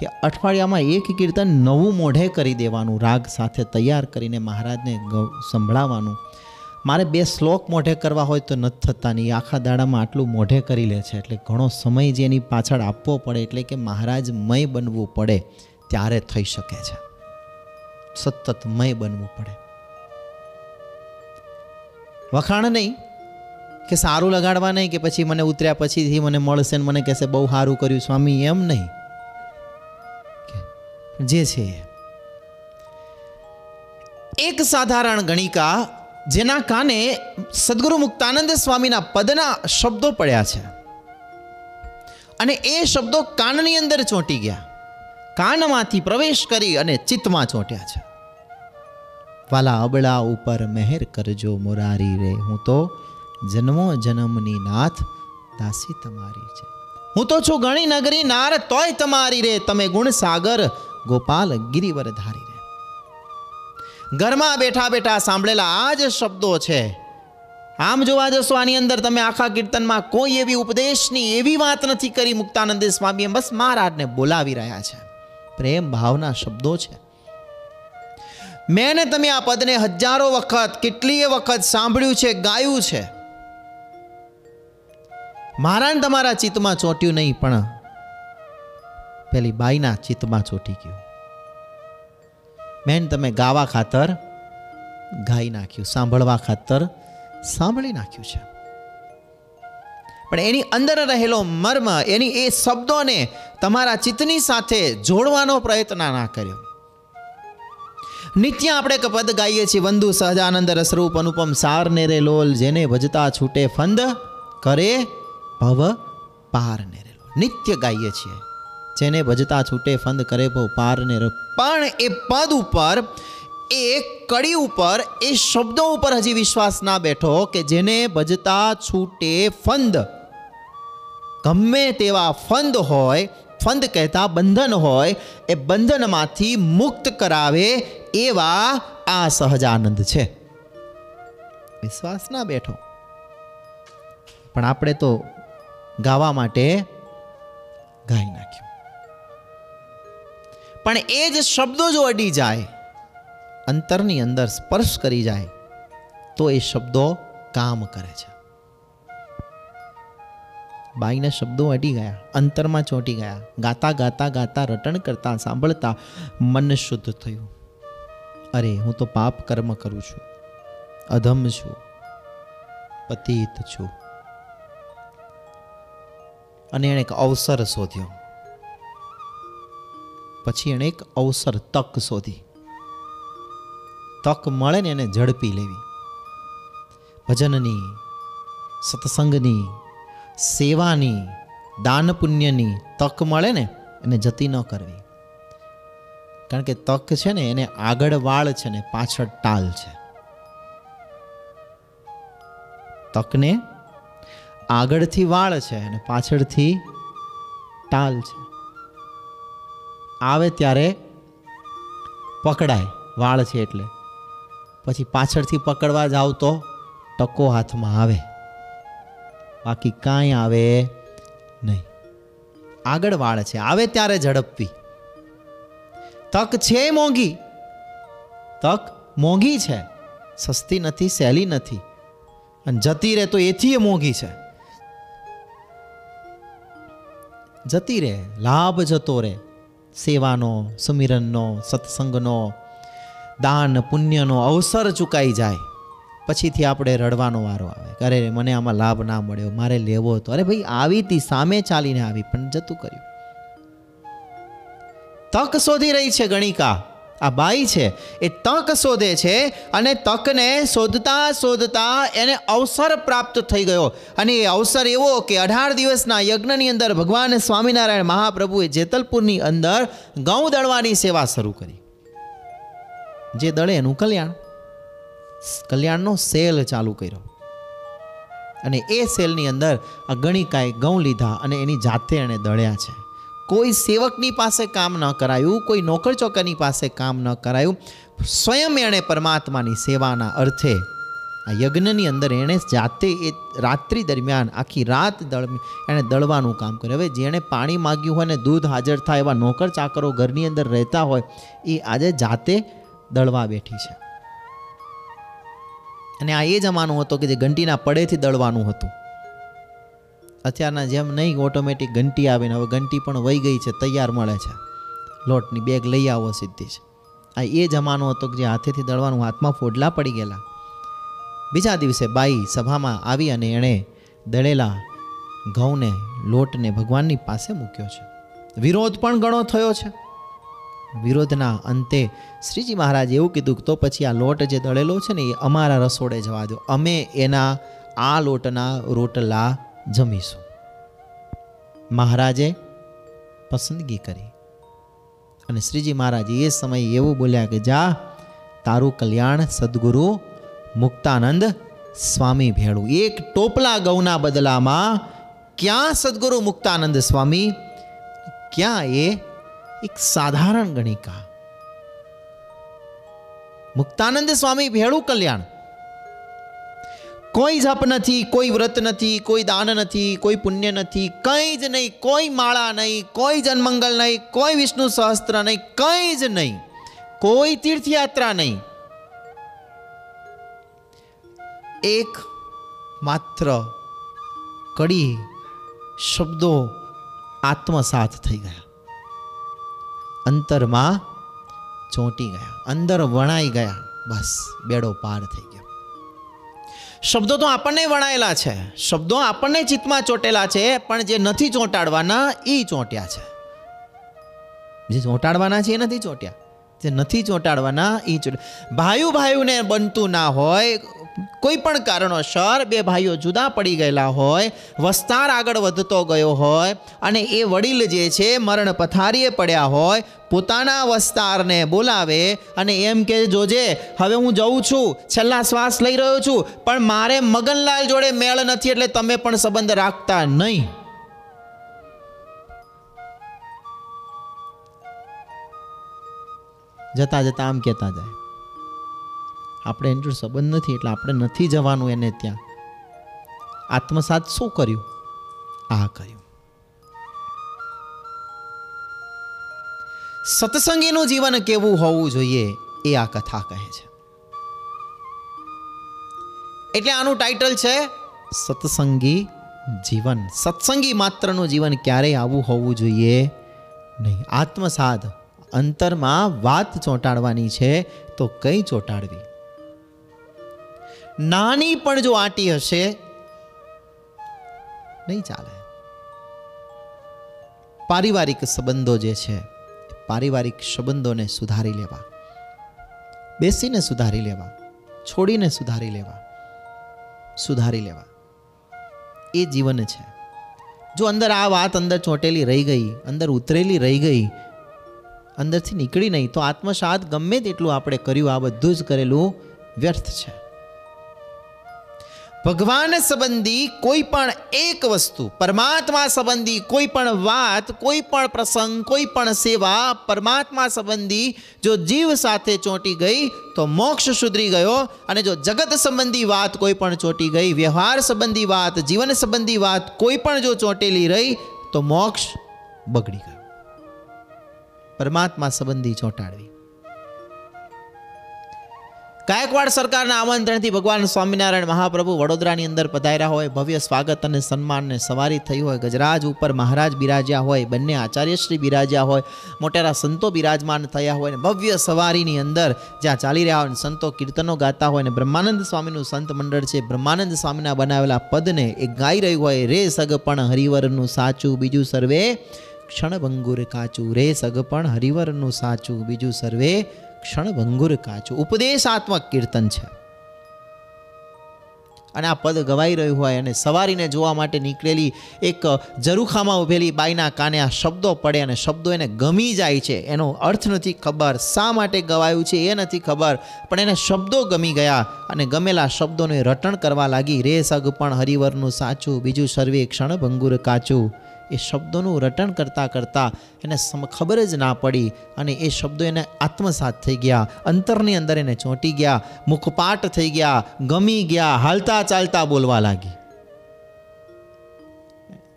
કે અઠવાડિયામાં એક કીર્તન નવું મોઢે કરી દેવાનું, રાગ સાથે તૈયાર કરીને મહારાજને સંભળાવવાનું. મારે બે શ્લોક મોઢે કરવા હોય તો નથી થતા નહીં આખા દાડામાં આટલું મોઢે કરી લે છે. એટલે ઘણો સમય જે એની પાછળ આપવો પડે, એટલે કે મહારાજમય બનવું પડે ત્યારે થઈ શકે છે. સતત મય બનવું પડે. વખાણ નહીં કે સારું લગાડવા નહીં કે પછી મને ઉતર્યા પછીથી મને મળશે ને મને કહેશે બહુ સારું કર્યું સ્વામી, એમ નહીં. જે છે એક સાધારણ ગણિકા જેના કાને સદગુરુ મુક્તાનંદ સ્વામીના પદના શબ્દો પડ્યા છે. અને એ શબ્દો કાનની અંદર ચોંટી ગયા. કાનમાંથી પ્રવેશ કરી અને ચિત્તમાં ચોંટ્યા છે. વાલા અબળા ઉપર મહેર કરજો મોરારી રે, હું તો જન્મો જન્મની નાથ દાસી તમારી છે. હું તો છું ગણી નગરી નાર, તોય તમારી રે, તમે ગુણ સાગર ગોપાલ ગિરિવર ધારી રે. ઘરમાં બેઠા બેઠા સાંભળેલા આ જ શબ્દો છે. આમ જોવા જશો આની અંદર તમે આખા કીર્તનમાં કોઈ એવી ઉપદેશની એવી વાત નથી કરી મુક્તાનંદ સ્વામીએ બસ મહારાજને બોલાવી રહ્યા છે. પ્રેમ ભાવના શબ્દો છે. મેં તમે આ પદને હજારો વખત, કેટલીય વખત સાંભળ્યું છે, ગાયું છે. મારાને તમારા ચિત્તમાં ચોંટ્યું નહીં પણ પેલી બાઈના ચિત્તમાં ચોંટી ગયું. મેન તમે ગાવા ખાતર ગાઈ નાખ્યું, સાંભળવા ખાતર સાંભળી નાખ્યું છે. પણ એની અંદર રહેલો મર્મ, એની એ શબ્દોને તમારા ચિત્તની સાથે જોડવાનો પ્રયત્ન ના કર્યો. નિત્ય આપણે પદ ગાઈએ છીએ, વંદુ સહજાનંદ રસરૂપ અનુપમ સાર રે લોલ, જેને ભજતા છૂટે ફંદ, કરે ભવ પાર ને લોલ. નિત્ય ગાઈએ છીએ. જેને ભજતા છૂટે ફંદ કરે ભો પાર ને પણ એ પદ ઉપર, એ કડી ઉપર, એ શબ્દો ઉપર હજી વિશ્વાસ ના બેઠો કે જેને ભજતા છૂટે ફંદ. ગમે તેવા ફંદ હોય, ફંદ કહેતા બંધન હોય, એ બંધનમાંથી મુક્ત કરાવે એવા આ સહજાનંદ છે. વિશ્વાસ ના બેઠો. પણ આપણે તો ગાવા માટે ગાઈ નાખ્યું પણ એ જ શબ્દો જો અડી જાય, અંતરની અંદર સ્પર્શ કરી જાય, તો એ શબ્દો કામ કરે છે. બાઈના શબ્દો અડી ગયા, અંતરમાં ચોંટી ગયા, ગાતા ગાતા ગાતા રટણ કરતા, સાંભળતા મન શુદ્ધ થયું. અરે, હું તો પાપ કર્મ કરું છું, અધમ છું, પતિત છું. અને એણે એક અવસર શોધ્યો. પછી એણે એક અવસર તક શોધી. તક મળે ને એને ઝડપી લેવી. ભજનની, સત્સંગની, સેવાની દાન પુણ્યની તક મળે ને એને જતી ન કરવી. કારણ કે તક છે ને એને આગળ વાળ છે ને પાછળ ટાલ છે. તકને આગળથી વાળ છે અને પાછળથી ટાલ છે. આવે ત્યારે પકડાય, વાળ છે એટલે. પછી પાછળથી પકડવા જાવ તો ટકો હાથમાં આવે. બાકી કાંઈ આવે નહીં. આગળ વાળ છે, આવે ત્યારે ઝડપવી. તક છે મોંઘી. તક મોંઘી છે. સસ્તી નથી, સહેલી નથી. અને જતી રહે તો એથી એ મોંઘી છે. જતી રહે, લાભ જતો રહે. સેવાનો, સુમિરનનો, સત્સંગનો, દાન, પુણ્યનો અવસર ચૂકાઈ જાય. પછીથી આપણે રડવાનો વારો આવે. અરે મને આમાં લાભ ના મળ્યો, મારે લેવો હતો. અરે ભાઈ, આવી તી સામે ચાલીને આવી, પણ જતું કર્યું. તક શોધી રહી છે ગણિકા. આ બાઈ છે, એ તક શોધે છે અને તકને શોધતા શોધતા એને અવસર પ્રાપ્ત થઈ ગયો. અને એ અવસર એવો કે અઢાર દિવસના યજ્ઞની અંદર ભગવાન સ્વામિનારાયણ મહાપ્રભુએ જેતલપુરની અંદર ગૌ દળવાની સેવા શરૂ કરી. જે દળે એનું કલ્યાણ, કલ્યાણનો સેલ ચાલુ કર્યો. અને એ સેલની અંદર આ ગણિકાએ ઘઉં લીધા અને એની જાતે એણે દળ્યા છે. કોઈ સેવકની પાસે કામ ન કરાયું, કોઈ નોકર ચોકરની પાસે કામ ન કરાયું, સ્વયં એણે પરમાત્માની સેવાના અર્થે આ યજ્ઞની અંદર એણે જાતે એ રાત્રિ દરમિયાન આખી રાત દળ એણે દળવાનું કામ કર્યું. હવે જેણે પાણી માગ્યું હોય ને દૂધ હાજર થાય એવા નોકર ચાકરો ઘરની અંદર રહેતા હોય, એ આજે જાતે દળવા બેઠી છે. અને આ એ જમાનો હતો કે જે ઘંટીના પડેથી દળવાનું હતું. અત્યારના જેમ નહીં ઓટોમેટિક ઘંટી આવે ને હવે ઘંટી પણ વહી ગઈ છે, તૈયાર મળે છે. લોટની બેગ લઈ આવો સીધી જ. આ એ જમાનો હતો કે જે હાથેથી દળવાનું હાથમાં ફોડલા પડી ગયેલા. બીજા દિવસે બાઈ સભામાં આવી અને એણે દળેલા ઘઉંને લોટને ભગવાનની પાસે મૂક્યો છે. વિરોધ પણ ઘણો થયો છે. વિરોધના અંતે શ્રીજી મહારાજે એવું કીધું તો પછી આ લોટ જે દળેલો છે ને એ અમારા રસોડે જવા દો. અમે એના આ લોટના રોટલા જમીશું. મહારાજે પસંદગી કરી અને શ્રીજી મહારાજ એ સમયે એવું બોલ્યા કે, જા, તારું કલ્યાણ સદગુરુ મુક્તાનંદ સ્વામી ભેળું. એક ટોપલા ગૌના બદલામાં ક્યાં સદગુરુ મુક્તાનંદ સ્વામી? ક્યાં એ એક સાધારણ ગણિકા? મુક્તાનંદ સ્વામી ભેળું કલ્યાણ. કોઈ જપ નથી કોઈ વ્રત નથી કોઈ દાન નથી કોઈ પુણ્ય નથી કંઈ જ નહીં કોઈ માળા નહીં કોઈ જન્મંગલ નહીં કોઈ વિષ્ણુ સહસ્ત્ર નહીં કંઈ જ નહીં કોઈ તીર્થયાત્રા નહીં એક માત્ર કડી શબ્દો આત્મસાત થઈ ગયા અંતરમાં ચોંટી ગયા અંદર વણાઈ ગયા બસ બેડો પાર થઈ ગયો શબ્દો તો આપણને વણાયેલા છે. શબ્દો આપણને ચિત્તમાં ચોંટેલા છે, પણ જે નથી ચોંટાડવાના એ ચોંટ્યા છે. જે ચોંટાડવાના છે, એ નથી ચોંટ્યા. જે નથી ચોંટાડવાના એ ચોંટ ભાઈઓ ભાઈઓને બનતું ના હોય, કોઈ પણ કારણોસર બે ભાઈઓ જુદા પડી ગયેલા હોય, વસ્તાર આગળ વધતો ગયો હોય, અને એ વડીલ જે છે મરણ પથારીએ પડ્યા હોય, પોતાના વસ્તારને બોલાવે અને એમ કે, જોજે, હવે હું જઉં છું, છેલ્લા શ્વાસ લઈ રહ્યો છું, પણ મારે મગનલાલ જોડે મેળ નથી, એટલે તમે પણ સંબંધ રાખતા નહીં. જતા જતા આમ કહેતા જાય. આપણે એની સંબંધ નથી એટલે આપણે નથી જવાનું એને ત્યાં. આત્મસાત શું કર્યું? આ કર્યું. સત્સંગીનું જીવન કેવું હોવું જોઈએ એ આ કથા કહે છે. એટલે આનું ટાઇટલ છે સત્સંગી જીવન. સત્સંગી માત્રનું જીવન ક્યારેય આવું હોવું જોઈએ નહીં. આત્મસાદ અંતરમાં વાત ચોંટાડવાની છે, તો કઈ ચોંટાડવી? નાની પણ જો આંટી હશે, નહીં ચાલે. પારિવારિક સંબંધો જે છે, પારિવારિક સંબંધોને સુધારી લેવા. બેસીને સુધારી લેવા, છોડીને સુધારી લેવા સુધારી લેવા. એ જીવન છે. જો અંદર આ વાત અંદર ચોંટેલી રહી ગઈ, અંદર ઉતરેલી રહી ગઈ અંદરથી નીકળી નહીં, તો આત્મસાત ગમે તેટલું આપણે કર્યું, આ બધું જ કરેલું વ્યર્થ છે. ભગવાન સંબંધી કોઈ પણ એક વસ્તુ, પરમાત્મા સંબંધી કોઈ પણ વાત, કોઈ પણ પ્રસંગ, કોઈ પણ સેવા, પરમાત્મા સંબંધી જો જીવ સાથે ચોંટી ગઈ, તો મોક્ષ સુધરી ગયો અને જો જગત સંબંધી વાત કોઈ પણ ચોંટી ગઈ, વ્યવહાર સંબંધી વાત, જીવન સંબંધી વાત કોઈ પણ જો ચોંટેલી રહી, તો મોક્ષ બગડી ગયો. પરમાત્મા સંબંધી ચોંટાડવી. ગાયકવાડ સરકારના આમંત્રણથી ભગવાન સ્વામિનારાયણ મહાપ્રભુ વડોદરાની અંદર પધાર્યા હોય, ભવ્ય સ્વાગત અને સન્માનને સવારી થઈ હોય, ગજરાજ ઉપર મહારાજ બિરાજ્યા હોય, બંને આચાર્યશ્રી બિરાજ્યા હોય, મોટેરા સંતો બિરાજમાન થયા હોય ને ભવ્ય સવારીની અંદર જ્યાં ચાલી રહ્યા હોય સંતો કીર્તનો ગાતા હોય ને બ્રહ્માનંદ સ્વામીનું સંત મંડળ છે, બ્રહ્માનંદ સ્વામીના બનાવેલા પદને એ ગાઈ રહ્યું હોય, રે સગપણ હરિવરનું સાચું બીજું સર્વે ક્ષણભંગુર કાચું, રે સગપણ હરિવરનું સાચું, બીજું સર્વે ક્ષણભંગુર કાચું. ઉપદેશાત્મક કીર્તન છે. અને આ પદ ગવાઈ રહ્યું હોય અને સવારીને જોવા માટે નીકળેલી એક ઝરૂખામાં ઉભેલી બાઈના કાને આ શબ્દો પડે અને શબ્દો એને ગમી જાય છે. એનો અર્થ નથી ખબર શા માટે ગવાયું છે એ નથી ખબર, પણ એને શબ્દો ગમી ગયા અને ગમેલા શબ્દોને રટણ કરવા લાગી. રે સગ પણ હરિવરનું સાચું, બીજું સર્વે ક્ષણ ભંગુર કાચું. એ શબ્દોનું રટણ કરતાં કરતાં એને ખબર જ ના પડી અને એ શબ્દો એને આત્મસાત થઈ ગયા, અંતરની અંદર એને ચોંટી ગયા, મુખપાટ થઈ ગયા, ગમી ગયા, હાલતા ચાલતા બોલવા લાગી.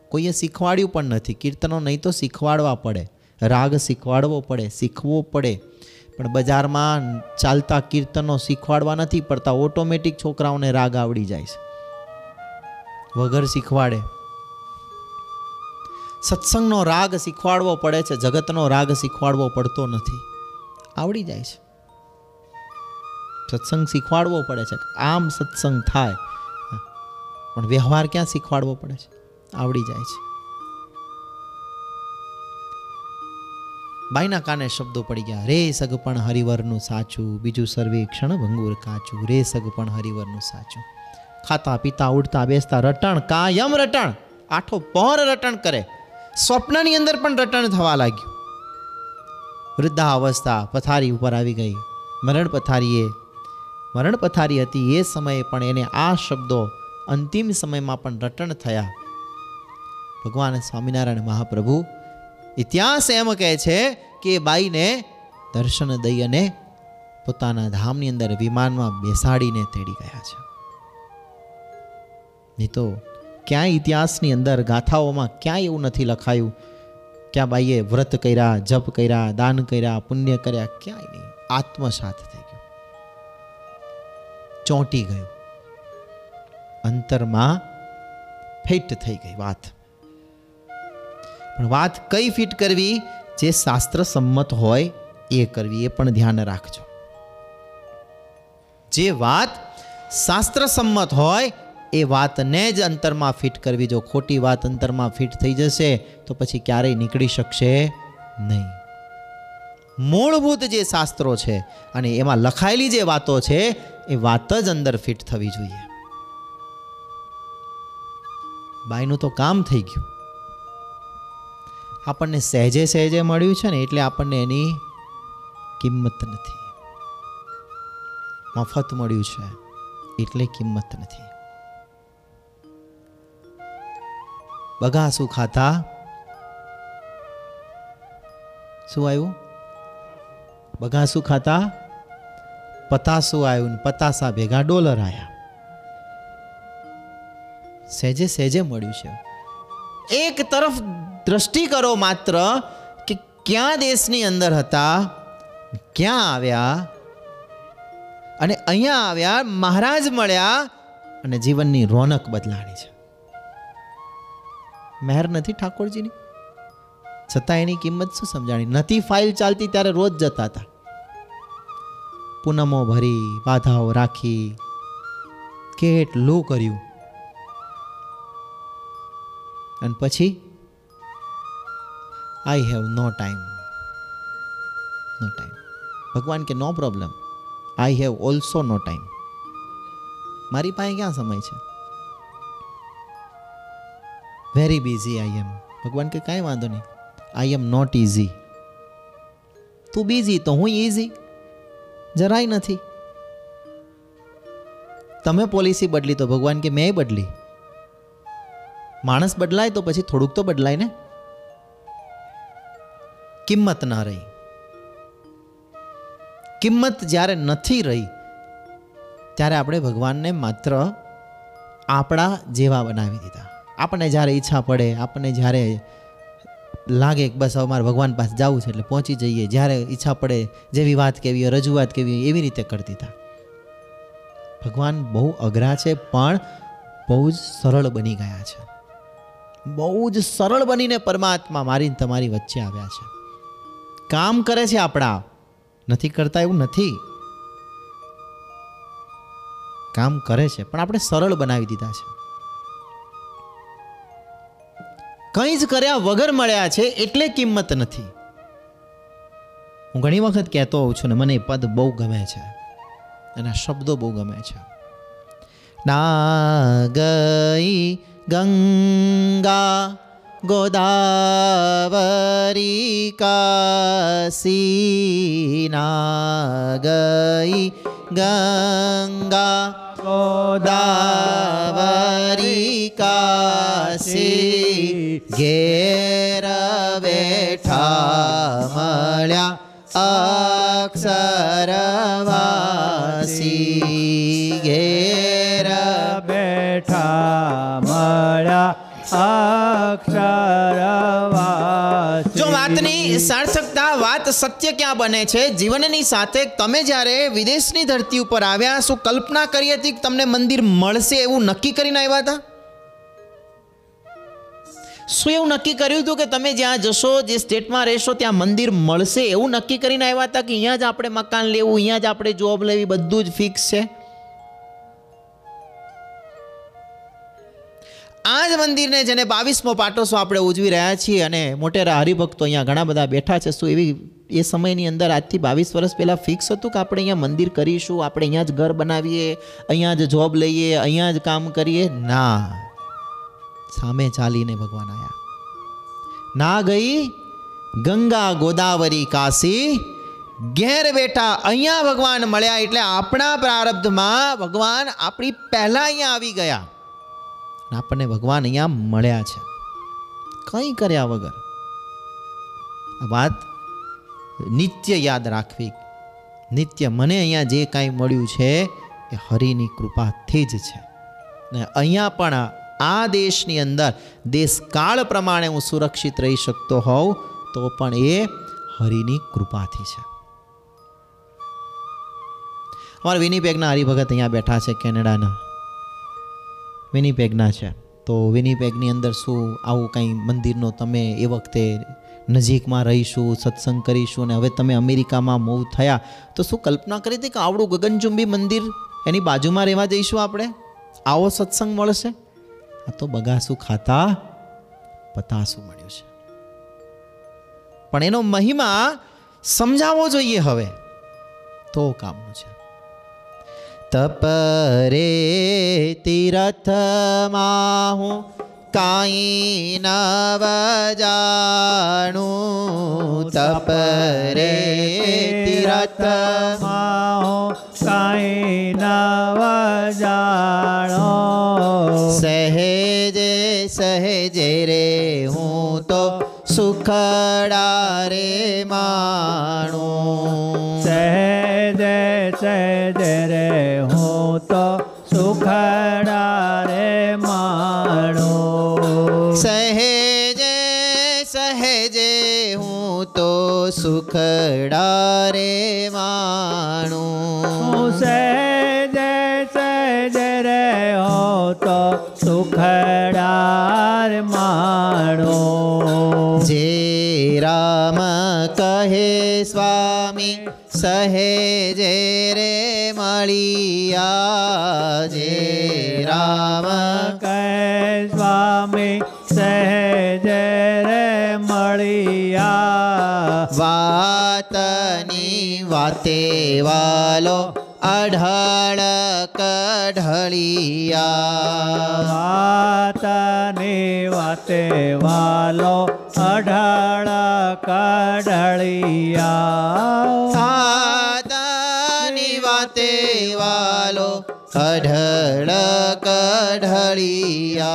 કોઈએ શીખવાડ્યું પણ નથી, કીર્તનો નહીં તો શીખવાડવા પડે, રાગ શીખવાડવો પડે, શીખવો પડે. પણ બજારમાં ચાલતા કીર્તનો શીખવાડવા નથી પડતા, ઓટોમેટિક છોકરાઓને રાગ આવડી જાય છે. વગર શીખવાડે. સત્સંગનો રાગ શીખવાડવો પડે છે, જગતનો રાગ શીખવાડવો પડતો નથી. આવડી જાય છે. સત્સંગ શીખવાડવો પડે છે. આમ સત્સંગ થાય. પણ વ્યવહાર ક્યાં શીખવાડવો પડે છે? આવડી જાય છે. બાઈના કાને શબ્દો પડી ગયા. રે સગપણ હરિવરનું સાચું. બીજું સર્વે ક્ષણ ભંગુર કાચું. રે સગપણ હરિવરનું સાચું. ખાતા પીતા ઉડતા, બેસતા, રટણ, કાયમ રટણ. આઠો પર રટણ કરે. સ્વપ્નની અંદર પણ રટણ થવા લાગ્યું. વૃદ્ધા અવસ્થા પથારી ઉપર આવી ગઈ. મરણ પથારીએ, મરણ પથારી હતી એ સમયે પણ એને આ શબ્દો અંતિમ સમયમાં પણ રટણ થયા. ભગવાન સ્વામિનારાયણ મહાપ્રભુ ઇતિહાસ એમ કહે છે કે બાઈને દર્શન દઈ અને પોતાના ધામની અંદર વિમાનમાં બેસાડીને તેડી ગયા છે. નહીં તો ક્યાંય ઇતિહાસની અંદર ગાથાઓમાં ક્યાંય એવું નથી લખાયું ક્યાં બાઈએ વ્રત કર્યા, જપ કર્યા, દાન કર્યા, પુણ્ય કર્યા, ક્યાંય નહીં. આત્મસાત થઈ ગયું. ચોંટી ગયું. અંતરમાં ફિટ થઈ ગઈ વાત. પણ વાત કઈ ફિટ કરવી? જે શાસ્ત્ર સંમત હોય એ કરવી, એ પણ ધ્યાન રાખજો. જે વાત શાસ્ત્ર સંમત હોય એ વાતને જ અંતરમાં ફિટ કરવી. જો ખોટી વાત અંતરમાં ફિટ થઈ જશે, તો પછી ક્યારેય નીકળી શકશે નહીં. મૂળભૂત જે શાસ્ત્રો છે અને એમાં લખાયેલી જે વાતો છે, એ વાત જ અંદર ફિટ થવી જોઈએ. બાઈનું તો કામ થઈ ગયું. આપણને સહેજે સહેજે મળ્યું છે ને, એટલે આપણને એની કિંમત નથી. મફત મળ્યું છે, એટલે કિંમત નથી. બગાસું ખાતા શું આવ્યું? બગાસું ખાતા પતાસું આવ્યું ને પતાસા ભેગા ડોલર આવ્યા સહેજે સહેજે મળ્યું છે. એક તરફ દ્રષ્ટિ કરો માત્ર કે ક્યાં દેશની અંદર હતા, ક્યાં આવ્યા, અને અહીંયા આવ્યા, મહારાજ મળ્યા અને જીવનની રોનક બદલાણી છે. મહેર નથી ઠાકોરજીની? છતાં એની કિંમત શું સમજાણી? નથી ફાઇલ ચાલતી ત્યારે રોજ જતા હતા. પૂનમો ભરી, બાધાઓ રાખી કેટલું કર્યું. અને પછી? I have no time no time ભગવાન કે no problem I have also no time મારી પાસે ક્યાં સમય છે? વેરી બિઝી આઈ એમ ભગવાન કે કાંઈ વાંધો નહીં. આઈ એમ નોટ ઇઝી તું બિઝી તો હું ઇઝી જરાય નથી. તમે પોલિસી બદલી તો ભગવાન કે મેં બદલી. માણસ બદલાય તો પછી થોડુંક તો બદલાય ને? કિંમત ના રહી. કિંમત જ્યારે નથી રહી, ત્યારે આપણે ભગવાનને માત્ર આપણા જેવા બનાવી દીધા. આપણને જ્યારે ઈચ્છા પડે, આપણને જ્યારે લાગે કે બસ હવે મારે ભગવાન પાસે જવું છે એટલે પહોંચી જઈએ. જ્યારે ઈચ્છા પડે, જેવી વાત કેવી હોય, રજૂઆત કેવી હોય, એવી રીતે કરી દીધા ભગવાન બહુ અઘરા છે, પણ બહુ જ સરળ બની ગયા છે. બહુ જ સરળ બનીને પરમાત્મા મારીને તમારી વચ્ચે આવ્યા છે. કામ કરે છે આપણા. નથી કરતા એવું નથી. કામ કરે છે, પણ આપણે સરળ બનાવી દીધા છે. કંઈ જ કર્યા વગર મળ્યા છે એટલે કિંમત નથી. હું ઘણી વખત કહેતો હોઉં છું ને, મને એ પદ બહુ ગમે છે એના શબ્દો બહુ ગમે છે. ના ગઈ ગંગા ગોદાવરી કાશી ના ગઈ ગંગા ગોદાવરી કાશી ઘેર બેઠા મળ્યા અક્ષરવાસી. ઘેર
બેઠા મળ્યા અક્ષરવાસી.
જો વાતની સાર્થકતા, વાત સત્ય ક્યાં બને છે? જીવનની સાથે તમે જ્યારે વિદેશની ધરતી ઉપર આવ્યા, શું કલ્પના કરી હતી કે તમને મંદિર મળશે એવું નક્કી કરીને આવ્યા હતા? શું એવું નક્કી કર્યું હતું કે તમે જ્યાં જશો, જે સ્ટેટમાં રહેશો, ત્યાં મંદિર મળશે? એવું નક્કી કરીને આવ્યા હતા કે અહીંયા જ આપણે મકાન લેવું, અહીંયા જ આપણે જોબ લેવી, બધું જ ફિક્સ છે? આ જ મંદિરને જેને બાવીસમો પાટોસો આપણે ઉજવી રહ્યા છીએ અને મોટેરા હરિભક્તો અહીંયા ઘણા બધા બેઠા છે. શું એવી, એ સમયની અંદર આજથી બાવીસ વર્ષ પહેલાં ફિક્સ હતું કે આપણે અહીંયા મંદિર કરીશું, આપણે અહીંયા જ ઘર બનાવીએ, અહીંયા જ જોબ લઈએ, અહીંયા જ કામ કરીએ? ના. સામે ચાલીને ભગવાન આવ્યા ના ગઈ, ગંગા ગોદાવરી કાશી, ઘેર બેઠા અહીંયા ભગવાન મળ્યા એટલે આપણા પ્રારબ્ધમાં ભગવાન આપણી પહેલાં અહીંયા આવી ગયા. આપણને ભગવાન અહીંયા મળ્યા છે. કંઈ કર્યા વગર. આ વાત નિત્ય યાદ રાખવી. નિત્ય મને અહીંયા જે કાંઈ મળ્યું છે એ હરિની કૃપાથી જ છે. ને અહીંયા પણ આ દેશની અંદર દેશકાળ પ્રમાણે હું સુરક્ષિત રહી શકતો હોઉં, તો પણ એ હરિની કૃપાથી છે. અમારા વિનીપેગના હરિભગત અહીંયા બેઠા છે કેનેડાના. વિનીપેગના છે. તો વિનીપેગની અંદર શું આવું કંઈ મંદિરનો તમે એ વખતે નજીકમાં રહીશું, સત્સંગ કરીશું અને હવે તમે અમેરિકામાં મૂવ થયા, તો શું કલ્પના કરી હતી કે આવડું ગગનચુંબી મંદિર એની બાજુમાં રહેવા જઈશું આપણે? આવો સત્સંગ મળશે? આ તો બગાસું ખાતા પતાસું મળ્યું છે. પણ એનો મહિમા સમજાવવો જોઈએ હવે. તો કામનું છે. તપરે તીરથમાં હું કાંઈ નવ જાણું. તપરે તીરથ
માહો કાંઈ નવ જાણો.
સહેજે સહેજે રે હું તો સુખડા રે માણું.
સહેજે સહેજે રે હું તો સુખડા રે માણો.
સહેજે સહેજે હું તો સુખડા રે માણું.
સુખડાર માણો.
જે રામ કહે સ્વામી સહેજે રે મળિયા. જે રામ
કહે સ્વામી સહેજે રે મળિયા.
વાતની વાતે વાલો અઢાળ કઢળિયા.
વાતની વાતે વાલો અઢાળ કઢળિયા.
વાતની વાતે વાલો અઢળ કઢળિયા.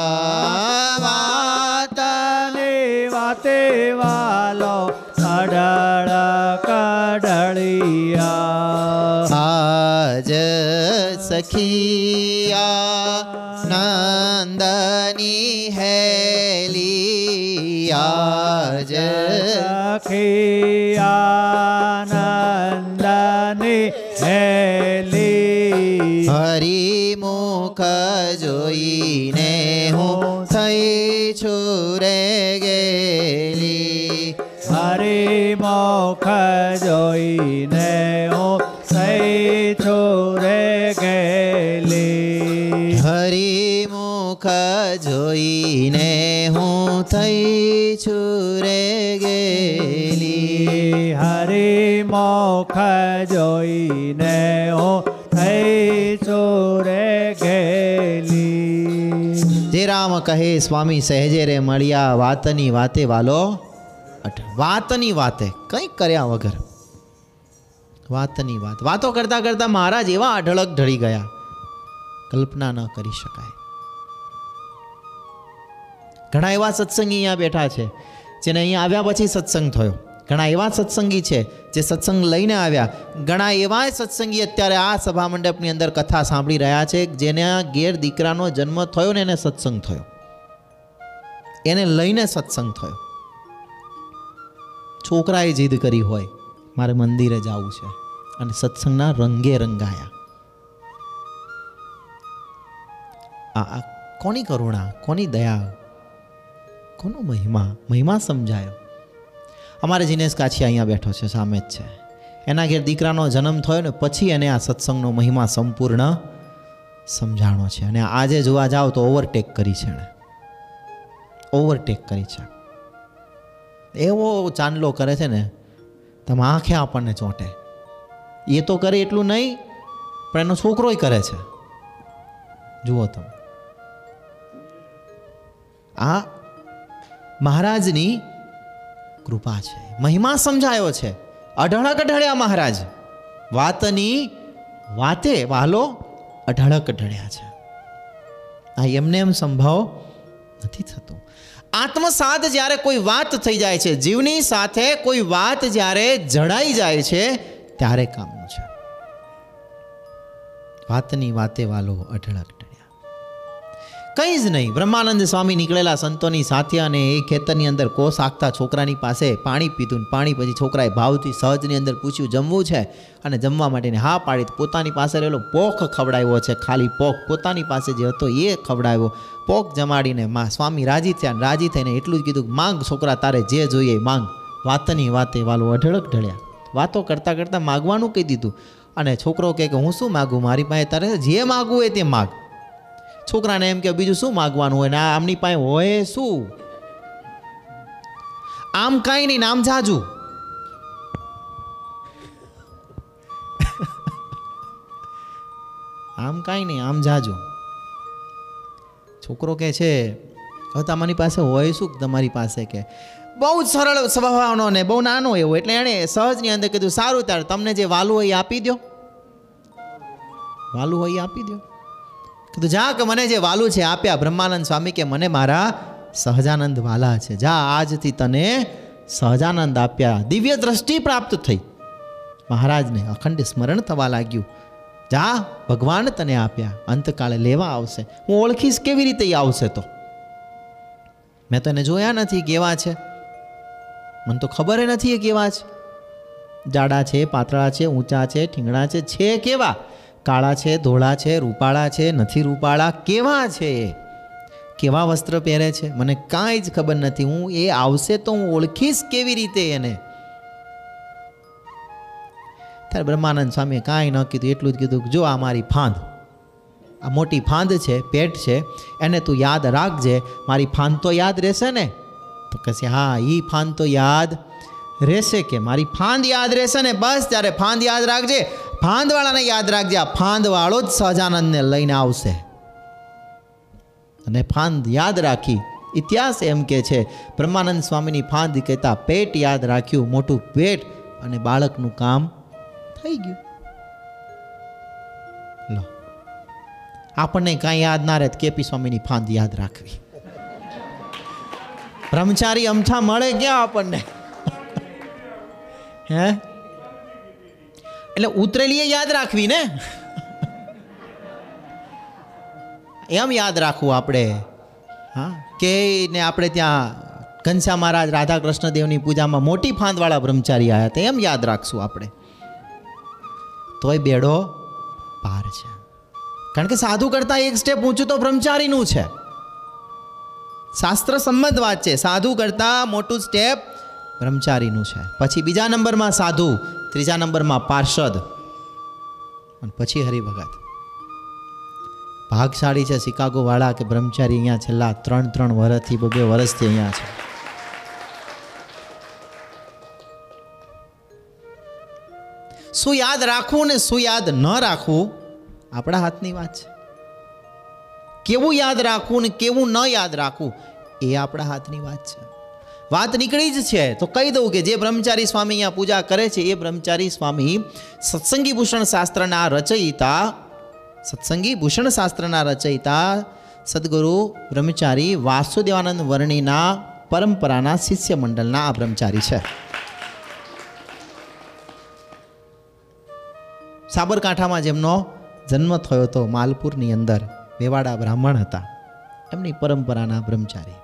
સખિયા નંદની હેલી આજ
સખિયાનંદની
થઈ છુરે ગેલી.
હરી
મોખ જોઈને ઓ થઈ છુરે ગેલી. જે રામ કહે સ્વામી સહેજે રે મળ્યા વાતની વાતે વાલો. અઠ વાતની વાતે? કંઈક કર્યા વગર. વાતની વાત. વાતો કરતા કરતા મહારાજ એવા અઢળક ઢળી ગયા. કલ્પના ન કરી શકાય. ઘણા એવા સત્સંગી અહીંયા બેઠા છે, જેને અહીંયા આવ્યા પછી સત્સંગ થયો. ઘણા એવા સત્સંગી છે, જે સત્સંગ લઈને આવ્યા. ઘણા એવા સત્સંગી અત્યારે આ સભા મંડપની અંદર કથા સાંભળી રહ્યા છે, જેના ઘેર દીકરાનો જન્મ થયો ને એને સત્સંગ થયો. એને લઈને સત્સંગ થયો. છોકરાએ જીદ કરી હોય, મારે મંદિરે જવું છે. અને સત્સંગના રંગે રંગાયા. આ કોની કરુણા, કોની દયા? કોનો મહિમા? મહિમા સમજાયો. અમારે જીનેશ કાછી અહીંયા બેઠો છે, સામે જ છે. એના ઘેર દીકરાનો જન્મ થયો ને પછી એને આ સત્સંગનો મહિમા સંપૂર્ણ સમજાણો છે. અને આજે જોવા જાઓ તો ઓવરટેક કરી છે એણે. ઓવરટેક કરી છે. એવો ચાંદલો કરે છે ને, તમે આંખે આપણને ચોંટે. એ તો કરે એટલું નહીં, પણ એનો છોકરોય કરે છે. જુઓ તમે. આ મહારાજની કૃપા છે. મહિમા સમજાયો છે. અઢળક અઢળ્યા મહારાજ. વાતની વાતે વાલો અઢળક ઢળ્યા છે. આ એમને એમ સંભવ નથી થતો. આત્મસાદ જ્યારે કોઈ વાત થઈ જાય છે, જીવની સાથે કોઈ વાત જ્યારે જડાઈ જાય છે, ત્યારે કામનું છે. વાતની વાતે વાલો અઢળક ઢળ્યા કંઈ જ નહીં. બ્રહ્માનંદ સ્વામી નીકળેલા સંતોની સાથે અને એ ખેતરની અંદર કોસ આખતા છોકરાની પાસે પાણી પીધું ને પાણી પછી છોકરાએ ભાવથી સહજની અંદર પૂછ્યું, જમવું છે? અને જમવા માટેને હા પાડી પોતાની પાસે રહેલો પોખ ખવડાવ્યો છે. ખાલી પોખ પોતાની પાસે જે હતો એ ખવડાવ્યો. પોખ જમાડીને માં સ્વામી રાજી થયા રાજી થઈને એટલું જ કીધું માંગ છોકરા તારે જે જોઈએ માંગ. વાતની વાતે વાલો અઢળક ઢળ્યા. વાતો કરતાં કરતાં માગવાનું કહી દીધું. અને છોકરો કહે કે, હું શું માગું? મારી પાસે તારે જે માગવું હોય તે માગ. છોકરાને એમ કે, બીજું શું માગવાનું હોય ને? આમની પાસે હોય શું? આમ કાંઈ નહીં નામ જાજુ. આમ કાંઈ નહીં, આમ જાજુ. છોકરો કે છે, હવે તમારી પાસે હોય શું તમારી પાસે? કે, બહુ જ સરળ સ્વભાવનો ને, બહુ નાનો એવો. એટલે એણે સહજની અંદર કીધું, સારું ત્યારે તમને જે વાલું હોય એ આપી દો વાલું હોય એ આપી દો કીધું, જા કે મને જે વાલું છે આપ્યા બ્રહ્માનંદ સ્વામી કે મને મારા સહજાનંદ વાલા છે. જા, આજથી તને સહજાનંદ આપ્યા. દિવ્ય દ્રષ્ટિ પ્રાપ્ત થઈ. મહારાજને અખંડ સ્મરણ થવા લાગ્યું. જા, ભગવાન તને આપ્યા. અંતકાળે લેવા આવશે. હું ઓળખીશ કેવી રીતે આવશે તો? મેં તો એને જોયા નથી કેવા છે. મને તો ખબર નથી એ કેવા છે. જાડા છે, પાતળા છે, ઊંચા છે, ઠીંગણા છે છે કેવા? કાળા છે, ધોળા છે, રૂપાળા છે, નથી રૂપાળા, કેવા છે? કેવા વસ્ત્ર પહેરે છે? મને કાંઈ જ ખબર નથી. હું એ આવશે તો હું ઓળખીશ કેવી રીતે એને. ત્યારે બ્રહ્માનંદ સ્વામીએ કાંઈ ન કીધું, એટલું જ કીધું જો આ મારી ફાંદ, આ મોટી ફાંદ છે, પેટ છે, એને તું યાદ રાખજે. મારી ફાંદ તો યાદ રહેશે ને? તો કહેશે હા એ ફાંદ તો યાદ રહેશે કે? મારી ફાંદ યાદ રહેશે ને બસ, ત્યારે ફાંદ યાદ રાખજે. ફાંદવાળાને યાદ રાખજે, આ ફાંદવાળો જ સહજાનંદને લઈને આવશે. અને ફાંદ યાદ રાખી, ઇતિહાસ એમ કે છે, બ્રહ્માનંદ સ્વામીની ફાંદ કહેતા પેટ યાદ રાખ્યું, મોટું પેટ અને બાળકનું કામ થઈ ગયું. લો. આપણને કાંઈ યાદ ના રહે કેપી સ્વામીની ફાંદ યાદ રાખવી. બ્રહ્મચારી અમથા મળે ક્યાં આપણને? હે? એટલે ઉતરેલી યાદ રાખવી ને એમ યાદ રાખવું આપણે. હા? કે ને આપણે ત્યાં ઘનશ્યા મહારાજ રાધા કૃષ્ણ દેવની પૂજામાં મોટી ફાંદવાળા બ્રહ્મચારી આવ્યા હતા. એમ યાદ રાખશું આપણે. તોય બેડો પાર છે. કારણ કે સાધુ કરતાં એક સ્ટેપ ઊંચું તો બ્રહ્મચારીનું છે. શાસ્ત્ર સંમત વાત છે. સાધુ કરતાં મોટું સ્ટેપ બ્રહ્મચારીનું છે. પછી બીજા નંબરમાં સાધુ, ત્રીજા નંબરમાં પાર્ષદ, અને પછી હરિભગત. ભાગશાળી છે શિકાગો વાળા કે બ્રહ્મચારી અહીંયા છેલ્લા ત્રણ ત્રણ વર્ષથી બે વર્ષથી અહીંયા છે. શું યાદ રાખવું ને શું યાદ ન રાખવું? આપણા હાથની વાત છે. કેવું યાદ રાખવું ને કેવું ન યાદ રાખવું? એ આપણા હાથની વાત છે. વાત નીકળી જ છે. તો કહી દઉં કે જે બ્રહ્મચારી સ્વામી અહીંયા પૂજા કરે છે, એ બ્રહ્મચારી સ્વામી સત્સંગી ભૂષણ શાસ્ત્રના રચયિતા, સત્સંગી ભૂષણ શાસ્ત્રના રચયિતા સદગુરુ બ્રહ્મચારી વાસુદેવાનંદ વર્ણિના પરંપરાના શિષ્ય મંડળના આ બ્રહ્મચારી છે. સાબરકાંઠામાં જેમનો જન્મ થયો હતો, માલપુરની અંદર, મેવાડા બ્રાહ્મણ હતા. એમની પરંપરાના બ્રહ્મચારી.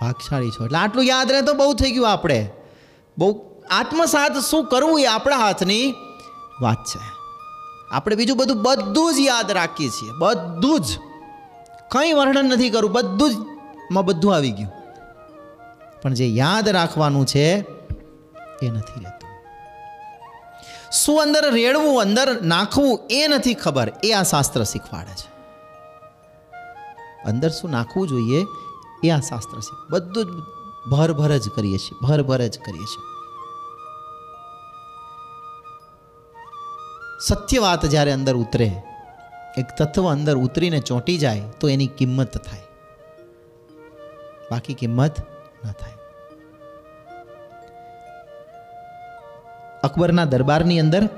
ભાગશાળી છો. એટલે આટલું યાદ રહે તો બહુ થઈ ગયું આપણે. બહુ આત્મસાત શું કરવું એ આપણા હાથની વાત છે. આપણે બીજું બધું બધું જ યાદ રાખીએ છીએ. બધું જ. કંઈ વર્ણન નથી કરવું બધું જ માં બધું આવી ગયું. પણ જે યાદ રાખવાનું છે એ નથી રહેતું. શું અંદર રેડવું, અંદર નાખવું એ નથી ખબર. એ આ શાસ્ત્ર શીખવાડે છે. અંદર શું નાખવું જોઈએ? એ આ શાસ્ત્ર છે. બધું જ ભર ભર જ કરીએ છીએ ભર ભર જ કરીએ છીએ. સત્ય વાત જ્યારે અંદર ઉતરે, એક તત્વ અંદર ઉતરીને ચોંટી જાય, તો એની કિંમત થાય. બાકી કિંમત ન થાય. અકબરના દરબારની અંદર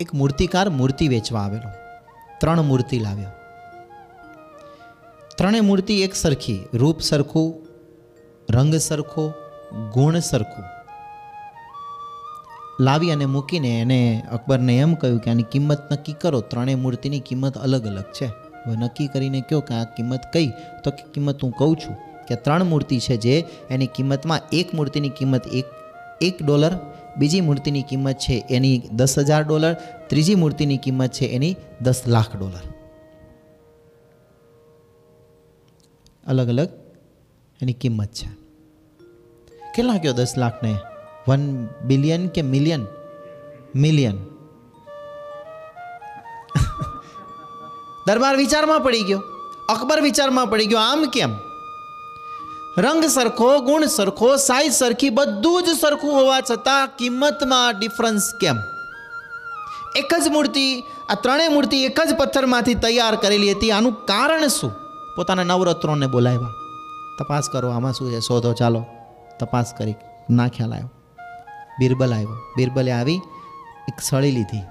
એક મૂર્તિકાર મૂર્તિ વેચવા આવેલો. ત્રણ મૂર્તિ લાવ્યો. ત્રણેય મૂર્તિ એક સરખી. રૂપ સરખું, રંગ સરખો, ગુણ સરખું. લાવી અને મૂકીને એને અકબરને એમ કહ્યું કે આની કિંમત નક્કી કરો. ત્રણેય મૂર્તિની કિંમત અલગ અલગ છે. હવે નક્કી કરીને કહો કે આ કિંમત કઈ? તો કિંમત હું કહું છું કે ત્રણ મૂર્તિ છે જે એની કિંમતમાં એક મૂર્તિની કિંમત એક એક ડોલર, બીજી મૂર્તિની કિંમત છે એની દસ હજાર ડોલર, ત્રીજી મૂર્તિની કિંમત છે એની દસ લાખ ડોલર. અલગ અલગ એની કિંમત છે. કેટલા કયો દસ લાખને? વન બિલિયન કે મિલિયન મિલિયન દરબાર વિચારમાં પડી ગયો. અકબર વિચારમાં પડી ગયો. આમ કેમ? રંગ સરખો, ગુણ સરખો સાઈઝ સરખી, બધું જ સરખું હોવા છતાં કિંમતમાં ડિફરન્સ કેમ? એક જ મૂર્તિ, આ ત્રણેય મૂર્તિ એક જ પથ્થરમાંથી તૈયાર કરેલી હતી. આનું કારણ શું? પોતાના નવરત્નોને બોલાવ્યા. તપાસ કરો, આમાં શું છે? શોધો, ચાલો. તપાસ કરી, ના ખ્યાલ આવ્યો. બિરબલ આવ્યો. બિરબલે આવી એક સળી લીધી.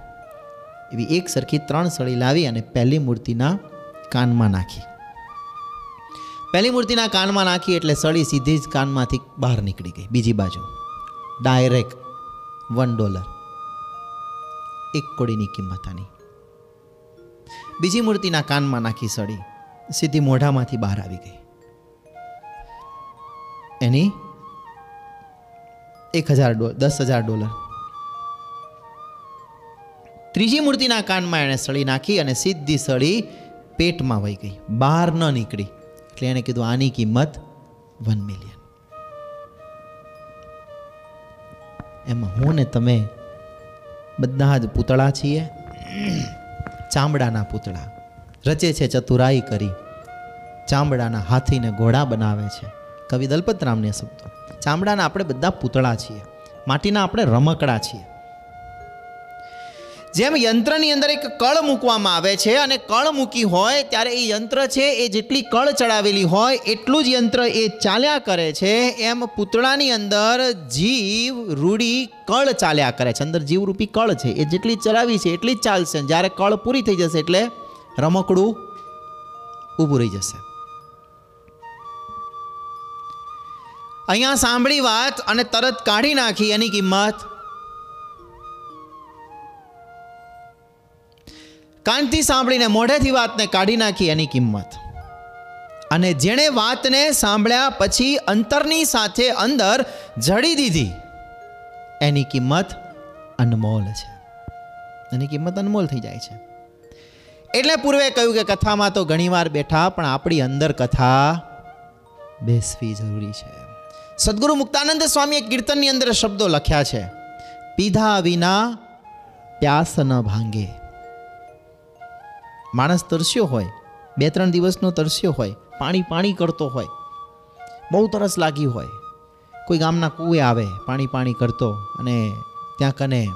એવી એક સરખી ત્રણ સળી લાવી અને પહેલી મૂર્તિના કાનમાં નાખી. પહેલી મૂર્તિના કાનમાં નાખી એટલે સળી સીધી જ કાનમાંથી બહાર નીકળી ગઈ. બીજી બાજુ. ડાયરેક્ટ વન ડોલર એક કોડીની કિંમત આની. બીજી મૂર્તિના કાનમાં નાખી સળી. સીધી મોઢામાંથી બહાર આવી ગઈ. એની એક હજાર ડોલર દસ હજાર ડોલર. ત્રીજી મૂર્તિના કાનમાં એણે સળી નાખી અને સીધી સળી પેટમાં વહી ગઈ. બહાર ન નીકળી. એટલે એણે કીધું, આની કિંમત વન મિલિયન એમાં હું ને તમે બધા જ પૂતળા છીએ. ચામડાના પૂતળા. રચે છે ચતુરાઈ કરી. ચામડાના હાથીને ઘોડા બનાવે છે. કવિ દલપતરામને શબ્દો. ચામડાના આપણે બધા પૂતળા છીએ. માટીના આપણે રમકડા છીએ. જેમ યંત્રની અંદર એક કળ મૂકવામાં આવે છે અને કળ મૂકી હોય ત્યારે એ યંત્ર છે એ જેટલી કળ ચડાવેલી હોય એટલું જ યંત્ર એ ચાલ્યા કરે છે. એમ પૂતળાની અંદર જીવ, રૂડી, કળ ચાલ્યા કરે છે. અંદર જીવરૂપી કળ છે. એ જેટલી ચલાવી છે એટલી જ ચાલશે. જ્યારે કળ પૂરી થઈ જશે એટલે રમકડું ઊભું રહી જશે. અહીંયા સાંભળી વાત અને તરત કાઢી નાખી એની કિંમત. કાનથી સાંભળીને મોઢેથી વાતને કાઢી નાખી એની કિંમત. અને જેણે વાતને સાંભળ્યા પછી અંતરની સાથે અંદર જડી દીધી. એની કિંમત અનમોલ છે. એની કિંમત અનમોલ થઈ જાય છે. એટલે પૂર્વે કહ્યું કે કથામાં તો ઘણીવાર બેઠા પણ આપણી અંદર કથા બેસવી જરૂરી છે. સદગુરુ મુક્તાનંદ સ્વામીએ કીર્તનની અંદર શબ્દો લખ્યા છે. પીધા વિના પ્યાસ ન ભાંગે. માણસ તરસ્યો હોય, બે ત્રણ દિવસનો તરસ્યો હોય, પાણી પાણી કરતો હોય, બહુ તરસ લાગી હોય, કોઈ ગામના કૂએ આવે, પાણી પાણી કરતો અને ત્યાં કને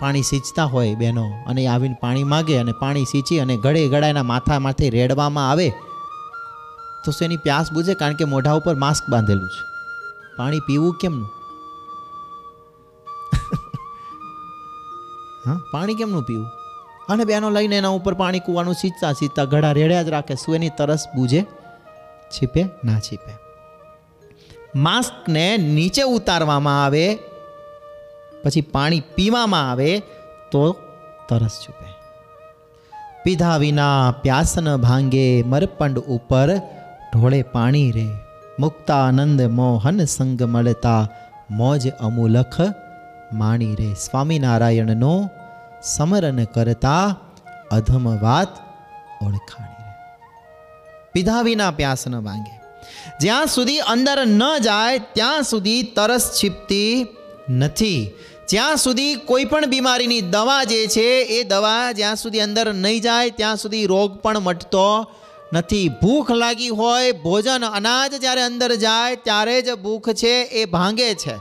પાણી સિંચતા હોય બહેનો અને આવીને પાણી માગે અને પાણી સિંચી અને ગળે ગળાના માથામાંથી માથે રેડવામાં આવે, તો શું એની પ્યાસ બુજે? કારણ કે મોઢા ઉપર માસ્ક બાંધેલું છે. પાણી પીવું કેમનું? હા? પાણી કેમનું પીવું? અને બેનો લઈને એના ઉપર પાણી કૂવાનું સીંચતા સીંચતા ઘડા રેડ્યા જ રાખે. શું એની તરસ બુਝે છીપે ના છીપે. માસ્કને નીચે ઉતારવામાં આવે પછી પાણી પીવામાં આવે તો તરસ છૂપે. પીધા વિના પ્યાસ ન ભાંગે મરપંડ ઉપર ઢોળે પાણી રે. મુક્તાનંદ મોહન સંગ મળતા મોજ અમુલખ માણી રે. સ્વામિનારાયણનો સમરન કરતા અધમ વાત ઓળખાણી રે. પીધા વિના પ્યાસ ન માંગે જ્યાં સુધી અંદર ન જાય, ત્યાં સુધી તરસ છીપતી નથી. જ્યાં સુધી કોઈ પણ બીમારીની દવા જે છે, એ દવા જ્યાં સુધી અંદર નહીં જાય, ત્યાં સુધી રોગ પણ મટતો નથી. ભૂખ લાગી હોય, ભોજન અનાજ જ્યારે અંદર જાય, ત્યારે જ ભૂખ છે, એ ભાંગે છે.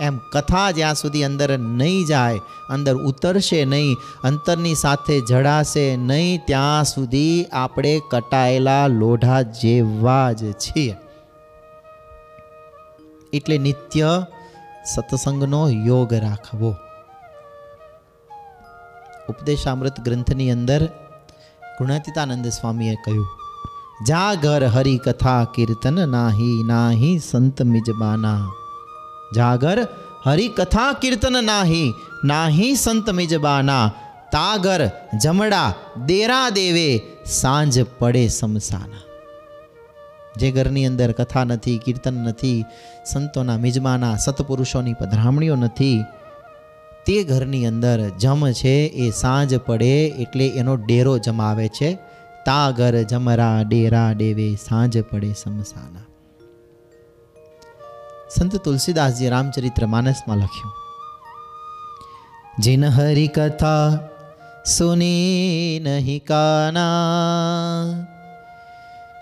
એમ કથા જ્યાં સુધી અંદર નહીં જાય, અંદર ઉતરશે નહીં, અંતરની સાથે જડાશે નહીં, ત્યાં સુધી આપણે કટાયેલા લોઢા જેવા જ છીએ. એટલે નિત્ય સત્સંગનો યોગ રાખવો. ઉપદેશામૃત ગ્રંથની અંદર ગુણાતીતાનંદ સ્વામીએ કહ્યું જા ઘર હરિ કથા કીર્તન નાહી નાહી સંત મિજબાના જાગર હરિકથા કીર્તન નાહી નાહી સંત મિજબાના તાગર જમડા દેરા દેવે સાંજ પડે સમસાના જે ઘરની અંદર કથા નથી, કીર્તન નથી, સંતોના મિજમાના સત્પુરુષોની પધરામણીઓ નથી તે ઘરની અંદર જમ છે, એ સાંજ પડે એટલે એનો ડેરો જમાવે છે. તા ઘર જમરા ડેરા ડેવે, સાંજ પડે સમસાના. સંત તુલસીદાસજી રામચરિત્ર માનસમાં લખ્યું. જિન હરી કથા સુની નહીં કાના.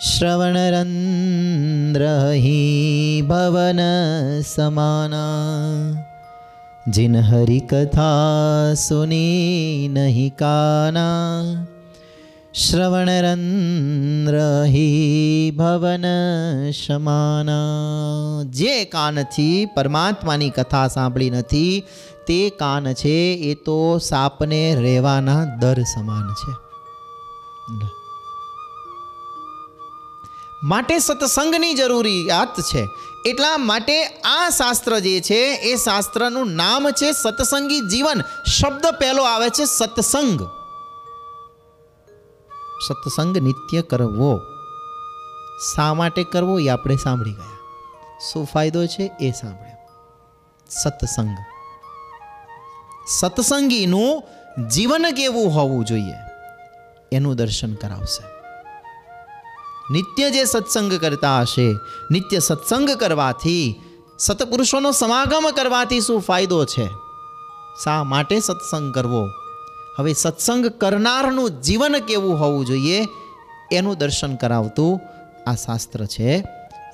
શ્રવણરંદ્રહી ભવન સમાના. जिन हरि कथा सुनी नहीं काना શ્રવણ રંદ્ર હિ ભવન સમાના જે કાનથી પરમાત્માની કથા સાંભળી નથી તે કાન છે એ તો સાપને રહેવાના દર સમાન છે માટે સત્સંગની જરૂરિયાત છે એટલા માટે આ શાસ્ત્ર જે છે, એ શાસ્ત્રનું નામ છે સત્સંગી જીવન. શબ્દ પહેલો આવે છે સત્સંગ. સત્સંગ નિત્ય કરવો. શા માટે કરવો? એ આપણે સાંભળી ગયા. શું ફાયદો છે? એ સાંભળ્યો. સત્સંગ. સત્સંગીનું જીવન કેવું હોવું જોઈએ? એનું દર્શન કરાવશે. નિત્ય જે સત્સંગ કરતા હશે, નિત્ય સત્સંગ કરવાથી, સતપુરુષોનો સમાગમ કરવાથી શું ફાયદો છે? શા માટે સત્સંગ કરવો? હવે સત્સંગ કરનારનું જીવન કેવું હોવું જોઈએ? એનું દર્શન કરાવતું આ શાસ્ત્ર છે,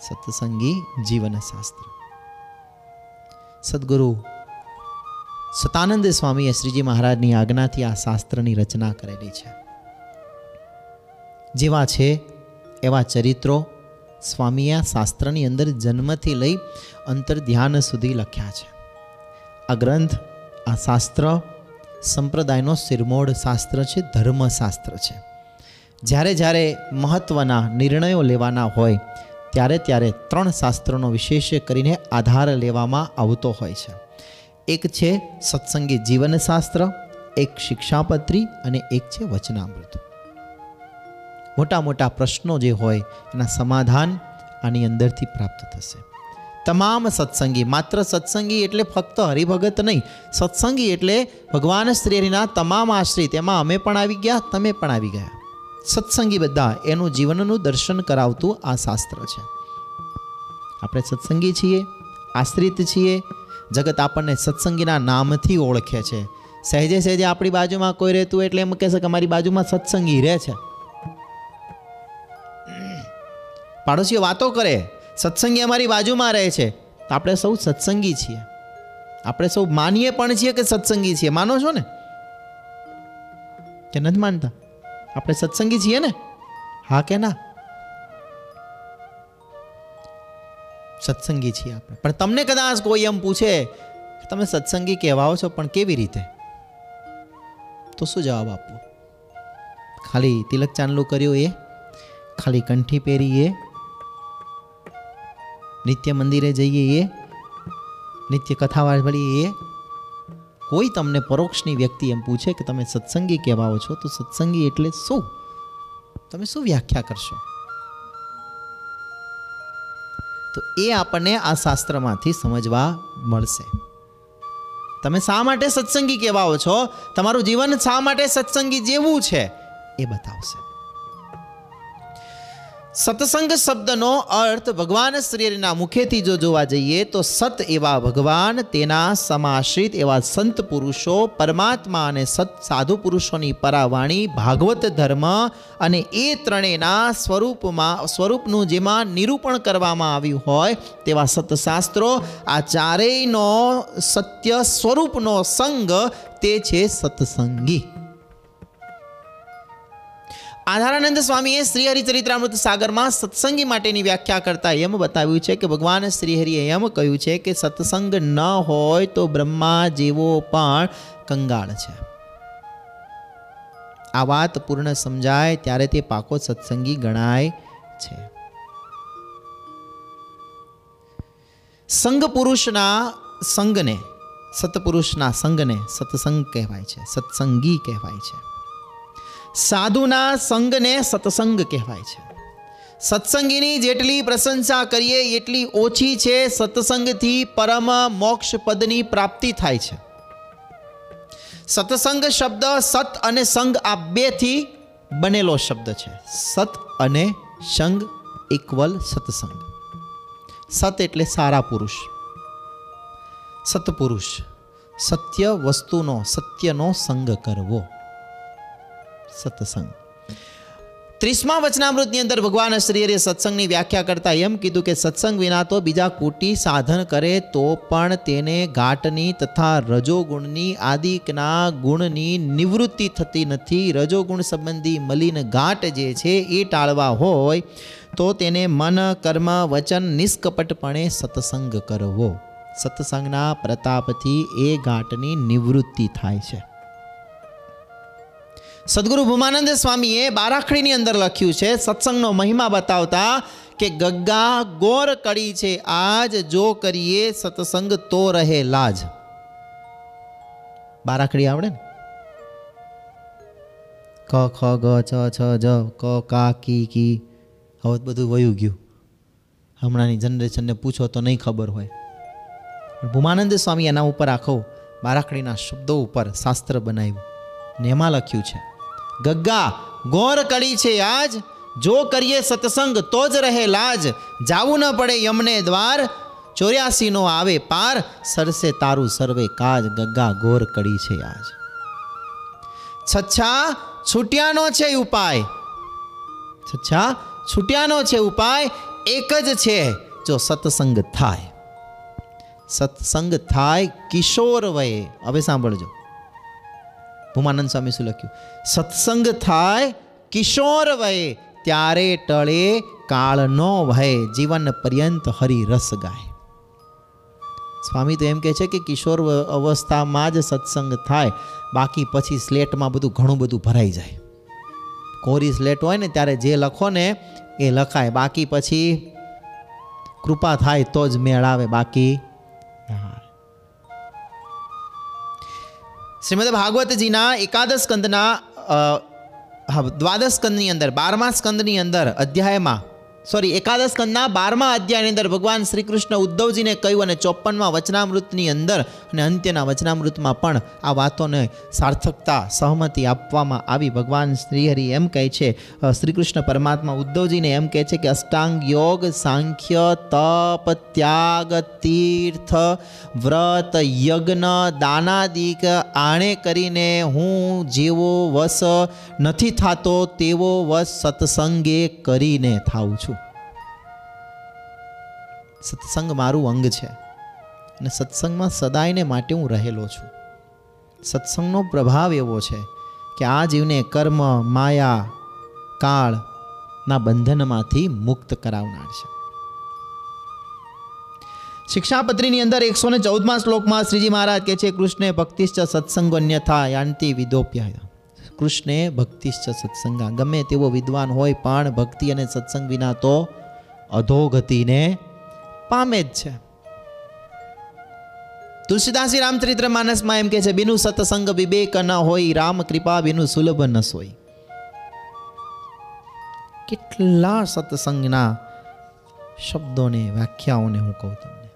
સત્સંગી જીવન શાસ્ત્ર. સદગુરુ, સતાનંદ સ્વામીએ શ્રીજી મહારાજની આજ્ઞાથી આ શાસ્ત્રની રચના કરેલી છે. જેવા છે એવા ચરિત્રો સ્વામીએ શાસ્ત્રની અંદર જન્મથી લઈ અંતર ધ્યાન સુધી લખ્યા છે. આ ગ્રંથ, આ શાસ્ત્ર સંપ્રદાયનો શિરમોડ શાસ્ત્ર છે, ધર્મશાસ્ત્ર છે. જ્યારે જ્યારે મહત્ત્વના નિર્ણયો લેવાના હોય, ત્યારે ત્યારે ત્રણ શાસ્ત્રોનો વિશેષ કરીને આધાર લેવામાં આવતો હોય છે. એક છે સત્સંગી જીવનશાસ્ત્ર, એક શિક્ષાપત્રી અને એક છે વચનામૃત. મોટા મોટા પ્રશ્નો જે હોય, એના સમાધાન આની અંદરથી પ્રાપ્ત થશે. તમામ સત્સંગી, માત્ર સત્સંગી એટલે ફક્ત હરિભગત નહીં, સત્સંગી એટલે ભગવાન શ્રી હરિના તમામ આશ્રિત, એમાં અમે પણ આવી ગયા, તમે પણ આવી ગયા. સત્સંગી બધા, એનું જીવનનું દર્શન કરાવતું આ શાસ્ત્ર છે. આપણે સત્સંગી છીએ, આશ્રિત છીએ, જગત આપણને સત્સંગીના નામથી ઓળખે છે. સહેજે સહેજે આપણી બાજુમાં કોઈ રહેતું એટલે એમ કહેશે કે અમારી બાજુમાં સત્સંગી રહે છે. પાડોશીઓ વાતો કરે, સત્સંગી અમારી બાજુમાં રહે છે. તો આપણે સૌ સત્સંગી છીએ. આપણે સૌ માનીએ પણ છીએ કે સત્સંગી છીએ. માનો છો ને? કે નથી માનતા? આપણે સત્સંગી છીએ ને? હા કે ના? સત્સંગી છીએ આપણે. પણ તમને કદાચ કોઈ એમ પૂછે કે તમે સત્સંગી કહેવાઓ છો, પણ કેવી રીતે? તો શું જવાબ આપવો? ખાલી તિલક ચાંદલું કર્યું એ, ખાલી કંઠી પહેરી એ નિત્ય મંદિરે જઈએ એ, નિત્ય કથા વાળીએ એ. કોઈ તમને પરોક્ષની વ્યક્તિ એમ પૂછે કે તમે સત્સંગી કહેવાઓ છો, તો સત્સંગી એટલે શું? તમે શું વ્યાખ્યા કરશો? તો એ આપણને આ શાસ્ત્રમાંથી સમજવા મળશે. તમે શા માટે સત્સંગી કહેવાઓ છો? તમારું જીવન શા માટે સત્સંગી જેવું છે? એ બતાવશે. સત્સંગ શબ્દનો અર્થ ભગવાન શ્રીના મુખેથી જો જોવા જઈએ તો સત એવા ભગવાન, તેના સમાશ્રિત એવા સંત પુરુષો, પરમાત્મા અને સત સાધુ પુરુષોની પરાવાણી, ભાગવત ધર્મ અને એ ત્રણેયના સ્વરૂપમાં, સ્વરૂપનું જેમાં નિરૂપણ કરવામાં આવ્યું હોય તેવા સતશાસ્ત્રો, આ ચારેયનો સત્ય સ્વરૂપનો સંગ તે છે સત્સંગી. આધારાનંદ સ્વામીએ શ્રી હરિચરિત્રામૃત સાગરમાં સત્સંગી માટેની વ્યાખ્યા કરતા એમ બતાવ્યું છે કે ભગવાન શ્રીહરિએ એમ કહ્યું છે કે સત્સંગ ન હોય તો બ્રહ્મા જેવો પણ કંગાળ છે. આ વાત પૂર્ણ સમજાય ત્યારે તે પાકો સત્સંગી ગણાય છે. સંઘ પુરુષના સંગને સતપુરુષના સંગને સત્સંગ કહેવાય છે, સત્સંગી કહેવાય છે. સાધુના સંગને સત્સંગ કહેવાય છે. સત્સંગીની જેટલી પ્રશંસા કરીએ, એટલી ઓછી છે સત્સંગથી પરમ મોક્ષ પદની પ્રાપ્તિ થાય છે. સત્સંગ શબ્દ સત અને સંગ આ બેથી બનેલો શબ્દ છે. સત અને સંગ ઇક્વલ સત્સંગ. સત એટલે સારા પુરુષ. સતપુરુષ. સત્ય વસ્તુનો, સત્યનો સંગ કરવો. સત્સંગ. ત્રીસમા વચનામૃતની અંદર ભગવાન શ્રી સત્સંગની વ્યાખ્યા કરતા એમ કીધું કે સત્સંગ વિના તો બીજા કુટી સાધન કરે તો પણ તેને ઘાટની તથા રજોગુણની આદિકના ગુણની નિવૃત્તિ થતી નથી. રજોગુણ સંબંધી મલિન ઘાટ જે છે એ ટાળવા હોય તો તેને મન, કર્મ, વચન નિષ્કપટપણે સત્સંગ કરવો. સત્સંગના પ્રતાપથી એ ઘાટની નિવૃત્તિ થાય છે. સદગુરુ ભૂમાનંદ સ્વામીએ બારાખડીની અંદર લખ્યું છે, સત્સંગનો મહિમા બતાવતા કે ગગ્ગા ગોર કડી છે, આજ જો કરીએ સત્સંગ તો રહે લાજ. બારાખડી આવડે ને? ક, ખ, ગ, ચ, છ, જ, ક, કા, કી કી. હવે બધું વયું ગયું. હમણાંની જનરેશનને પૂછો તો નહીં ખબર હોય. ભૂમાનંદ સ્વામી એના ઉપર આખો બારાખડીના શબ્દો ઉપર શાસ્ત્ર બનાવ્યું. ને એમાં લખ્યું છે ગગ્ગા, ગોર કડી છે આજ. જો કરીએ સત્સંગ તો જ રહે લાજ. જાવું ન પડે યમને દ્વાર. ચોર્યાસી નો આવે પાર. સરસે તારું સર્વે કાજ. ગગ્ગા, ગોર કડી છે આજ. છચ્છા, છૂટ્યાનો છે ઉપાય. છચ્છા, છૂટ્યાનો છે ઉપાય. એક જ છે જો સત્સંગ થાય. સત્સંગ થાય કિશોર વયે હવે સાંભળજો. ભૂમાનંદ સ્વામી શું લખ્યું? સત્સંગ થાય કિશોર વયે, ત્યારે ટળે કાળનો ભય જીવન પર્યંત હરિરસ ગાય. સ્વામી તો એમ કહે છે કે કિશોર અવસ્થામાં જ સત્સંગ થાય, બાકી પછી સ્લેટમાં બધું ઘણું બધું ભરાઈ જાય. કોરી સ્લેટ હોય ને, ત્યારે જે લખો ને, એ લખાય. બાકી પછી કૃપા થાય તો જ મેળ આવે, બાકી ના. શ્રીમદ ભાગવતજીના એકાદશ સ્કંદના હા, દ્વાદશ સ્કંદની અંદર બારમા સ્કંદની અંદર અધ્યાયમાં સોરી એકાદશ કંદના બારમા અધ્યાયની અંદર ભગવાન શ્રી કૃષ્ણ ઉદ્ધવજીને કહ્યું અને ચોપ્પનમાં વચનામૃતની અંદર અને અંત્યના વચનામૃતમાં પણ આ વાતોને સાર્થકતા, સહમતિ આપવામાં આવી. ભગવાન શ્રીહરિ એમ કહે છે શ્રી કૃષ્ણ પરમાત્મા ઉદ્ધવજીને એમ કહે છે કે, અષ્ટાંગ યોગ સાંખ્ય તપ ત્યાગ તીર્થ વ્રત યજ્ઞ દાનાદિક આણે કરીને હું જેવો વશ નથી થતો તેવો વશ સત્સંગે કરીને. થાઉં છું. સત્સંગ મારું અંગ છે અને સત્સંગમાં સદાયને માટે હું રહેલો છું. સત્સંગનો પ્રભાવ એવો છે કે આ જીવને કર્મ, માયા કાળના બંધનમાંથી મુક્ત કરાવનાર છે. શિક્ષાપત્રીની અંદર એકસો ને ચૌદમાં શ્લોકમાં શ્રીજી મહારાજ કહે છે, કૃષ્ણે ભક્તિશ્ચ સત્સંગો અન્યથા યાંતિ વિદોપ્યાય. કૃષ્ણે ભક્તિશ્ચ સત્સંગા, ગમે તેવો વિદ્વાન હોય પણ ભક્તિ અને સત્સંગ વિના તો અધોગતિને પામે જ છે. તુલસીદાસી રામચરિત્ર માનસમાં એમ કે છે, બિનુ સત્સંગ વિવેક ન હોય, રામ કૃપા બિનુ સુલભ ન સોય. કેટલા સત્સંગના શબ્દોને, વ્યાખ્યાઓને હું કહું તમને.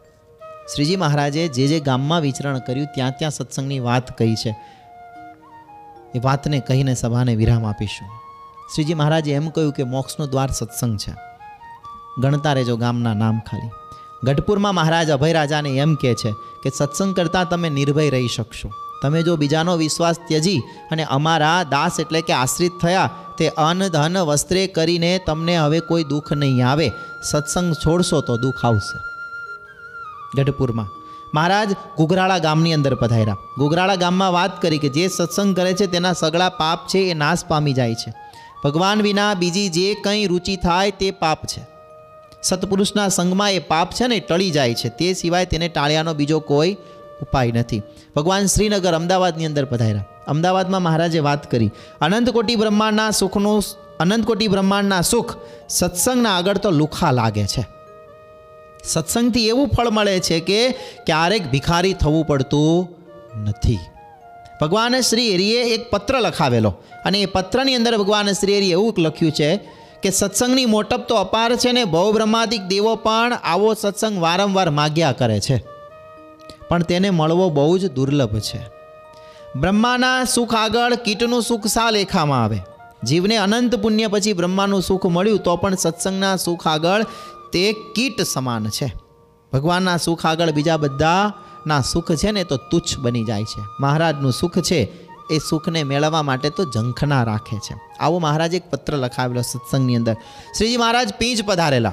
શ્રીજી મહારાજે જે જે ગામમાં વિચરણ કર્યું, ત્યાં ત્યાં સત્સંગની વાત કહી છે. એ વાતને કહીને સભાને વિરામ આપીશું. શ્રીજી મહારાજે એમ કહ્યું કે મોક્ષનો દ્વાર સત્સંગ છે. ગણતા રહેજો ગામના નામ ખાલી. ગઢપુરમાં મહારાજ અભયરાજાને એમ કહે છે કે સત્સંગ કરતાં તમે નિર્ભય રહી શકશો. તમે જો બીજાનો વિશ્વાસ ત્યજી અને અમારા દાસ એટલે કે આશ્રિત થયા, તે અન્ન, ધન, વસ્ત્રે કરીને તમને હવે કોઈ દુઃખ નહીં આવે. સત્સંગ છોડશો તો દુઃખ આવશે. ગઢપુરમાં મહારાજ ગુગરાળા ગામની અંદર પધાર્યા. ગુગરાળા ગામમાં વાત કરી કે જે સત્સંગ કરે છે તેના સગળા પાપ છે એ નાશ પામી જાય છે. ભગવાન વિના બીજી જે કંઈ રુચિ થાય તે પાપ છે. સત્પુરુષના સંગમાં એ પાપ છે ને ટળી જાય છે. તે સિવાય તેને ટાળ્યાનો બીજો કોઈ ઉપાય નથી. ભગવાન શ્રીનગર અમદાવાદની અંદર પધાર્યા. અમદાવાદમાં મહારાજે વાત કરી. અનંતકોટી બ્રહ્માંડના સુખનું અનંતકોટી બ્રહ્માંડના સુખ સત્સંગના આગળ તો લુખા લાગે છે. સત્સંગથી એવું ફળ મળે છે કે ક્યારેક ભિખારી થવું પડતું નથી. ભગવાન શ્રી હરિએ એક પત્ર લખાવેલો. અને એ પત્રની અંદર ભગવાન શ્રી હરિએ એવું લખ્યું છે કે સત્સંગની મોટપ તો અપાર છે ને બહુ બ્રહ્માદિક દેવો પણ આવો સત્સંગ વારંવાર માગ્યા કરે છે. પણ તેને મળવો બહુ જ દુર્લભ છે. બ્રહ્માના સુખ આગળ કીટનું સુખ સા લેખામાં આવે? જીવને અનંત પુણ્ય પછી બ્રહ્માનું સુખ મળ્યું તો પણ સત્સંગના સુખ આગળ તે કીટ સમાન છે. ભગવાનના સુખ આગળ બીજા બધાના સુખ છે ને તો તુચ્છ બની જાય છે. મહારાજનું સુખ છે એ સુખને મેળવવા માટે તો ઝંખના રાખે છે. આવો મહારાજ એક પત્ર લખાવેલો સત્સંગની અંદર. શ્રીજી મહારાજ, પીંજ પધારેલા.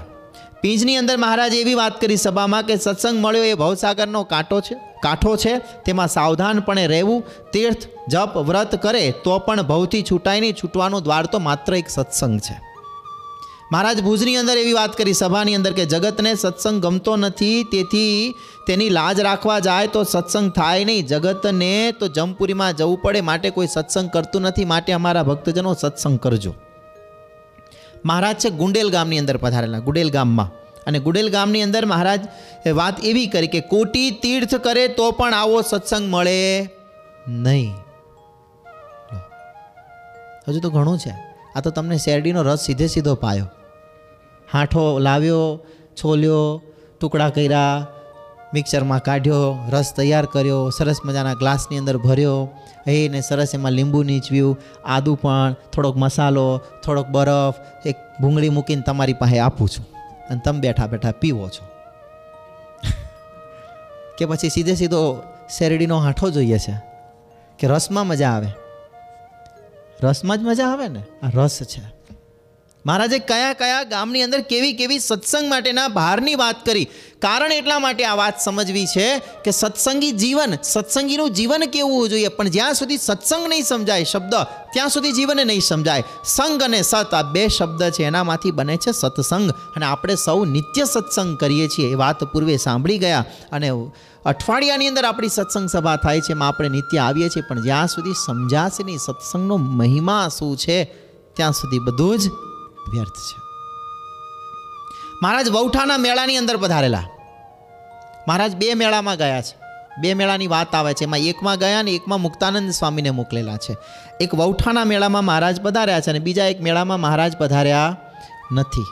પીંજની અંદર મહારાજે એવી વાત કરી સભામાં કે સત્સંગ મળ્યો એ ભવસાગરનો કાંટો છે, કાંઠો છે, તેમાં સાવધાનપણે રહેવું, તીર્થ, જપ, વ્રત કરે તો પણ ભવથી છૂટાય નહીં, છૂટવાનું દ્વાર તો માત્ર એક સત્સંગ છે. મહારાજ ભુજની અંદર એવી વાત કરી, સભાની અંદર કે જગતને સત્સંગ ગમતો નથી, તેથી તેની લાજ રાખવા જાય તો સત્સંગ થાય નહીં. જગતને તો જમપુરીમાં જવું પડે, માટે કોઈ સત્સંગ કરતું નથી, માટે અમારા ભક્તજનો સત્સંગ કરજો. મહારાજ છે ગુંડેલ ગામની અંદર પધારેલા, ગુડેલ ગામમાં. અને ગુડેલ ગામની અંદર મહારાજ વાત એવી કરી કે કોટી તીર્થ કરે તો પણ આવો સત્સંગ મળે નહીં. હજુ તો ઘણું છે. આ તો તમને શેરડીનો રસ સીધે સીધો પાયો. હાંઠો લાવ્યો, છોલ્યો, ટુકડા કર્યા, મિક્સરમાં કાઢ્યો, રસ તૈયાર કર્યો, સરસ મજાના ગ્લાસની અંદર ભર્યો. એને સરસ એમાં લીંબુ નીચવ્યું, આદું પણ, થોડોક મસાલો, થોડોક બરફ, એક ભૂંગળી મૂકીને તમારી પાસે આપું છું. અને તમે બેઠા બેઠા પીવો છો. કે પછી સીધે સીધો શેરડીનો હાંઠો જોઈએ છે? કે રસમાં મજા આવે? રસમાં જ મજા આવે ને? આ રસ છે. મહારાજે કયા કયા ગામની અંદર કેવી કેવી સત્સંગ માટેના ભારની વાત કરી? કારણ એટલા માટે આ વાત સમજવી છે કે સત્સંગી જીવન, સત્સંગીનું જીવન કેવું હોવું જોઈએ? પણ જ્યાં સુધી સત્સંગ નહીં સમજાય શબ્દ, ત્યાં સુધી જીવન નહીં સમજાય. સંગ અને સત આ બે શબ્દ છે, એનામાંથી બને છે સત્સંગ. અને આપણે સૌ નિત્ય સત્સંગ કરીએ છીએ, એ વાત પૂર્વે સાંભળી ગયા. અને અઠવાડિયાની અંદર આપણી સત્સંગ સભા થાય છે, એમાં આપણે નિત્ય આવીએ છીએ. પણ જ્યાં સુધી સમજાશે નહીં, સત્સંગનો મહિમા શું છે, ત્યાં સુધી બધું જ વ્યર્થ છે. મહારાજ વૌઠાના મેળાની અંદર પધારેલા. મહારાજ બે મેળામાં ગયા છે. બે મેળાની વાત આવે છે. એમાં એકમાં ગયા ને એકમાં મુક્તાનંદ સ્વામીને મોકલેલા છે. એક વૌઠાના મેળામાં મહારાજ પધાર્યા છે અને બીજા એક મેળામાં મહારાજ પધાર્યા નથી.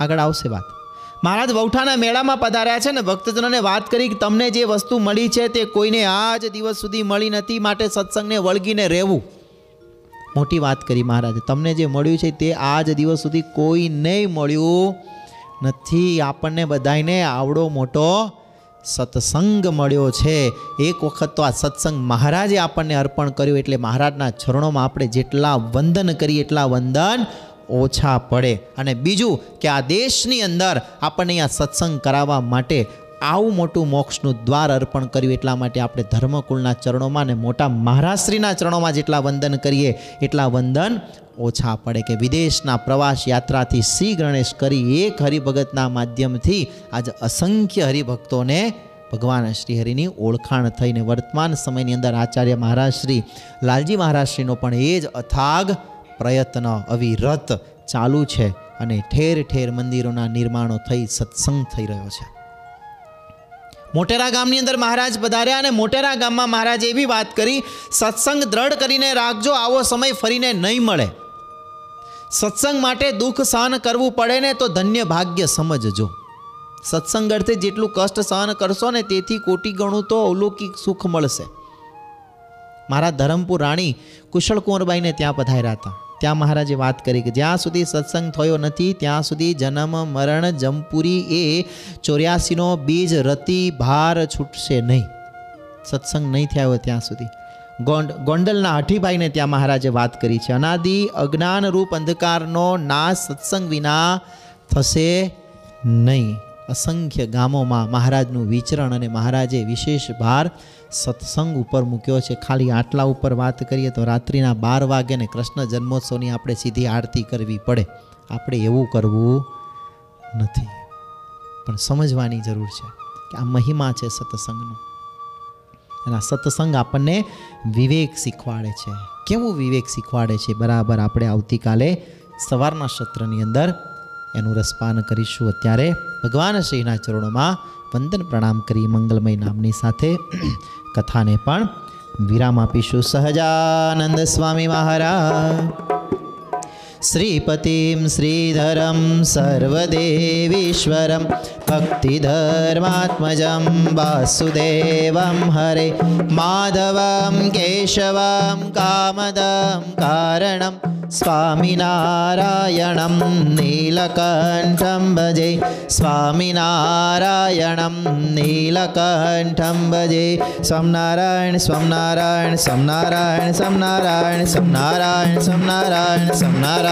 આગળ આવશે વાત. મહારાજ વૌઠાના મેળામાં પધાર્યા છે ને ભક્તજનોને વાત કરી કે તમને જે વસ્તુ મળી છે તે કોઈને આજ દિવસ સુધી મળી નથી. માટે સત્સંગને વળગીને રહેવું. મોટી વાત કરી મહારાજે. તમને જે મળ્યું છે તે આ જ દિવસ સુધી કોઈ નહીં મળ્યું. નથી, આપણને બધાને આવડો મોટો સત્સંગ મળ્યો છે. એક વખત તો આ સત્સંગ મહારાજે આપણને અર્પણ કર્યું, એટલે મહારાજના ચરણોમાં આપણે જેટલા વંદન કરીએ એટલા વંદન ઓછા પડે. અને બીજું કે આ દેશની અંદર આપણને અહીંયા સત્સંગ કરાવવા માટે આવું મોટું મોક્ષનું દ્વાર અર્પણ કર્યું એટલા માટે આપણે ધર્મકુળના ચરણોમાં ને મોટા મહારાશ્રીના ચરણોમાં જેટલા વંદન કરીએ, એટલા વંદન ઓછા પડે કે વિદેશના પ્રવાસ યાત્રાથી શ્રી ગણેશ કરી એક હરિભગતના માધ્યમથી આજે અસંખ્ય હરિભક્તોને ભગવાન શ્રી હરિની ઓળખાણ થઈને વર્તમાન સમયની અંદર આચાર્ય મહારાજ શ્રી લાલજી મહારાજશ્રીનો પણ એ જ અથાગ પ્રયત્ન અવિરત ચાલુ છે અને ઠેર ઠેર મંદિરોના નિર્માણો થઈ સત્સંગ થઈ રહ્યો છે. મોટેરા ગામની અંદર મહારાજ પધાર્યા અને મોટેરા ગામમાં મહારાજ એવી વાત કરી, સત્સંગ દ્રઢ કરીને રાખજો, આવો સમય ફરીને નહીં મળે. સત્સંગ માટે દુઃખ સહન કરવું પડે ને તો ધન્ય ભાગ્ય સમજજો. સત્સંગ અર્થે જેટલું કષ્ટ સહન કરશો ને તેથી કોટી ગણું તો અવલૌકિક સુખ મળશે. મારા ધરમપુર રાણી કુશળ કુંવરબાઈને ત્યાં પધાર્યા હતા. ત્યાં મહારાજે વાત કરી કે જ્યાં સુધી સત્સંગ થયો નથી, ત્યાં સુધી જન્મ, મરણ, જમપુરી એ ચોર્યાસીનો બીજ રતિ ભાર છૂટશે નહીં. સત્સંગ નહીં થયા હોય ત્યાં સુધી. ગોંડ, ગોંડલના હઠીભાઈને ત્યાં મહારાજે વાત કરી છે. અનાદિ, અજ્ઞાન રૂપ અંધકારનો નાશ સત્સંગ વિના થશે નહીં. અસંખ્ય ગામોમાં મહારાજનું વિચરણ અને મહારાજે વિશેષ ભાર સત્સંગ ઉપર મૂક્યો છે. ખાલી આટલા ઉપર વાત કરીએ તો રાત્રિના બાર વાગે ને કૃષ્ણ જન્મોત્સવની આપણે સીધી આરતી કરવી પડે. આપણે એવું કરવું નથી. પણ સમજવાની જરૂર છે કે આ મહિમા છે સત્સંગનો. અને આ સત્સંગ આપણને વિવેક શીખવાડે છે. કેવું વિવેક શીખવાડે છે? બરાબર, આપણે આવતીકાલે સવારના સત્રની અંદર એનું રસપાન કરીશું. અત્યારે ભગવાન શ્રીના ચરણોમાં વંદન પ્રણામ કરી મંગલમય નામની સાથે કથાને પણ વિરામ આપીશું. સહજાનંદ સ્વામી મહારાજ. श्रीपतिं श्रीधरं सर्वदेवीश्वरं भक्तिधर्मात्मजं वासुदेवं हरे। माधवं केशवं कामदं कारणं स्वामिनारायणं नीलकण्ठं भजे। स्वामिनारायणं नीलकण्ठं भजे। स्वं नारायण स्वं नारायण स्वं नारायण स्वं नारायण स्वं नारायण स्वं नारायण स्वं नारायण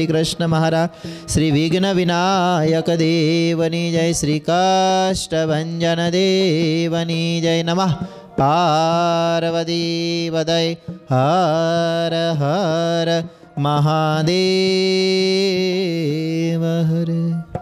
હરિકૃષ્ણ મહારાજ, શ્રી વિઘ્ન વિનાયક દેવની જય, શ્રી કાષ્ટભંજન દેવની જય નમઃ. પાર્વતી વદય હર હર મહાદેવ, હરે